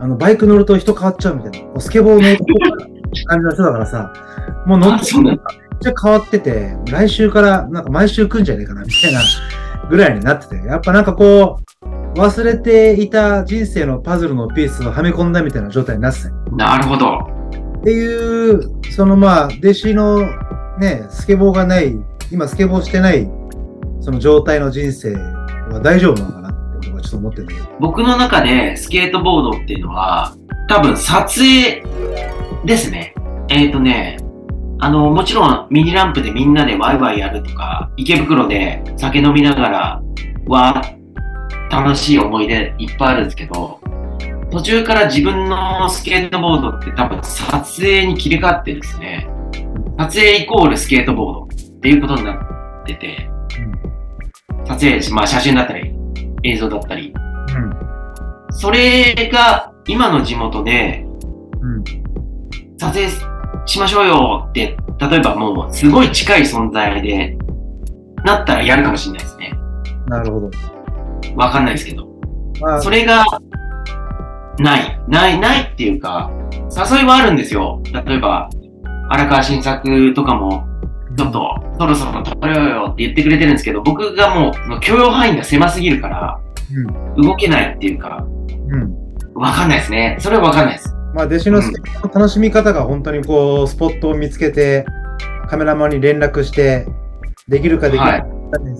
Speaker 3: あの、バイク乗ると人変わっちゃうみたいな、スケボー乗る感じの人だからさ、もう乗ってめっちゃ変わってて、来週からなんか毎週来んじゃねえかなみたいなぐらいになってて、やっぱなんかこう、忘れていた人生のパズルのピースをはめ込んだみたいな状態になってたよ
Speaker 2: なるほど。
Speaker 3: っていう、そのまあ、弟子のね、スケボーがない、今スケボーしてない、その状態の人生は大丈夫なのかなちょっと思ってるんだけど。
Speaker 2: 僕の中でスケートボードっていうのは、多分撮影ですね。えっ、ー、とね、あの、もちろんミニランプでみんなでワイワイやるとか、池袋で酒飲みながら、わー、楽しい思い出いっぱいあるんですけど、途中から自分のスケートボードって多分撮影に切り替わってですね、撮影イコールスケートボードっていうことになってて、撮影、まあ写真だったり、映像だったり、それが今の地元で
Speaker 3: うん。うん。
Speaker 2: 撮影しましょうよって、例えばもうすごい近い存在で、なったらやるかもしれないですね。
Speaker 3: なるほど。
Speaker 2: わかんないですけど。
Speaker 3: まあ、
Speaker 2: それが、ない。ない、ないっていうか、誘いはあるんですよ。例えば、荒川新作とかも、ちょっと、そろそろ撮ろうよって言ってくれてるんですけど、僕がもう、許容範囲が狭すぎるから、動けないっていうか、
Speaker 3: うん。うん。
Speaker 2: わかんないですね。それはわかんないです。
Speaker 3: まあ、弟子のスの楽しみ方が本当にこう、スポットを見つけて、カメラマンに連絡して、できるかできないか、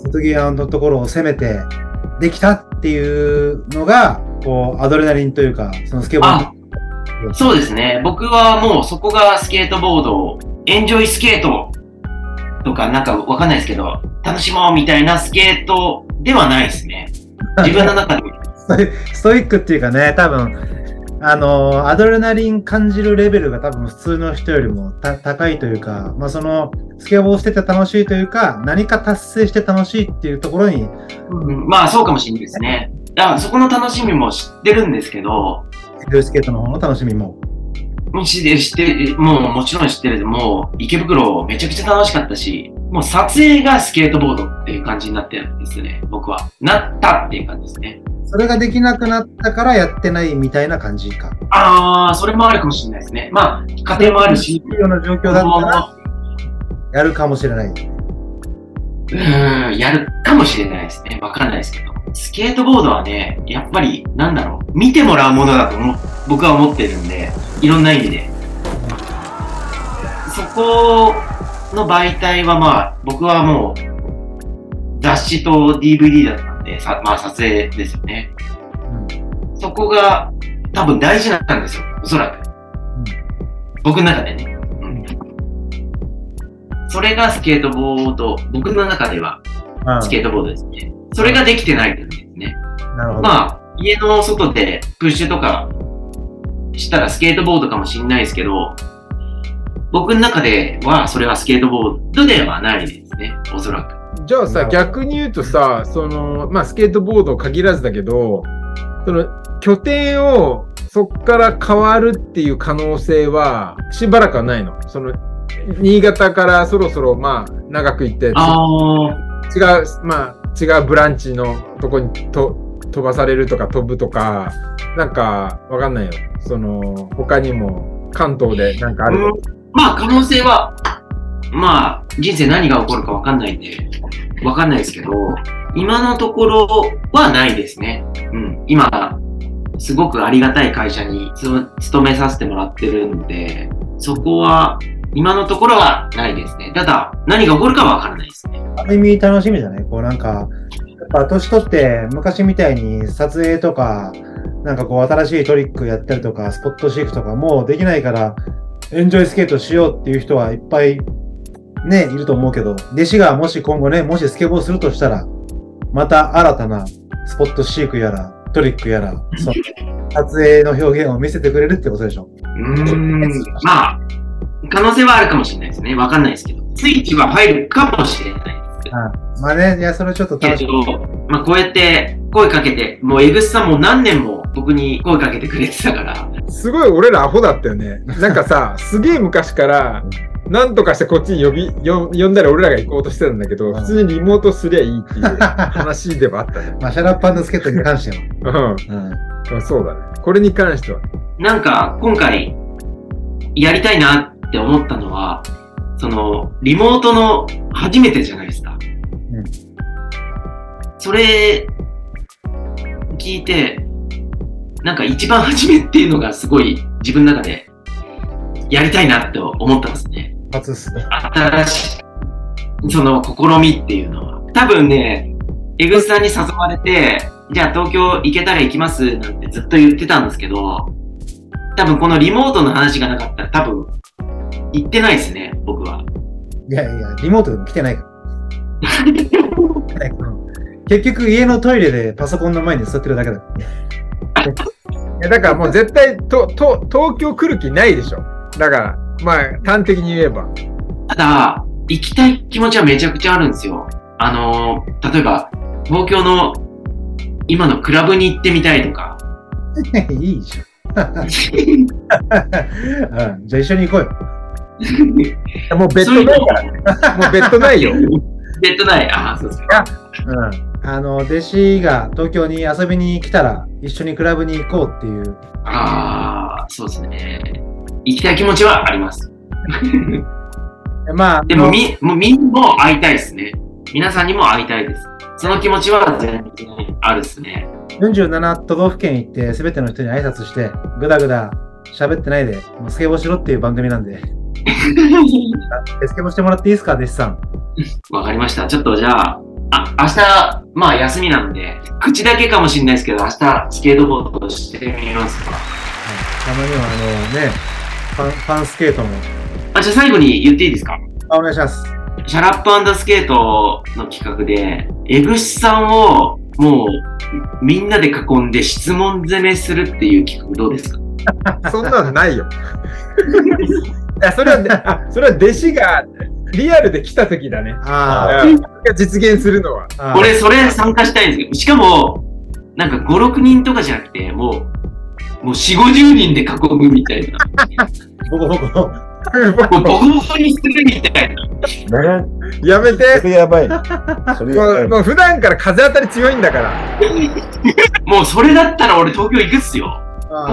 Speaker 3: 瀬戸際のところを攻めて、できたっていうのが、こう、アドレナリンというか、そのスケボー
Speaker 2: あそうですね。僕はもうそこがスケートボードを、エンジョイスケートとかなんかわかんないですけど、楽しもうみたいなスケートではないですね。自分の中で。[laughs]
Speaker 3: ストイックっていうかね、多分、あの、アドレナリン感じるレベルが多分普通の人よりもた高いというか、まあその、スケボーしてて楽しいというか、何か達成して楽しいっていうところに、
Speaker 2: うんまあそうかもしれないですね。あそこの楽しみも知ってるんですけど、
Speaker 3: スケートの方の楽しみも。
Speaker 2: 知って知ってもうもちろん知ってる。もう池袋めちゃくちゃ楽しかったし、もう撮影がスケートボードっていう感じになってるんですよね、僕は。なったっていう感じですね。
Speaker 3: それができなくなったからやってないみたいな感じか。
Speaker 2: ああ、それもあるかもしれないですね。まあ、家庭もあるし、
Speaker 3: いいような状況だったら、やるかもしれない。
Speaker 2: うーん、やるかもしれないですね。わかんないですけど。スケートボードはね、やっぱり、なんだろう、見てもらうものだと僕は思ってるんで、いろんな意味で。そこの媒体はまあ、僕はもう、雑誌と DVD だったんで、さまあ撮影ですよね。そこが多分大事なんですよ、おそらく。僕の中でね。うんそれがスケートボード、僕の中では
Speaker 3: うん
Speaker 2: スケートボードですね。それができてないんですね。
Speaker 3: なるほど。
Speaker 2: まあ、家の外でプッシュとかしたらスケートボードかもしれないですけど、僕の中ではそれはスケートボードではないですね、おそらく。
Speaker 4: じゃあさ、逆に言うとさ、その、まあ、スケートボード限らずだけど、その、拠点をそこから変わるっていう可能性はしばらくはないの？その、新潟からそろそろ、まあ、長く行って、
Speaker 2: あ
Speaker 4: 違う、まあ、違うブランチのとこにと飛ばされるとか飛ぶとか、なんか、わかんないよ。その、他にも関東でなんかあ
Speaker 2: あ、
Speaker 4: る
Speaker 2: うんまあ可能性は、まあ人生何が起こるかわかんないんで、わかんないですけど、今のところはないですね。うん。今、すごくありがたい会社につ勤めさせてもらってるんで、そこは今のところはないですね。ただ、何が起こるかはわからないですね。
Speaker 3: ある意味楽しみじゃない？こうなんか、やっぱ年取って昔みたいに撮影とか、なんかこう新しいトリックやったりとか、スポットシークとかもうできないから、エンジョイスケートしようっていう人はいっぱいね、いると思うけど、弟子がもし今後ね、もしスケボーするとしたら、また新たなスポットシークやら、トリックやら、その撮影の表現を見せてくれるってことでしょ？
Speaker 2: うーん。まあ、可能性はあるかもしれないですね。わかんないですけど。スイッチは入るかもしれないです
Speaker 3: まあね、いや、それちょっと
Speaker 2: け
Speaker 3: 楽しみ。
Speaker 2: ど、まあこうやって声かけて、もうエグスさんも何年も僕に声かけてくれてたから、
Speaker 4: すごい俺らアホだったよね。なんかさ、[laughs] すげえ昔から、なんとかしてこっちに呼び、よ呼んだら俺らが行こうとしてたんだけど、
Speaker 3: うん
Speaker 4: 普通にリモートすりゃいいっていう話ではあったね。[laughs]
Speaker 3: まあ、シャラッパンスケートに関しては。
Speaker 4: うん
Speaker 3: うん。
Speaker 4: うん。そうだね。これに関しては。
Speaker 2: なんか今回やりたいなって思ったのは、その、リモートの初めてじゃないですか。
Speaker 3: うん
Speaker 2: それ、聞いて、なんか一番初めっていうのがすごい自分の中でやりたいなって思ったんですね。
Speaker 3: 初っすね。
Speaker 2: 新しい、その試みっていうのは。多分ね、エグスさんに誘われて、じゃあ東京行けたら行きますなんてずっと言ってたんですけど、多分このリモートの話がなかったら多分行ってないですね、僕は。
Speaker 3: いやいや、リモートでも来てないから。[laughs] うん結局、家のトイレでパソコンの前に座ってるだけだ。[laughs]
Speaker 4: いやだからもう絶対とと東京来る気ないでしょ。だから、まあ端的に言えば。
Speaker 2: ただ、行きたい気持ちはめちゃくちゃあるんですよ。あのー、例えば、東京の今のクラブに行ってみたいとか、[laughs]
Speaker 3: いいじゃん。うん、じゃあ一緒に行こうよ。[laughs]
Speaker 4: もうベッドないからね。[laughs] もうベッドないよ。
Speaker 2: ベッドない。ああ、そうですか。
Speaker 3: うん。あの、弟子が東京に遊びに来たら、一緒にクラブに行こうっていう。
Speaker 2: ああ、そうですね。行きたい気持ちはあります。[laughs]
Speaker 3: まあ、
Speaker 2: でもみ、もうみんなも会いたいですね。皆さんにも会いたいです。その気持ちは全然あるですね。
Speaker 3: 47都道府県行って、すべての人に挨拶して、ぐだぐだ喋ってないで、もうスケボーしろっていう番組なんで。[laughs] スケボーしてもらっていいですか、デシさん。
Speaker 2: わかりました。ちょっとじゃあ、あ、明日、まあ休みなんで、口だけかもしれないですけど、明日スケートボードしてみますか。
Speaker 3: たまには、あのね、ファン、ファンスケートも。
Speaker 2: あ、じゃあ最後に言っていいですか？
Speaker 3: あ、お願いします。
Speaker 2: Shut Up & Skate の企画で、デシさんをもうみんなで囲んで質問攻めするっていう企画どうですか？[laughs]
Speaker 4: そんなのないよ。[laughs] いやそれは [laughs] それは弟子がリアルで来た時だね。
Speaker 3: あ
Speaker 4: うんが実現するのは。
Speaker 3: あ。
Speaker 2: 俺それ参加したいんですけど、しかも、なんか5、6人とかじゃなくて、もう、もう4、50人で囲むみたいな。
Speaker 3: ボコボコ。[laughs]
Speaker 2: もうボコボコにするみたいな。
Speaker 4: やめて。
Speaker 1: それやばいな。[laughs] それ
Speaker 4: もう
Speaker 1: やばい。
Speaker 4: もう普段から風当たり強いんだから。
Speaker 2: もうそれだったら俺東京行くっすよ。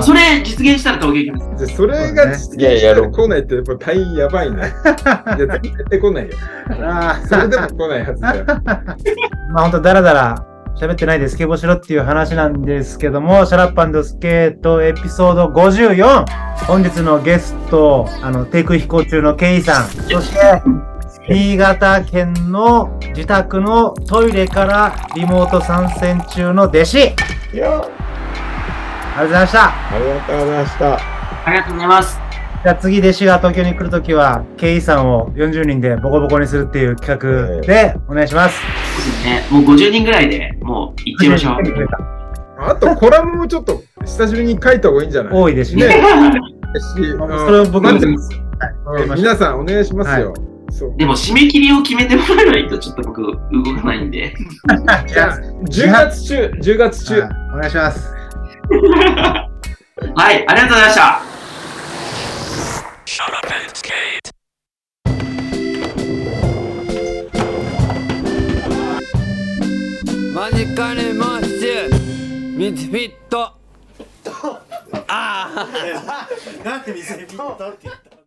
Speaker 2: それ実現したら東京行きます。
Speaker 4: それが実現
Speaker 1: いや
Speaker 4: した
Speaker 1: やろう
Speaker 4: ら来ないってもう大変やばいね。いや絶対来ないよ。
Speaker 3: ああ
Speaker 4: それでも来ないはずだよ。[laughs]
Speaker 3: まあ本当だらだら喋ってないでスケボーしろっていう話なんですけども、シャラッパスケートエピソード54。本日のゲスト、あの、低空飛行中のケイさん。そして、新潟県の自宅のトイレからリモート参戦中の弟子。ありがとうございました。
Speaker 1: ありがとうございました。
Speaker 2: ありがとうございます。
Speaker 3: じゃあ次弟子が東京に来るときは、ケイさんを40人でボコボコにするっていう企画でお願いします。
Speaker 2: そうですね。もう50人ぐらいでもう行っちゃいましょう。[laughs]
Speaker 4: あとコラムもちょっと久しぶりに書いた方がいいんじゃない？
Speaker 3: 多い弟子ね。
Speaker 4: ねし、
Speaker 3: まあそれを僕もはい
Speaker 4: 皆さんお願いしますよ。そう
Speaker 2: でも締め切りを決めてもらえないとちょっと僕動かないんで。[laughs]
Speaker 4: じゃあ10月中、10月中。
Speaker 3: はいお願いします。
Speaker 2: はい、ありがとうございました。
Speaker 8: マジカルモッシュ。ミツフィット。
Speaker 9: なんで水にピットって言った